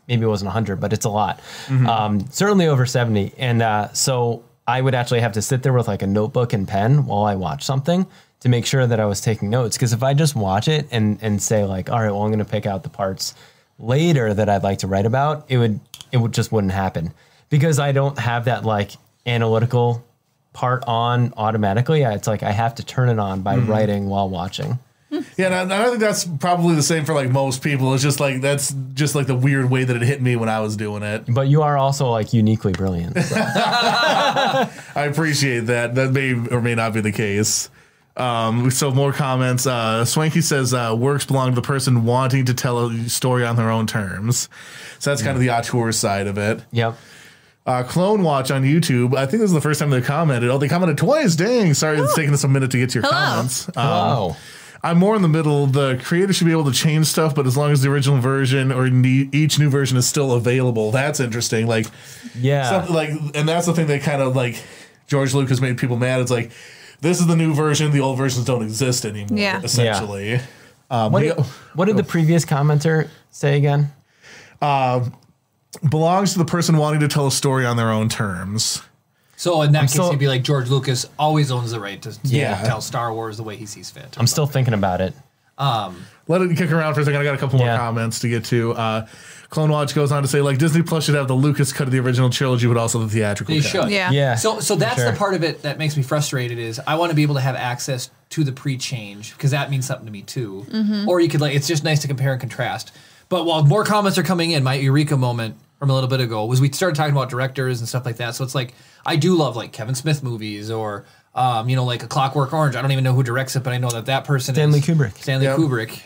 C: maybe it wasn't a 100, but it's a lot. Um, certainly over 70. And uh, so I would actually have to sit there with like a notebook and pen while I watch something to make sure that I was taking notes. Because if I just watch it and and say like, all right, well, I'm going to pick out the parts later that I'd like to write about, it would it would just wouldn't happen because I don't have that like analytical part on automatically. It's like I have to turn it on by writing while watching.
D: Yeah, and I, I think that's probably the same for like most people. It's just like that's just like the weird way that it hit me when I was doing it.
C: But you are also like uniquely brilliant. <laughs> <laughs>
D: I appreciate that. That may or may not be the case. Um, so more comments. Uh, Swanky says uh, works belong to the person wanting to tell a story on their own terms. So that's kind of the auteur side of it.
C: yep.
D: Uh, Clone Watch on YouTube. I think this is the first time they commented. Oh, they commented twice. Dang, sorry, it's taking us a minute to get to your
B: Hello.
D: comments. Um,
C: Oh.
D: I'm more in the middle. The creator should be able to change stuff, but as long as the original version or ne- each new version is still available, that's interesting. Like,
C: Yeah.
D: something like, and that's the thing that kind of like George Lucas made people mad. It's like this is the new version; the old versions don't exist anymore.
B: Yeah.
D: essentially. Um,
C: What
D: we-
C: did, what did the previous commenter say again?
D: Belongs to the person wanting to tell a story on their own terms.
A: So in that case,
C: still-
A: it'd be like George Lucas always owns the right to
D: Yeah.
A: tell Star Wars the way he sees fit.
C: I'm still thinking about it.
D: Let it kick around for a second. I got a couple more
C: Yeah.
D: comments to get to. Uh, Clone Watch goes on to say, like Disney Plus should have the Lucas cut of the original trilogy, but also the theatrical.
A: They
D: cut.
A: should.
B: Yeah.
C: Yeah.
A: So so that's
C: sure.
A: the part of it that makes me frustrated is I want to be able to have access to the pre-change because that means something to me too. Or you could like it's just nice to compare and contrast. But while more comments are coming in, my eureka moment from a little bit ago was we started talking about directors and stuff like that. So it's like I do love like Kevin Smith movies or um, you know like a Clockwork Orange. I don't even know who directs it, but I know that that person
C: Stanley
A: is
C: Kubrick.
A: Stanley
D: Yep.
A: Kubrick.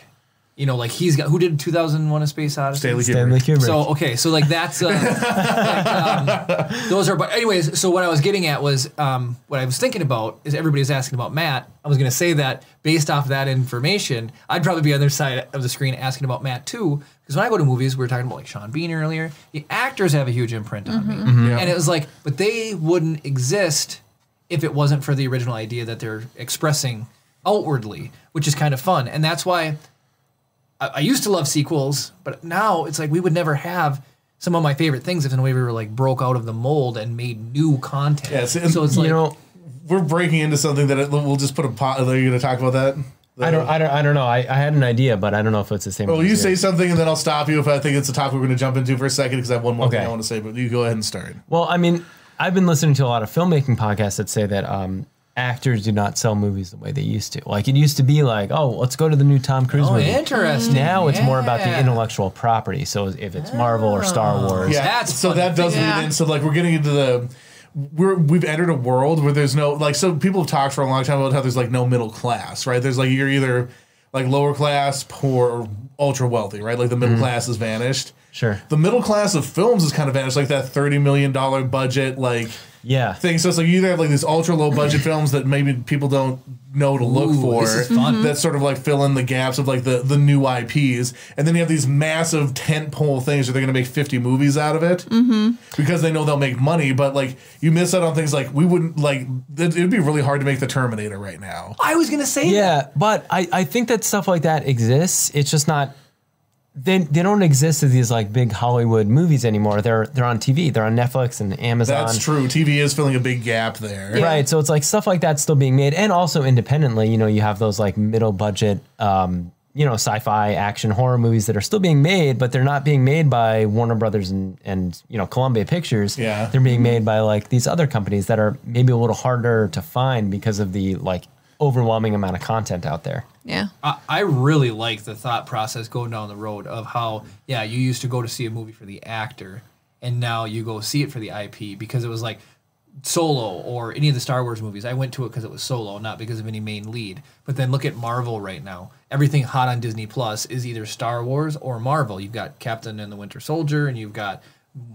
A: You know, like he's got who did 2001: A Space Odyssey.
D: Stanley
C: Stanley
D: Kubrick.
C: Kubrick.
A: So okay, so like that's uh, <laughs> like, um, those are. But anyways, so what I was getting at was um, what I was thinking about is everybody's asking about Matt. I was going to say that based off that information, I'd probably be on their side of the screen asking about Matt too. Because when I go to movies, we were talking about like Sean Bean earlier. The actors have a huge imprint on me,
D: Yeah.
A: and it was like, but they wouldn't exist if it wasn't for the original idea that they're expressing outwardly, which is kind of fun, and that's why. I, I used to love sequels, but now it's like we would never have some of my favorite things if in a way we were like broke out of the mold and made new content.
D: Yes, and
A: so it's like
C: you
A: like
C: know,
D: We're breaking into something that it, we'll just put a pot. Are you going to talk about that?
C: I don't, I don't, I don't know. I, I had an idea, but I don't know if it's the same.
D: Well, you
C: yours.
D: say something and then I'll stop you if I think it's a topic we're going to jump into for a second because I have one more thing I want to say. But you go ahead and start.
C: Well, I mean, I've been listening to a lot of filmmaking podcasts that say that um, actors do not sell movies the way they used to. Like it used to be like, oh, let's go to the new Tom Cruise
A: oh,
C: movie.
A: interesting.
C: Now it's more about the intellectual property. So if it's Marvel or Star oh. Wars,
D: Yeah,
A: That's
D: so
A: funny.
D: that does
B: Yeah.
D: lead in. So like we're getting into the. We're, we've entered a world where there's no like so people have talked for a long time about how there's like no middle class right there's like you're either like lower class poor or ultra wealthy right like the middle mm-hmm. class has vanished
C: sure,
D: the middle class of films has kind of vanished like that 30 million dollar budget like
C: yeah,
D: thing. So it's like you either have like these ultra low budget <laughs> films that maybe people don't know to look
A: Ooh,
D: for.
A: this is fun.
D: That sort of like fill in the gaps of like the the new IPs, and then you have these massive tent pole things where they're going to make fifty movies out of it mm-hmm. because they know they'll make money. But like you miss out on things like we wouldn't like. It would be really hard to make the Terminator right now.
A: I was gonna say that.
C: yeah. But I, I think that stuff like that exists. It's just not. They, they don't exist as these like big Hollywood movies anymore. They're they're on TV. They're on Netflix and Amazon.
D: That's true. TV is filling a big gap there.
C: Right. So it's like stuff like that's still being made, and also independently. You know, you have those like middle budget, um, you know, sci-fi action horror movies that are still being made, but they're not being made by Warner Brothers and and you know Columbia Pictures.
D: Yeah.
C: They're being made by like these other companies that are maybe a little harder to find because of the like overwhelming amount of content out there.
B: Yeah.
A: I, I really like the thought process going down the road of how yeah you used to go to see a movie for the actor and now you go see it for the IP because it was like Solo or any of the Star Wars movies. I went to it because it was Solo, not because of any main lead. But then look at Marvel right now. Everything hot on Disney Plus is either Star Wars or Marvel. You've got Captain and the Winter Soldier, and you've got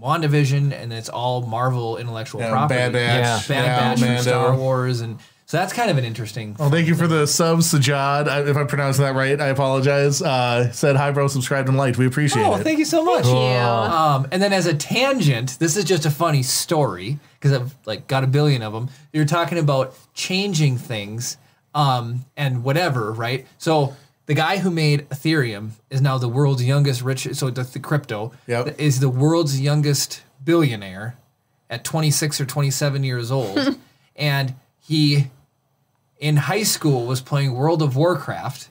A: WandaVision, and it's all Marvel intellectual
D: Yeah,
A: property.
D: Bad Batch.
A: Bad
D: yeah,
A: Batch from Star Wars, and so that's kind of an interesting.
D: Well, thank you for the subs, Sajad. I, if I pronounced that right, I apologize. Uh, said hi, bro. Subscribed and liked. We appreciate it.
A: Oh,
D: it.
A: thank you so much.
B: Cute.
A: Um, and then as a tangent, this is just a funny story because I've like got a billion of them. You're talking about changing things um, and whatever, right? So the guy who made Ethereum is now the world's youngest rich. So the, the crypto
D: Yep.
A: is the world's youngest billionaire at 26 or 27 years old, <laughs> and he in high school was playing World of Warcraft,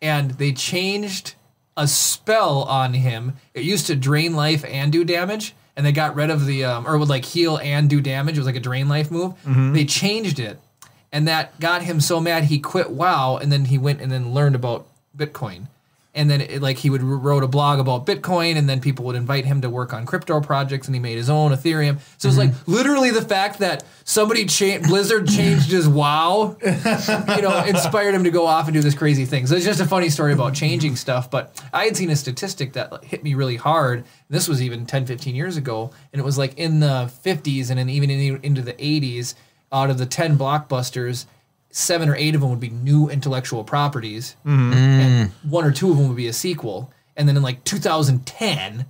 A: and they changed a spell on him. It used to drain life and do damage, and they got rid of the um, or would like heal and do damage. It was like a drain life move. They changed it, and that got him so mad he quit WoW, and then he went and then learned about Bitcoin. And then, it, like, he would wrote a blog about Bitcoin, and then people would invite him to work on crypto projects, and he made his own Ethereum. So it's like mm-hmm. literally the fact that somebody cha- Blizzard changed his WoW you know, inspired him to go off and do this crazy thing. So it's just a funny story about changing stuff. But I had seen a statistic that hit me really hard. This was even 10, 15 years ago. And it was like in the 50s and then even in, into the 80s, out of the 10 blockbusters, seven or eight of them would be new intellectual properties. And one or two of them would be a sequel. And then in like 2010,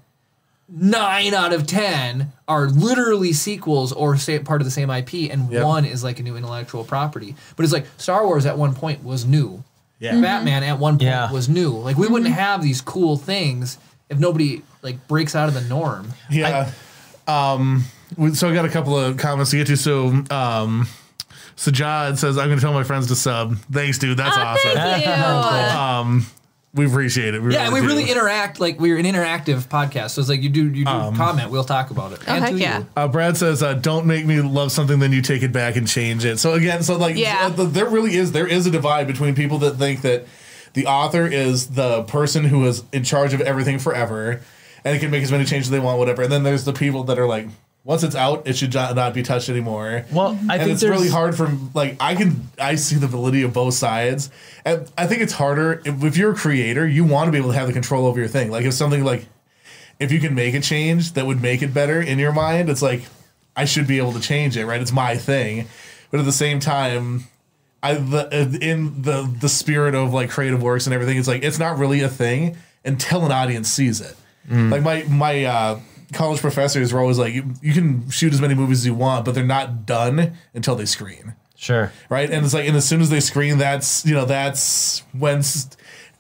A: nine out of 10 are literally sequels or say part of the same IP, and
D: Yep.
A: one is like a new intellectual property. But it's like Star Wars at one point was new.
D: Yeah.
A: Batman at one point
C: Yeah.
A: was new. Like we wouldn't have these cool things if nobody like breaks out of the norm.
D: Yeah. um, so I got a couple of comments to get to. So, um, Sajad says, I'm going to tell my friends to sub. Thanks, dude. That's
B: Oh,
D: awesome.
B: thank you. <laughs>
D: Um, we appreciate it. We
A: Yeah, and we
D: do.
A: really interact. Like we're an interactive podcast, so it's like you do you do
D: Um,
A: comment, we'll talk about it. and
B: heck
A: to
B: yeah.
A: you.
D: Uh, Brad says, uh, "Don't make me love something, then you take it back and change it." So again, so like,
B: Yeah.
D: uh, th- there really is there is a divide between people that think that the author is the person who is in charge of everything forever, and it can make as many changes as they want, whatever. And then there's the people that are like, once it's out, it should not be touched anymore.
C: Well, I
D: and
C: think
D: it's really hard for like I can I see the validity of both sides, and I think it's harder if, if you're a creator, you want to be able to have the control over your thing. Like if something like if you can make a change that would make it better in your mind, it's like I should be able to change it, right? It's my thing, but at the same time. I the in the the spirit of like creative works and everything, it's like it's not really a thing until an audience sees it. Like my my uh, college professors were always like, you, you can shoot as many movies as you want, but they're not done until they screen,
C: sure.
D: right? And it's like, and as soon as they screen, that's you know that's when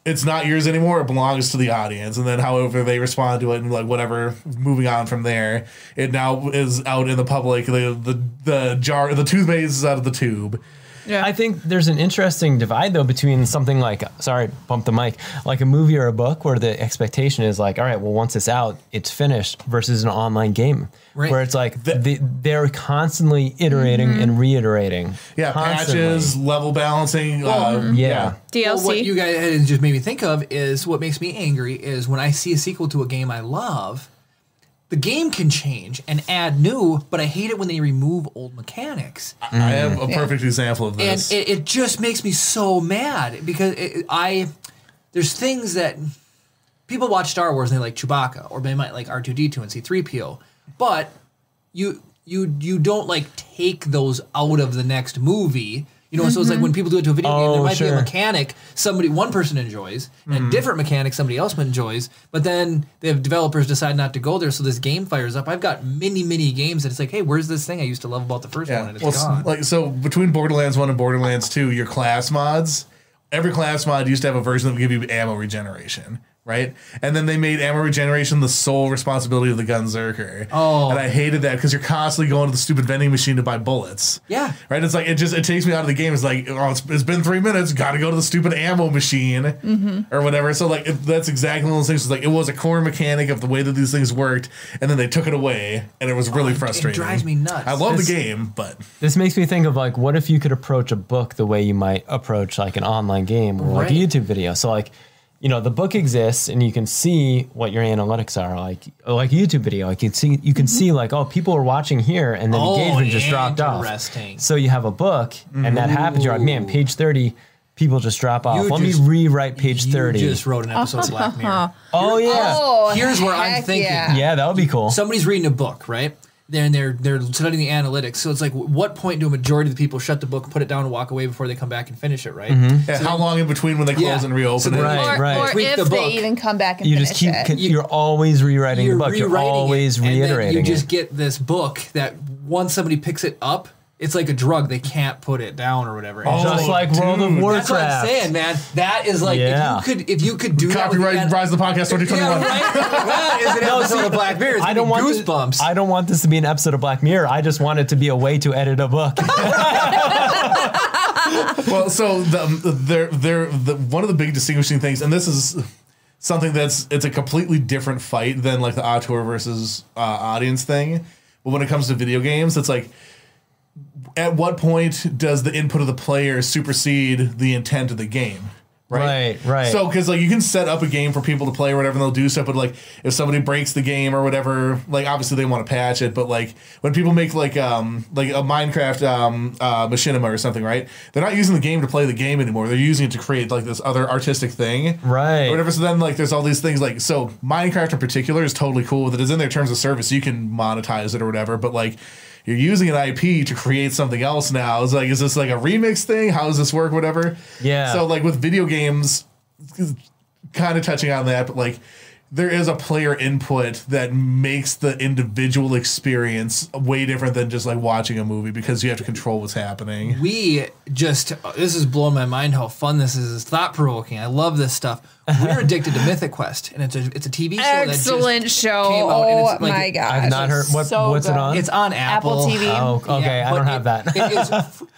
D: it's not yours anymore. It belongs to the audience, and then however they respond to it and like whatever, moving on from there, it now is out in the public. The the the jar, the toothpaste is out of the tube.
B: Yeah.
C: I think there's an interesting divide though between something like sorry, bump the mic, like a movie or a book where the expectation is like, all right, well once it's out, it's finished versus an online game.
A: Right.
C: Where it's like the, they're constantly iterating
B: Mm-hmm.
C: and reiterating.
D: Yeah,
C: constantly.
D: patches, level balancing. uh,
C: Yeah.
B: DLC.
A: Well, what you guys just made me think of is what makes me angry is when I see a sequel to a game I love, the game can change and add new, but I hate it when they remove old mechanics.
D: I have a perfect example of
A: And
D: this.
A: it, it just makes me so mad because it, I there's things that people watch Star Wars and they like Chewbacca or they might like R2D2 and C3PO, but you you you don't like take those out of the next movie. You know, so it's like when mm-hmm. people do it to a video game, there
C: Oh,
A: might be a mechanic somebody one person enjoys and a mm-hmm. different mechanic somebody else enjoys, but then the developers decide not to go there, so this game fires up. I've got many many games that it's like, hey, where's this thing I used to love about the first one,
D: yeah.
A: and it's
D: Well,
A: gone.
D: like so between Borderlands 1 and Borderlands 2, your class mods, every class mod used to have a version that would give you ammo regeneration. Right, and then they made ammo regeneration the sole responsibility of the Gunzerker.
A: Oh.
D: and I hated that because you're constantly going to the stupid vending machine to buy bullets.
A: Yeah.
D: right. It's like it just it takes me out of the game. It's like oh, it's, it's been three minutes. Got to go to the stupid ammo machine mm-hmm. or whatever. So like it, that's exactly one of those things. It's like it was a core mechanic of the way that these things worked, and then they took it away, and it was really
A: Oh, it
D: frustrating.
A: drives me nuts.
D: I love
C: This-
D: the game, but
C: This makes me think of like, what if you could approach a book the way you might approach like an online game or like a YouTube video? So like, you know, the book exists and you can see what your analytics are like, like a YouTube video. Like you can see, you can mm-hmm. see like, oh, people are watching here, and then
A: Oh,
C: engagement just dropped off. So you have a book, and that happens. You're like, man, page thirty, people just drop off.
A: You
C: Let
A: just-
C: me rewrite page
A: You
C: thirty.
A: just wrote an episode of Black <laughs> Mirror.
C: oh yeah,
B: oh,
A: Here's where I'm thinking.
B: Yeah.
C: yeah, that would be cool.
A: Somebody's reading a book, right? They're they're they're studying the analytics. So it's like, what point do a majority of the people shut the book, put it down, and walk away before they come back and finish it, right?
C: Mm-hmm.
D: yeah, how long in between when they close
A: Yeah.
D: and reopen
A: So
D: it?
C: Right,
B: Or,
C: right.
B: or if
A: the
B: they even come back and
C: you
B: finish
C: just keep.
B: it.
C: You're always rewriting
A: You're
C: the book. You're
A: rewriting
C: always
A: it, and then
C: reiterating
A: you
C: it.
A: just get this book that once somebody picks it up, it's like a drug. They can't put it down or whatever. And
D: Oh,
C: Just like World of. Warcraft.
A: that's what I'm saying, man. That is like
C: Yeah.
A: if you could if you could do
D: Copyright
A: the-
D: Rise of the Podcast 2021.
A: Yeah, right. that <laughs> is an episode of Black Mirror. It's
C: I don't want this-
A: goosebumps.
C: I don't want this to be an episode of Black Mirror. I just want it to be a way to edit a book. <laughs> <laughs>
D: well, so the they're, they're, the one of the big distinguishing things, and this is something that's it's a completely different fight than like the auteur versus uh, audience thing. But when it comes to video games, it's like at what point does the input of the player supersede the intent of the game?
C: Right, right.
D: So, because like you can set up a game for people to play or whatever, and they'll do stuff. But like, if somebody breaks the game or whatever, like obviously they want to patch it. But like when people make like um like a Minecraft um uh machinima or something, right? They're not using the game to play the game anymore. They're using it to create like this other artistic thing,
C: Right.
D: Or whatever. So then like there's all these things like so Minecraft in particular is totally cool with it. It's in their terms of service. You can monetize it or whatever. But like. You're using an IP to create something else now. It's like, is this like a remix thing? How does this work? Whatever.
C: Yeah.
D: So like with video games, kind of touching on that, but like there is a player input that makes the individual experience way different than just like watching a movie because you have to control what's happening.
A: we just this is blowing my mind how fun this is. It's thought provoking. I love this stuff. We're addicted to Mythic Quest, and it's a it's a TV show.
B: Excellent
A: that just
B: show.
A: Came out, and
B: Oh
A: it's like-
B: my god.
C: I've not heard what
B: So
C: what's it
B: good.
C: on.
A: It's on Apple.
B: Apple TV.
C: oh, okay. I
A: but
C: don't have
A: it-
C: that.
A: it is,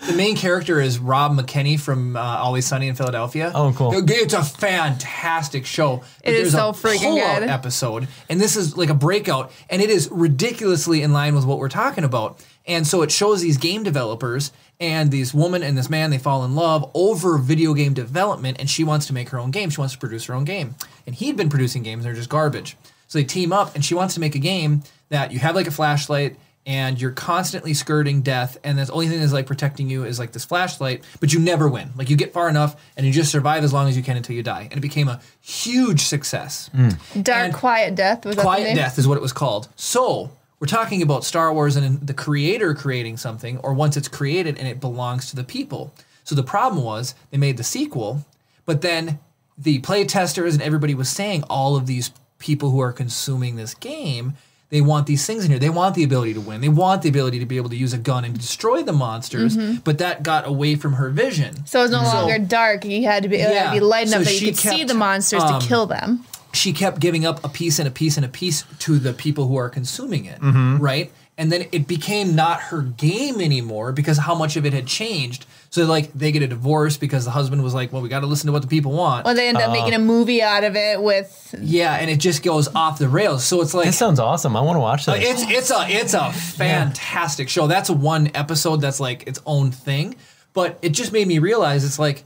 A: the main character is Rob McElhenney from uh, Always Sunny in Philadelphia.
C: Oh, cool.
A: It- It's a fantastic show.
B: It is so
A: a
B: freaking
A: pull-out
B: good.
A: episode, and this is like a breakout, and it is ridiculously in line with what we're talking about. And so it shows these game developers and these woman and this man they fall in love over video game development, and she wants to make her own game. She wants to produce her own game, and he'd been producing games; they're just garbage. So they team up, and she wants to make a game that you have like a flashlight and you're constantly skirting death and the only thing that's like protecting you is like this flashlight but you never win like you get far enough and you just survive as long as you can until you die and it became a huge success mm.
B: Dark
A: and
B: Quiet Death was that the
A: quiet
B: name?
A: death is what it was called so we're talking about star wars and the creator creating something or once it's created and it belongs to the people so the problem was they made the sequel but then the play testers and everybody was saying all of these people who are consuming this game they want these things in here. They want the ability to win. They want the ability to be able to use a gun and destroy the monsters.
B: Mm-hmm.
A: But that got away from her vision.
B: So it's no longer dark. You had to be, it had
A: Yeah.
B: to be light enough
A: So
B: that you could see the monsters
A: um,
B: to kill them.
A: She kept giving up a piece and a piece and a piece to the people who are consuming it,
B: Mm-hmm.
A: right? And then it became not her game anymore because how much of it had changed. So like they get a divorce because the husband was like, "Well, we got to listen to what the people want."
B: Well, they end up making a movie out of it with.
A: yeah, and it just goes off the rails. So it's like
C: this sounds awesome. I want to watch this.
A: It's it's a it's a fantastic show. That's one episode that's like its own thing. But it just made me realize it's like,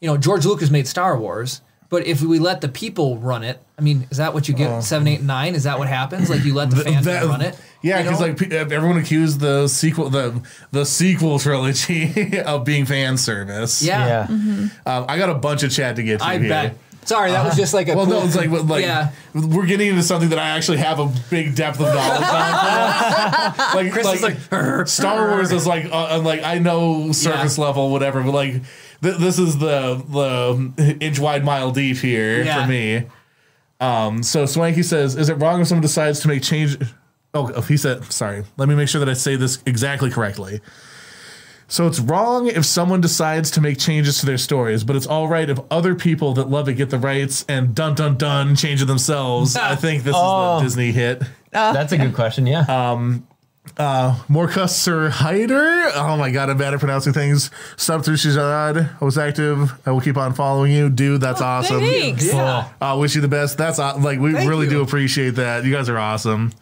A: you know, George Lucas made Star Wars, but if we let the people run it, I mean, is that what you get? Seven, eight, nine? Is that what happens? Like you let the fans
D: That-
A: run it?
D: Yeah,
A: you
D: because
A: know?
D: like pe- everyone accused the sequel the the sequel trilogy <laughs> of being fan service.
A: yeah,
C: yeah.
D: um, I got a bunch of chat to get to
A: I
D: here.
A: bet. Sorry, that was just like a
D: Well,
A: cool
D: no, it's like like
A: yeah.
D: we're getting into something that I actually have a big depth of knowledge on. <laughs> like,
A: Chris
D: like,
A: is like,
D: Star Wars is like uh, uh, like I know surface
A: Yeah.
D: level whatever, but like th- this is the the inch wide mile deep here
A: Yeah.
D: for me. Um, so Swanky says, "Is it wrong if someone decides to make change?" Oh, oh, he said, "Sorry, let me make sure that I say this exactly correctly." So it's wrong if someone decides to make changes to their stories, but it's all right if other people that love it get the rights and dun dun dun change it themselves. I <laughs> think this
C: Oh.
D: is the Disney hit.
C: That's a good question. Yeah.
D: Morcusser Hyder. Oh my god, I'm bad at pronouncing things. Sub through Shizad. I was active. I will keep on following you. Dude, that's awesome.
B: Thanks.
A: Yeah.
D: I wish you the best. That's aw- like we
A: Thank
D: really
A: you.
D: do appreciate that. You guys are awesome.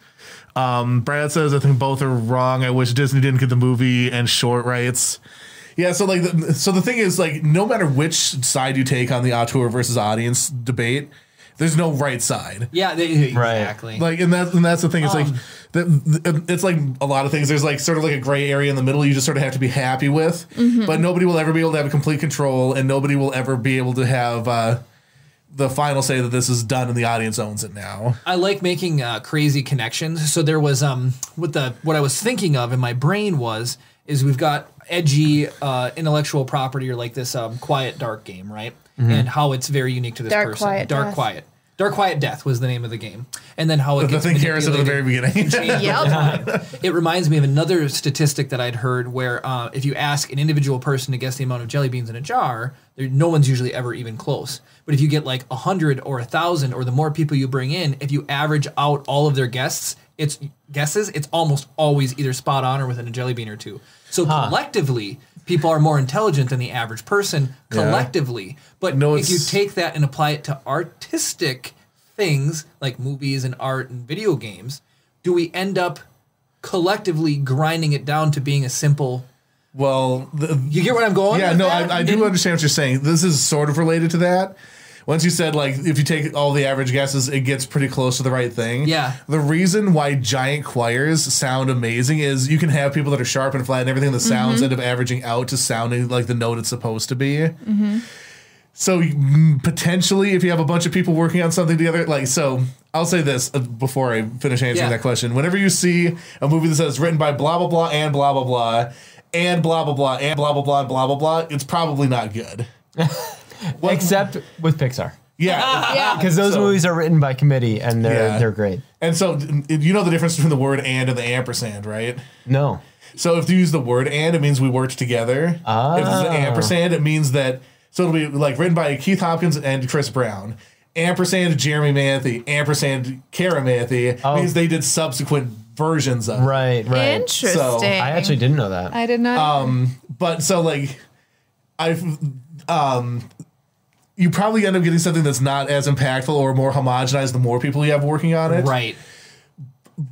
D: Um, Brad says I think both are wrong. I wish Disney didn't get the movie and short rights. Yeah, so like, the, so the thing is, like, no matter which side you take on the auteur versus audience debate, there's no right side.
A: Yeah, they, exactly.
D: Like, and that and that's the thing. It's
A: Um,
D: like, the, the- it's like a lot of things. There's like sort of like a gray area in the middle. You just sort of have to be happy with, but nobody will ever be able to have complete control, and nobody will ever be able to have uh, the final say that this is done and the audience owns it now.
A: I like making uh, crazy connections. So there was um what the what I was thinking of in my brain was is we've got edgy uh, intellectual property or like this um, quiet dark game, right? And how it's very unique to this
B: Dark
A: person.
B: Quiet
A: dark
B: Death.
A: quiet. Dark Quiet Death was the name of the game, and then how it
D: The
A: gets
D: thing Kara said at the very beginning. <laughs>
B: Yep.
A: It reminds me of another statistic that I'd heard where uh, if you ask an individual person to guess the amount of jelly beans in a jar, there, no one's usually ever even close. But if you get like a hundred or a thousand, or the more people you bring in, if you average out all of their guests, it's guesses, it's almost always either spot on or within a jelly bean or two. So collectively, people are more intelligent than the average person collectively. But
D: No,
A: if you take that and apply it to artistic things like movies and art and video games, do we end up collectively grinding it down to being a simple?
D: well, the,
A: You get what I'm going?
D: yeah, no? I, I do
A: And-
D: understand what you're saying. This is sort of related to that. Once you said like if you take all the average guesses, it gets pretty close to the right thing.
A: Yeah.
D: The reason why giant choirs sound amazing is you can have people that are sharp and flat and everything. The sounds
A: Mm-hmm.
D: end up averaging out to sounding like the note it's supposed to be. So mm, potentially, if you have a bunch of people working on something together, like so, I'll say this uh, before I finish answering
A: Yeah.
D: that question. Whenever you see a movie that says written by blah blah blah and blah blah blah and blah blah blah and blah blah blah and blah blah blah, it's probably not good. What-
C: Except with Pixar.
D: yeah. <laughs>
B: Yeah.
C: Because those
D: So-
C: movies are written by committee and they're
D: Yeah.
C: they're great.
D: And so you know the difference between the word and and the ampersand, right?
C: No.
D: So if you use the word and, it means we worked together. If it's
C: Ah.
D: an ampersand, it means that so it'll be like written by Keith Hopkins and Chris Brown. Ampersand Jeremy Manthe, ampersand Kara Manthe
C: Oh.
D: means they did subsequent versions of it.
C: Right, right.
B: Interesting.
C: I actually didn't know that.
B: I did not.
D: But so like I've um you probably end up getting something that's not as impactful or more homogenized the more people you have working on it.
A: right.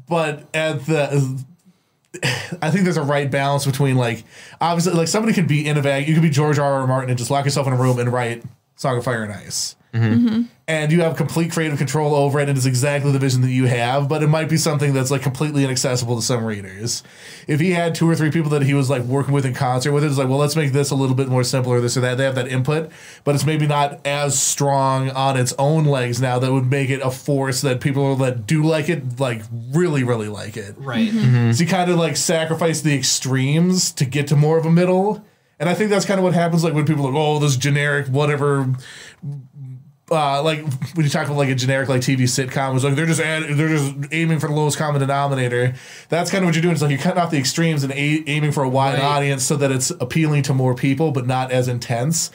D: but at the I think there's a right balance between like obviously like somebody could be in a bag. You could be George R. R. Martin and just lock yourself in a room and write Song of Fire and Ice. Mm-hmm. Mm-hmm. And you have complete creative control over it, and it's exactly the vision that you have. But it might be something that's like completely inaccessible to some readers. If he had two or three people that he was like working with in concert with, it's like, well, let's make this a little bit more simple or this or that. They have that input, but it's maybe not as strong on its own legs now that would make it a force that people that do like it like really really like it.
A: Right. Mm-hmm.
D: So you kind of like sacrifice the extremes to get to more of a middle. And I think that's kind of what happens like when people are like, oh, this generic whatever. Uh, like when you talk about like a generic like TV sitcom, it's like they're just add, they're just aiming for the lowest common denominator. That's kind of what you're doing. It's like you're cutting off the extremes and a- aiming for a wide
A: Right.
D: audience so that it's appealing to more people, but not as intense.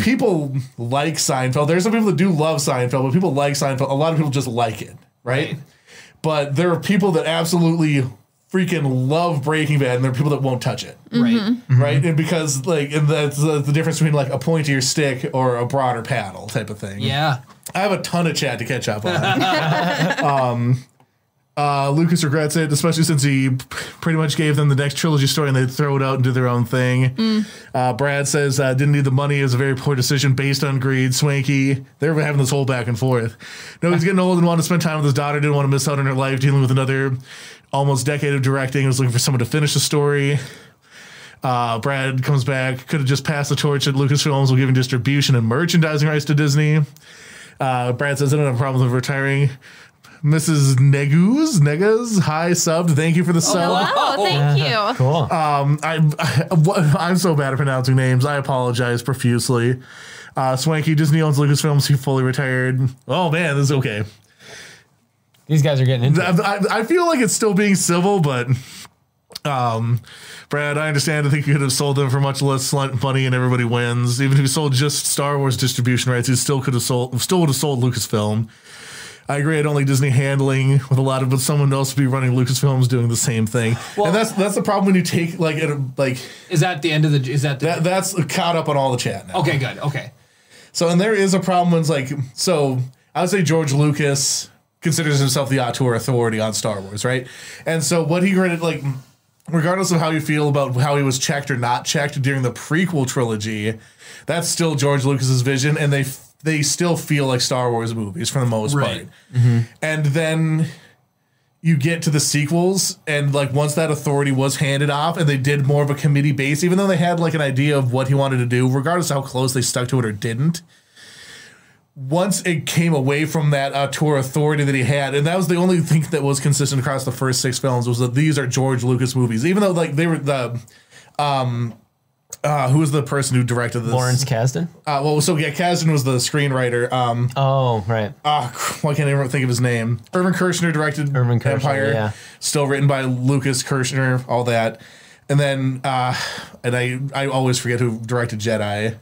D: People like Seinfeld. There's some people that do love Seinfeld, but people like Seinfeld. A lot of people just like it, right?
A: Right.
D: But there are people that absolutely freaking love Breaking Bad, and there are people that won't touch it,
A: Right.
D: right? And because like, and that's the, the difference between like a pointier stick or a broader paddle type of thing.
A: Yeah.
D: I have a ton of chat to catch up on. <laughs> um, uh, Lucas regrets it, especially since he p- pretty much gave them the next trilogy story and they throw it out and do their own thing. Uh, Brad says uh, didn't need the money. It was a very poor decision based on greed. Swanky, they're having this whole back and forth. No, he's getting old and wanted to spend time with his daughter. Didn't want to miss out on her life dealing with another almost decade of directing. Was looking for someone to finish the story. Uh, Brad comes back. Could have just passed the torch at Lucasfilms while giving distribution and merchandising rights to Disney. Uh, Brad says, I don't have problems with retiring. Mrs. Negus, Negas, hi subbed. Thank you for the sub.
B: oh, thank you.
C: Cool.
D: Um, I, I, <laughs> I'm so bad at pronouncing names. I apologize profusely. Uh, Swanky Disney owns Lucasfilms. He fully retired. Oh man, this is okay.
C: These guys are getting into it.
D: I, I, feel like it's still being civil, but um, Brad, I understand. I think you could have sold them for much less money, and everybody wins. Even if you sold just Star Wars distribution rights, you still could have sold, still would have sold Lucasfilm. I agree. I don't like Disney handling with a lot of, but someone else would be running Lucasfilms doing the same thing. and that's that's the problem when you take like it, like
A: Is that the end of the? Is that the?
D: that. That's caught up on all the chat now.
A: okay. Good. Okay.
D: So, and there is a problem when it's like, so I would say George Lucas considers himself the auteur authority on Star Wars, right? And so what he created, like, regardless of how you feel about how he was checked or not checked during the prequel trilogy, that's still George Lucas's vision, and they they still feel like Star Wars movies for the most
A: Right.
D: part. And then you get to the sequels and like once that authority was handed off and they did more of a committee base even though they had like an idea of what he wanted to do regardless of how close they stuck to it or didn't once it came away from that auteur authority that he had and that was the only thing that was consistent across the first six films was that these are george lucas movies even though like they were the um uh, who was the person who directed this?
C: Lawrence Kasdan.
D: Uh, well, so yeah, Kasdan was the screenwriter. Um,
C: Oh, right.
D: uh, why can't even think of his name? Irvin Kershner directed
C: Irvin Kershner,
D: Empire.
C: yeah.
D: Still written by Lucas Kershner, all that. And then, uh, and I, I always forget who directed Jedi.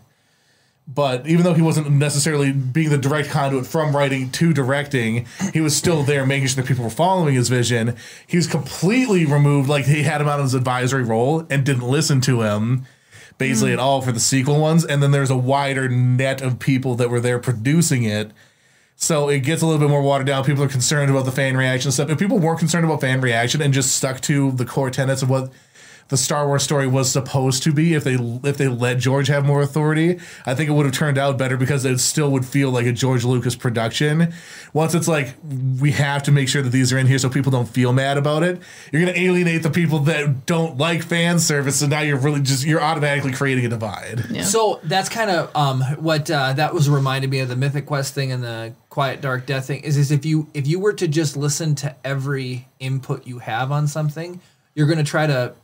D: But even though he wasn't necessarily being the direct conduit from writing to directing, he was still there making sure that people were following his vision. He was completely removed, like he had him on his advisory role and didn't listen to him basically hmm. at all for the sequel ones. And then there's a wider net of people that were there producing it. So it gets a little bit more watered down. People are concerned about the fan reaction stuff. If people weren't concerned about fan reaction and just stuck to the core tenets of what the Star Wars story was supposed to be, if they if they let George have more authority, I think it would have turned out better because it still would feel like a George Lucas production. Once it's like we have to make sure that these are in here so people don't feel mad about it, you're gonna alienate the people that don't like fan service, and now you're really just you're automatically creating a divide.
B: Yeah.
A: So that's kind of um, what uh, that was reminded me of the Mythic Quest thing and the Quiet Dark Death thing. Is is if you if you were to just listen to every input you have on something, you're gonna try to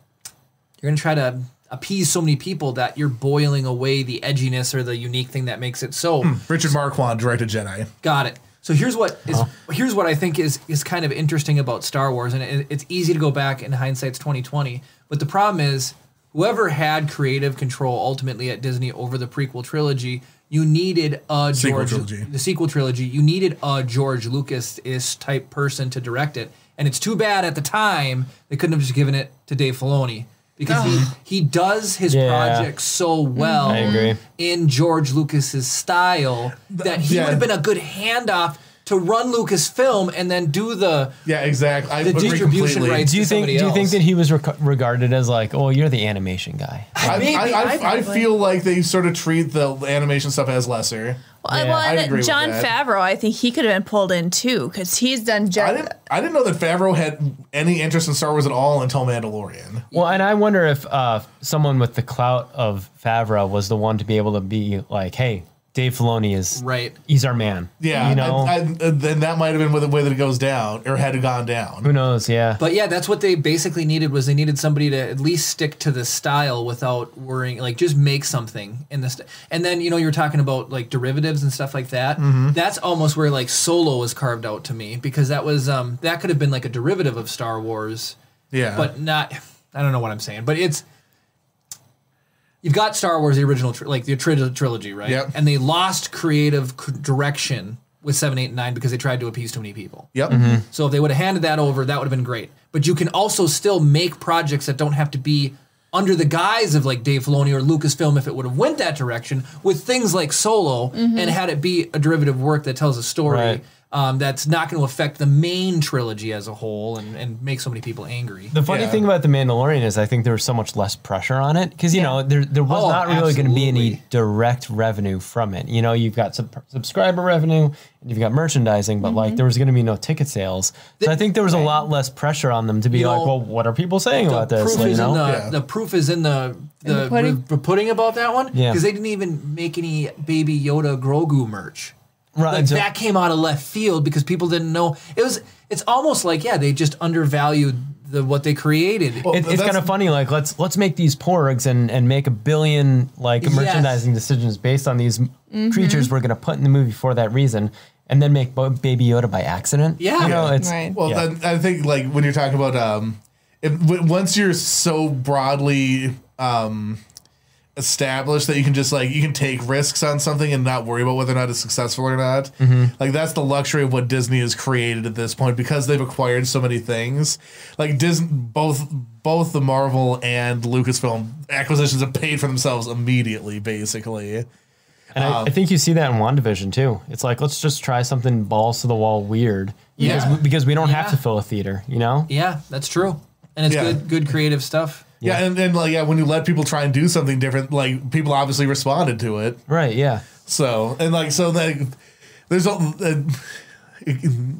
A: you're gonna try to appease so many people that you're boiling away the edginess or the unique thing that makes it so.
D: Hmm, Richard Marquand directed Jedi.
A: Got it. So here's what is uh-huh. here's what I think is is kind of interesting about Star Wars, and it, it's easy to go back in hindsight's 2020. But the problem is, whoever had creative control ultimately at Disney over the prequel trilogy, you needed a
D: Sequel
A: George
D: trilogy.
A: the sequel trilogy. You needed a George Lucas ish type person to direct it, and it's too bad at the time they couldn't have just given it to Dave Filoni. Because he, he does his
C: Yeah.
A: projects so well
C: I agree.
A: in George Lucas's style that he
D: yeah.
A: would have been a good handoff to run Lucasfilm and then do the
D: Yeah, exactly. I
A: The
D: agree
A: distribution
D: completely.
A: rights-
C: Do you
A: to
C: think?
A: somebody
C: Do you think
A: else.
C: that he was rec- regarded as like, oh, you're the animation guy?
D: I, <laughs>
A: Maybe,
D: I, I,
A: I
D: I
B: probably-
D: feel like they sort of treat the animation stuff as lesser.
B: Well,
C: Yeah,
B: well,
D: I
B: and
D: agree with
B: John
D: that.
B: Favreau, I think he could have been pulled in too because he's done.
D: I didn't. I didn't know that Favreau had any interest in Star Wars at all until Mandalorian.
C: Well, and I wonder if uh, someone with the clout of Favreau was the one to be able to be like, hey, Dave Filoni is
A: right.
C: He's our man.
D: Yeah,
C: you know.
D: I, I, then that might have been the way that it goes down, or had it gone down.
C: Who knows? Yeah.
A: But yeah, that's what they basically needed was they needed somebody to at least stick to the style without worrying, like just make something in this. And then you know you were talking about like derivatives and stuff like that.
D: Mm-hmm.
A: That's almost where like Solo was carved out to me because that was um that could have been like a derivative of Star Wars.
D: Yeah,
A: but not. I don't know what I'm saying, but it's you've got Star Wars, the original, tri- like the tri- trilogy, right?
D: Yep.
A: And they lost creative c- direction with seven, eight, and nine because they tried to appease too many people.
D: yep. Mm-hmm.
A: So if they would have handed that over, that would have been great. But you can also still make projects that don't have to be under the guise of like Dave Filoni or Lucasfilm if it would have went that direction with things like Solo mm-hmm. and had it be a derivative work that tells a story
C: Right.
A: Um, that's not going to affect the main trilogy as a whole and, and make so many people angry.
C: The funny
D: Yeah.
C: thing about the Mandalorian is I think there was so much less pressure on it because you know there there was
A: Oh,
C: not really going to be any direct revenue from it. You know, you've got sub- subscriber revenue and you've got merchandising, but
A: Mm-hmm.
C: like there was going to be no ticket sales. So I think there was a lot less pressure on them to be
A: You
C: like,
A: know,
C: well, what are people saying about
A: the
C: this?
A: proof
C: Like, you know?
A: the
D: Yeah.
A: the proof is in the the,
B: the pudding?
A: the pudding about that one
C: Yeah.
A: because they didn't even make any Baby Yoda Grogu merch.
C: Right,
A: Like that came out of left field because people didn't know. It was. It's almost like yeah, they just undervalued the what they created.
D: Well,
C: It, it's kind of funny. Like let's let's make these porgs and and make a billion like
A: Yes.
C: merchandising decisions based on these
B: Mm-hmm.
C: creatures we're going to put in the movie for that reason, and then make Baby Yoda by accident.
A: Yeah.
C: you know, it's
B: Right.
D: Well,
C: yeah.
D: then I think like when you're talking about um, if, once you're so broadly um established that you can just like you can take risks on something and not worry about whether or not it's successful or not. Mm-hmm. Like that's the luxury of what Disney has created at this point because they've acquired so many things. Like Disney, both both the Marvel and Lucasfilm acquisitions have paid for themselves immediately, basically.
C: And I, I um, think you see that in WandaVision too. It's like let's just try something balls to the wall weird.
A: Yeah.
C: Because, because we don't have to fill a theater, you know?
A: yeah, that's true, and it's
D: Yeah.
A: good good creative stuff.
D: Yeah, and then like yeah, when you let people try and do something different, like people obviously responded to it.
C: Right, yeah.
D: So and like so like there's a, uh, it,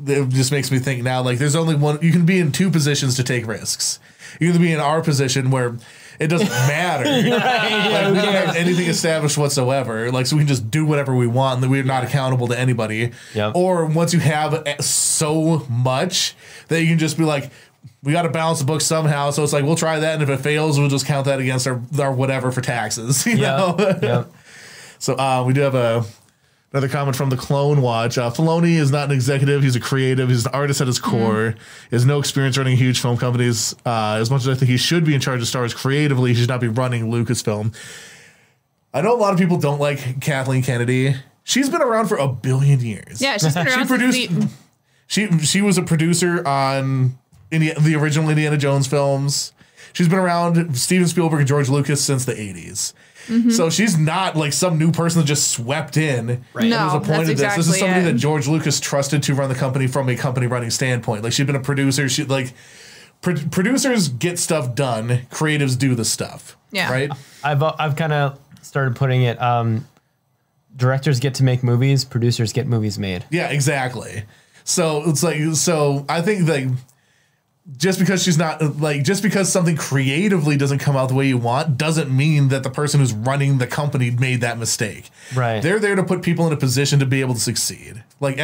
D: it just makes me think now like there's only one you can be in two positions to take risks. You can be in our position where it doesn't <laughs> matter. like, we don't have anything established whatsoever. Like so we can just do whatever we want and that we're not accountable to anybody.
C: Yep.
D: Or once you have uh, so much that you can just be like we got to balance the book somehow. So it's like we'll try that, and if it fails, we'll just count that against our our whatever for taxes. <laughs> You know.
C: Yeah. yeah. <laughs>
D: So uh, we do have a another comment from the Clone Watch. Uh, Filoni is not an executive; he's a creative. He's an artist at his core. He has no experience running huge film companies. Uh, as much as I think he should be in charge of Star Wars creatively, he should not be running Lucasfilm. I know a lot of people don't like Kathleen Kennedy. She's been around for a billion years.
B: Yeah, she's been <laughs>
D: She
B: around
D: produced-
B: the-
D: She she was a producer on Indi- the original Indiana Jones films. She's been around Steven Spielberg and George Lucas since the 80s.
B: Mm-hmm.
D: So she's not like some new person that just swept in
A: Right.
D: and
B: No,
D: was appointed
B: that's
D: this. This is somebody
B: it.
D: that George Lucas trusted to run the company from a company running standpoint. Like she's been a producer. She like pro- producers get stuff done. Creatives do the stuff.
B: Yeah.
D: Right.
C: I've I've kind of started putting it. Um, directors get to make movies, producers get movies made.
D: Yeah, exactly. So it's like so I think like just because she's not like just because something creatively doesn't come out the way you want doesn't mean that the person who's running the company made that mistake.
C: Right.
D: They're there to put people in a position to be able to succeed. Like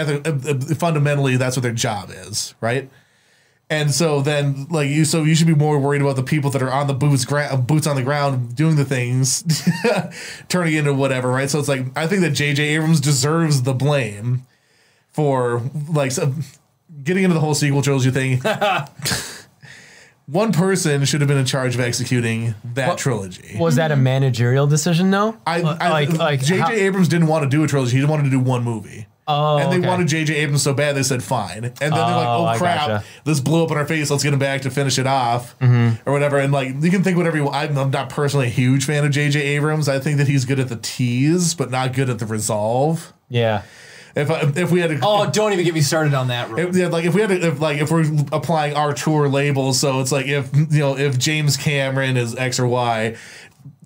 D: fundamentally that's what their job is, right? And so then, like you, so you should be more worried about the people that are on the boots, gra- boots on the ground, doing the things, <laughs> turning into whatever, right? So it's like I think that J.J. Abrams deserves the blame for like so, getting into the whole sequel trilogy thing. <laughs> <laughs> One person should have been in charge of executing that trilogy.
C: Was that a managerial decision though?
D: I, I
C: like like
D: J.J.
C: how-
D: Abrams didn't want to do a trilogy; he wanted to do one movie.
C: Oh,
D: and they
C: okay.
D: wanted J.J. Abrams so bad they said fine. And then they're like,
C: Oh,
D: "Oh
C: I
D: crap,
C: gotcha.
D: this blew up in our face. Let's get him back to finish it off,
C: Mm-hmm.
D: or whatever." And like, you can think whatever you. want. I'm, I'm not personally a huge fan of J.J. Abrams. I think that he's good at the tease, but not good at the resolve.
C: Yeah.
D: If I, if we had a,
A: Oh, don't even get me started on that.
D: if, yeah, like if we had to, if like if we're applying our tour labels, so it's like if you know if James Cameron is X or Y,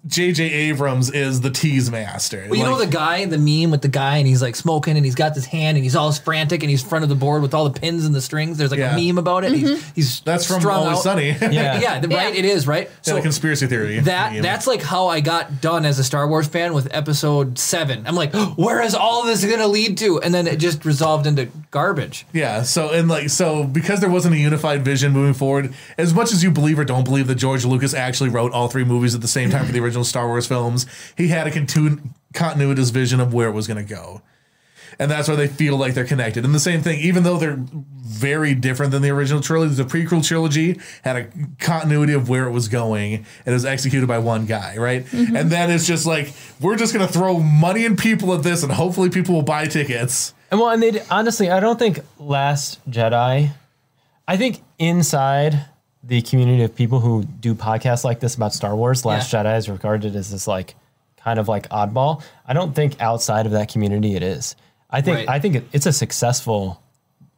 D: J.J. Abrams is the tease master.
A: Well, you know the guy, the meme with the guy, and he's like smoking, and he's got this hand, and he's all frantic, and he's front of the board with all the pins and the strings. There's like
D: Yeah.
A: a meme about it. He's, mm-hmm. he's
D: that's from Always
A: out.
D: Sunny. <laughs>
C: Yeah.
A: Yeah, the- right.
B: Yeah.
A: It is right.
D: Yeah, the conspiracy theory.
A: that
D: meme.
A: that's like how I got done as a Star Wars fan with Episode Seven. I'm like, <gasps> where is all this gonna lead to? And then it just resolved into garbage.
D: Yeah, so and like so because there wasn't a unified vision moving forward, as much as you believe or don't believe that George Lucas actually wrote all three movies at the same time for the original <laughs> Star Wars films, he had a continu- continuous vision of where it was going to go. And that's why they feel like they're connected. And the same thing, even though they're very different than the original trilogy, the prequel trilogy had a continuity of where it was going and it was executed by one guy, right? Mm-hmm. And then it's just like, we're just going to throw money and people at this and hopefully people will buy tickets.
C: And well, and they honestly, I don't think Last Jedi. I think inside the community of people who do podcasts like this about Star Wars, Last
A: Yeah.
C: Jedi is regarded as this like kind of like oddball. I don't think outside of that community it is. I think
A: Right.
C: I think it, it's a successful,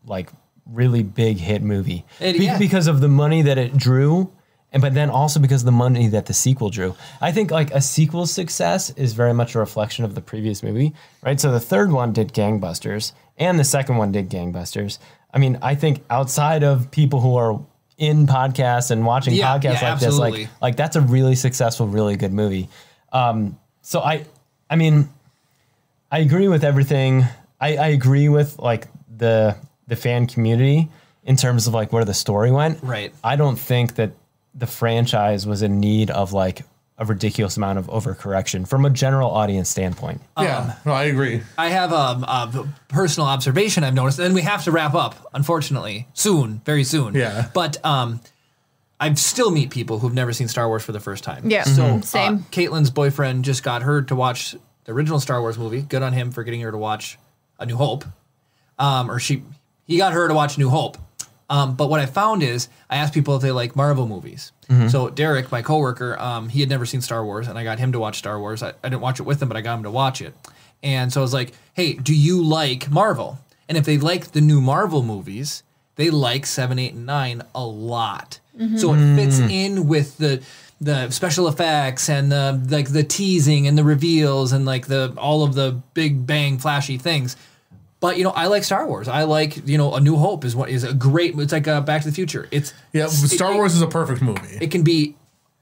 C: like really big hit movie
A: It-
C: Be-
A: yeah.
C: because of the money that it drew. And but then also because of the money that the sequel drew. I think like a sequel's success is very much a reflection of the previous movie, right? So the third one did gangbusters and the second one did gangbusters. I mean, I think outside of people who are in podcasts and watching
A: Yeah,
C: podcasts
A: yeah,
C: like this, like like that's a really successful, really good movie. Um, so I I mean, I agree with everything. I, I agree with like the the fan community in terms of like where the story went.
A: Right.
C: I don't think that the franchise was in need of like a ridiculous amount of overcorrection from a general audience standpoint.
D: Yeah, no, I agree.
A: I have um, a personal observation I've noticed, and we have to wrap up, unfortunately, soon, very soon.
D: Yeah.
A: But um, I still meet people who've never seen Star Wars for the first time.
B: Yeah.
A: So
B: Mhm. Same.
A: Uh, Caitlin's boyfriend just got her to watch the original Star Wars movie. Good on him for getting her to watch A New Hope. Um, or she, he got her to watch New Hope. Um, but what I found is I asked people if they like Marvel movies. So Derek, my coworker, um, he had never seen Star Wars, and I got him to watch Star Wars. I, I didn't watch it with him, but I got him to watch it. And so I was like, "Hey, do you like Marvel?" And if they like the new Marvel movies, they like seven, eight, and nine a lot. So it fits in with the the special effects and the like the teasing and the reveals and like the all of the big bang flashy things. But you know, I like Star Wars. I like you know, A New Hope is what is a great. It's like uh Back to the Future. It's
D: Yeah,
A: it-
D: Star
A: it-
D: Wars is a perfect movie.
A: It can be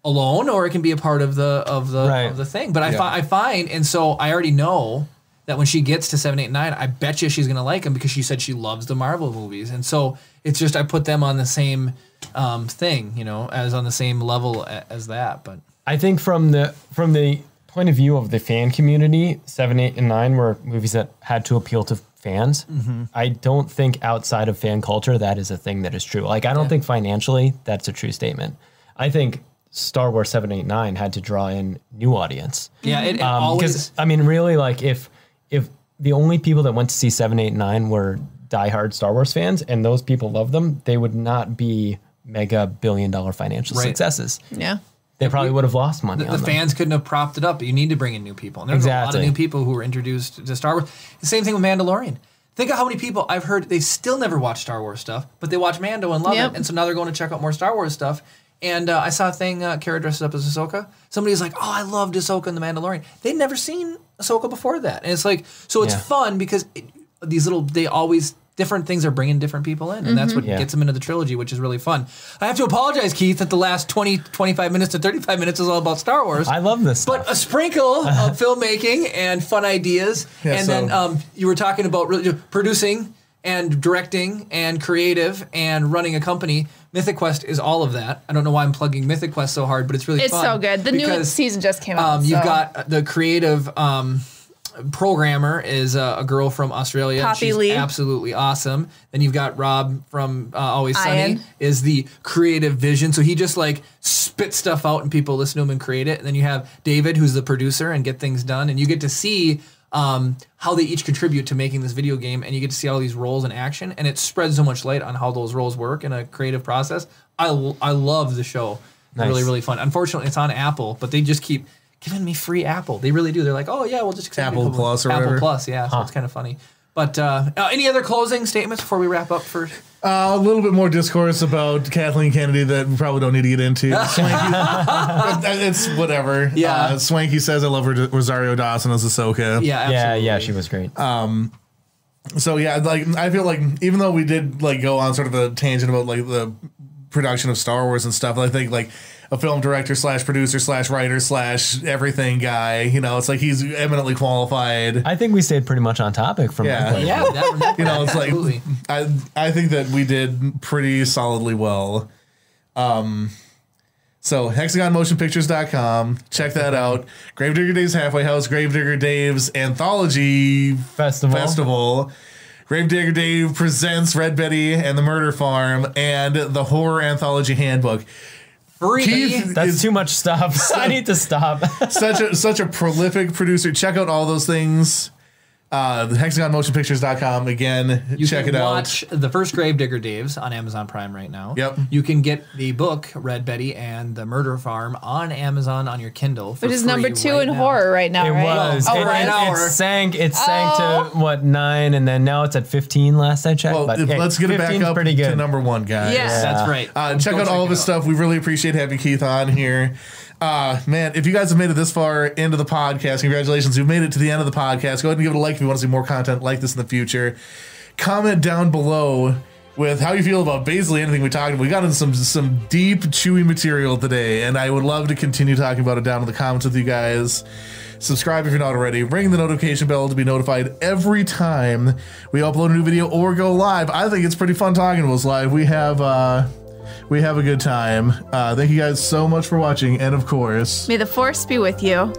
A: alone or it can be a part of the of the
C: Right.
A: of the thing. But I
D: Yeah.
A: fi- I find and so I already know that when she gets to seven, eight, nine, I bet you she's gonna like them because she said she loves the Marvel movies, and so it's just I put them on the same um, thing, you know, as on the same level a- as that. But
C: I think from the from the point of view of the fan community, seven, eight, and nine were movies that had to appeal to fans.
A: Mm-hmm.
C: I don't think outside of fan culture that is a thing that is true. Like I don't think financially that's a true statement. I think Star Wars seven, eight, nine had to draw in new audience.
A: yeah, it, it
C: Um,
A: always.
C: because I mean, really, like if if the only people that went to see seven, eight, nine were diehard Star Wars fans, and those people love them, they would not be mega billion dollar financial
A: Right.
C: successes.
B: Yeah.
C: They probably would have lost money.
A: the,
C: on
A: the
C: them.
A: fans couldn't have propped it up. You need to bring in new people. And there's a lot
C: Exactly.
A: of new people who were introduced to Star Wars. The same thing with Mandalorian. Think of how many people I've heard they still never watch Star Wars stuff, but they watch Mando and love
B: Yep.
A: it, and so now they're going to check out more Star Wars stuff. And uh, I saw a thing, uh, Kara dresses up as Ahsoka. Somebody's like, "Oh, I loved Ahsoka and the Mandalorian." They'd never seen Ahsoka before that, and it's like, so it's
C: Yeah.
A: fun because it, these little, they always different things are bringing different people in, and that's what
C: Yeah.
A: gets them into the trilogy, which is really fun. I have to apologize, Keith, that the last 20, 25 minutes to 35 minutes is all about Star Wars.
C: I love this.
A: But a sprinkle <laughs> of filmmaking and fun ideas,
D: Yeah,
A: and
D: so-
A: then um, you were talking about really producing and directing and creative and running a company. Mythic Quest is all of that. I don't know why I'm plugging Mythic Quest so hard, but it's really
B: It's
A: fun
B: so good. The new season just came out.
A: Um, you've
B: so.
A: got the creative um, programmer is a, a girl from Australia.
B: Poppy
A: She's
B: Li.
A: absolutely awesome. Then you've got Rob from uh, Always Sunny
B: Ian.
A: is the creative vision. So he just like spits stuff out and people listen to him and create it. And then you have David, who's the producer and get things done. And you get to see um, how they each contribute to making this video game. And you get to see all these roles in action. And it spreads so much light on how those roles work in a creative process. I, I love the show.
C: Nice.
A: Really, really fun. Unfortunately, it's on Apple, but they just keep giving me free Apple. They really do. They're like, oh, yeah, we'll just accept
D: Apple
A: you
D: Plus or
A: Apple
D: whatever.
A: Plus, yeah. So it's kind of funny. But uh, uh, any other closing statements before we wrap up for
D: Uh, a little bit more discourse about Kathleen Kennedy that we probably don't need to get into. <laughs> Swanky, it's whatever.
A: Yeah.
D: Uh, Swanky says I love her, Rosario Dawson as Ahsoka.
A: Yeah, absolutely.
C: yeah, yeah, she was great.
D: Um, So yeah, like I feel like even though we did like go on sort of a tangent about like the production of Star Wars and stuff, I think like a film director slash producer slash writer slash everything guy, you know, it's like he's eminently qualified.
C: I think we stayed pretty much on topic from
D: Yeah.
C: my point.
A: Yeah, that, that,
D: you know, it's like. I I think that we did pretty solidly well. Um so hexagonmotionpictures.com, check that out. Gravedigger Dave's Halfway House, Gravedigger Dave's Anthology
C: Festival.
D: Festival. Gravedigger Dave presents Red Betty and the Murder Farm and the Horror Anthology Handbook.
A: Free.
D: Keith
C: That's
D: is
C: too much stuff. <laughs> I need to stop. <laughs>
D: such a such a prolific producer. Check out all those things. Uh, the hexagonmotionpictures.com again.
A: You
D: check
A: can
D: it out.
A: watch the first Gravedigger Daves on Amazon Prime right now.
D: Yep.
A: You can get the book Red Betty and the Murder Farm on Amazon on your Kindle. For
B: Which is
A: free
B: number two
A: right
B: in
A: now.
B: horror right now,
C: It
B: right?
C: was.
B: Oh,
C: it,
B: right.
C: it- it sank. It sank
B: Oh.
C: to what nine, and then now it's at fifteen. Last I checked.
D: Well,
C: but
D: if-
C: hey,
D: let's get it back up
C: Pretty good.
D: to number one, guys.
B: Yeah.
A: That's right.
D: Uh, check
A: Go
D: out all of
A: it
D: his stuff. We really appreciate having Keith on here. Uh, man, if you guys have made it this far into the podcast, congratulations. You've made it to the end of the podcast. Go ahead and give it a like if you want to see more content like this in the future. Comment down below with how you feel about basically anything we talked about. We got into some some deep, chewy material today, and I would love to continue talking about it down in the comments with you guys. Subscribe if you're not already. Ring the notification bell to be notified every time we upload a new video or go live. I think it's pretty fun talking to us live. We have uh, we have a good time. Uh, thank you guys so much for watching, and of course,
B: May the force be with you.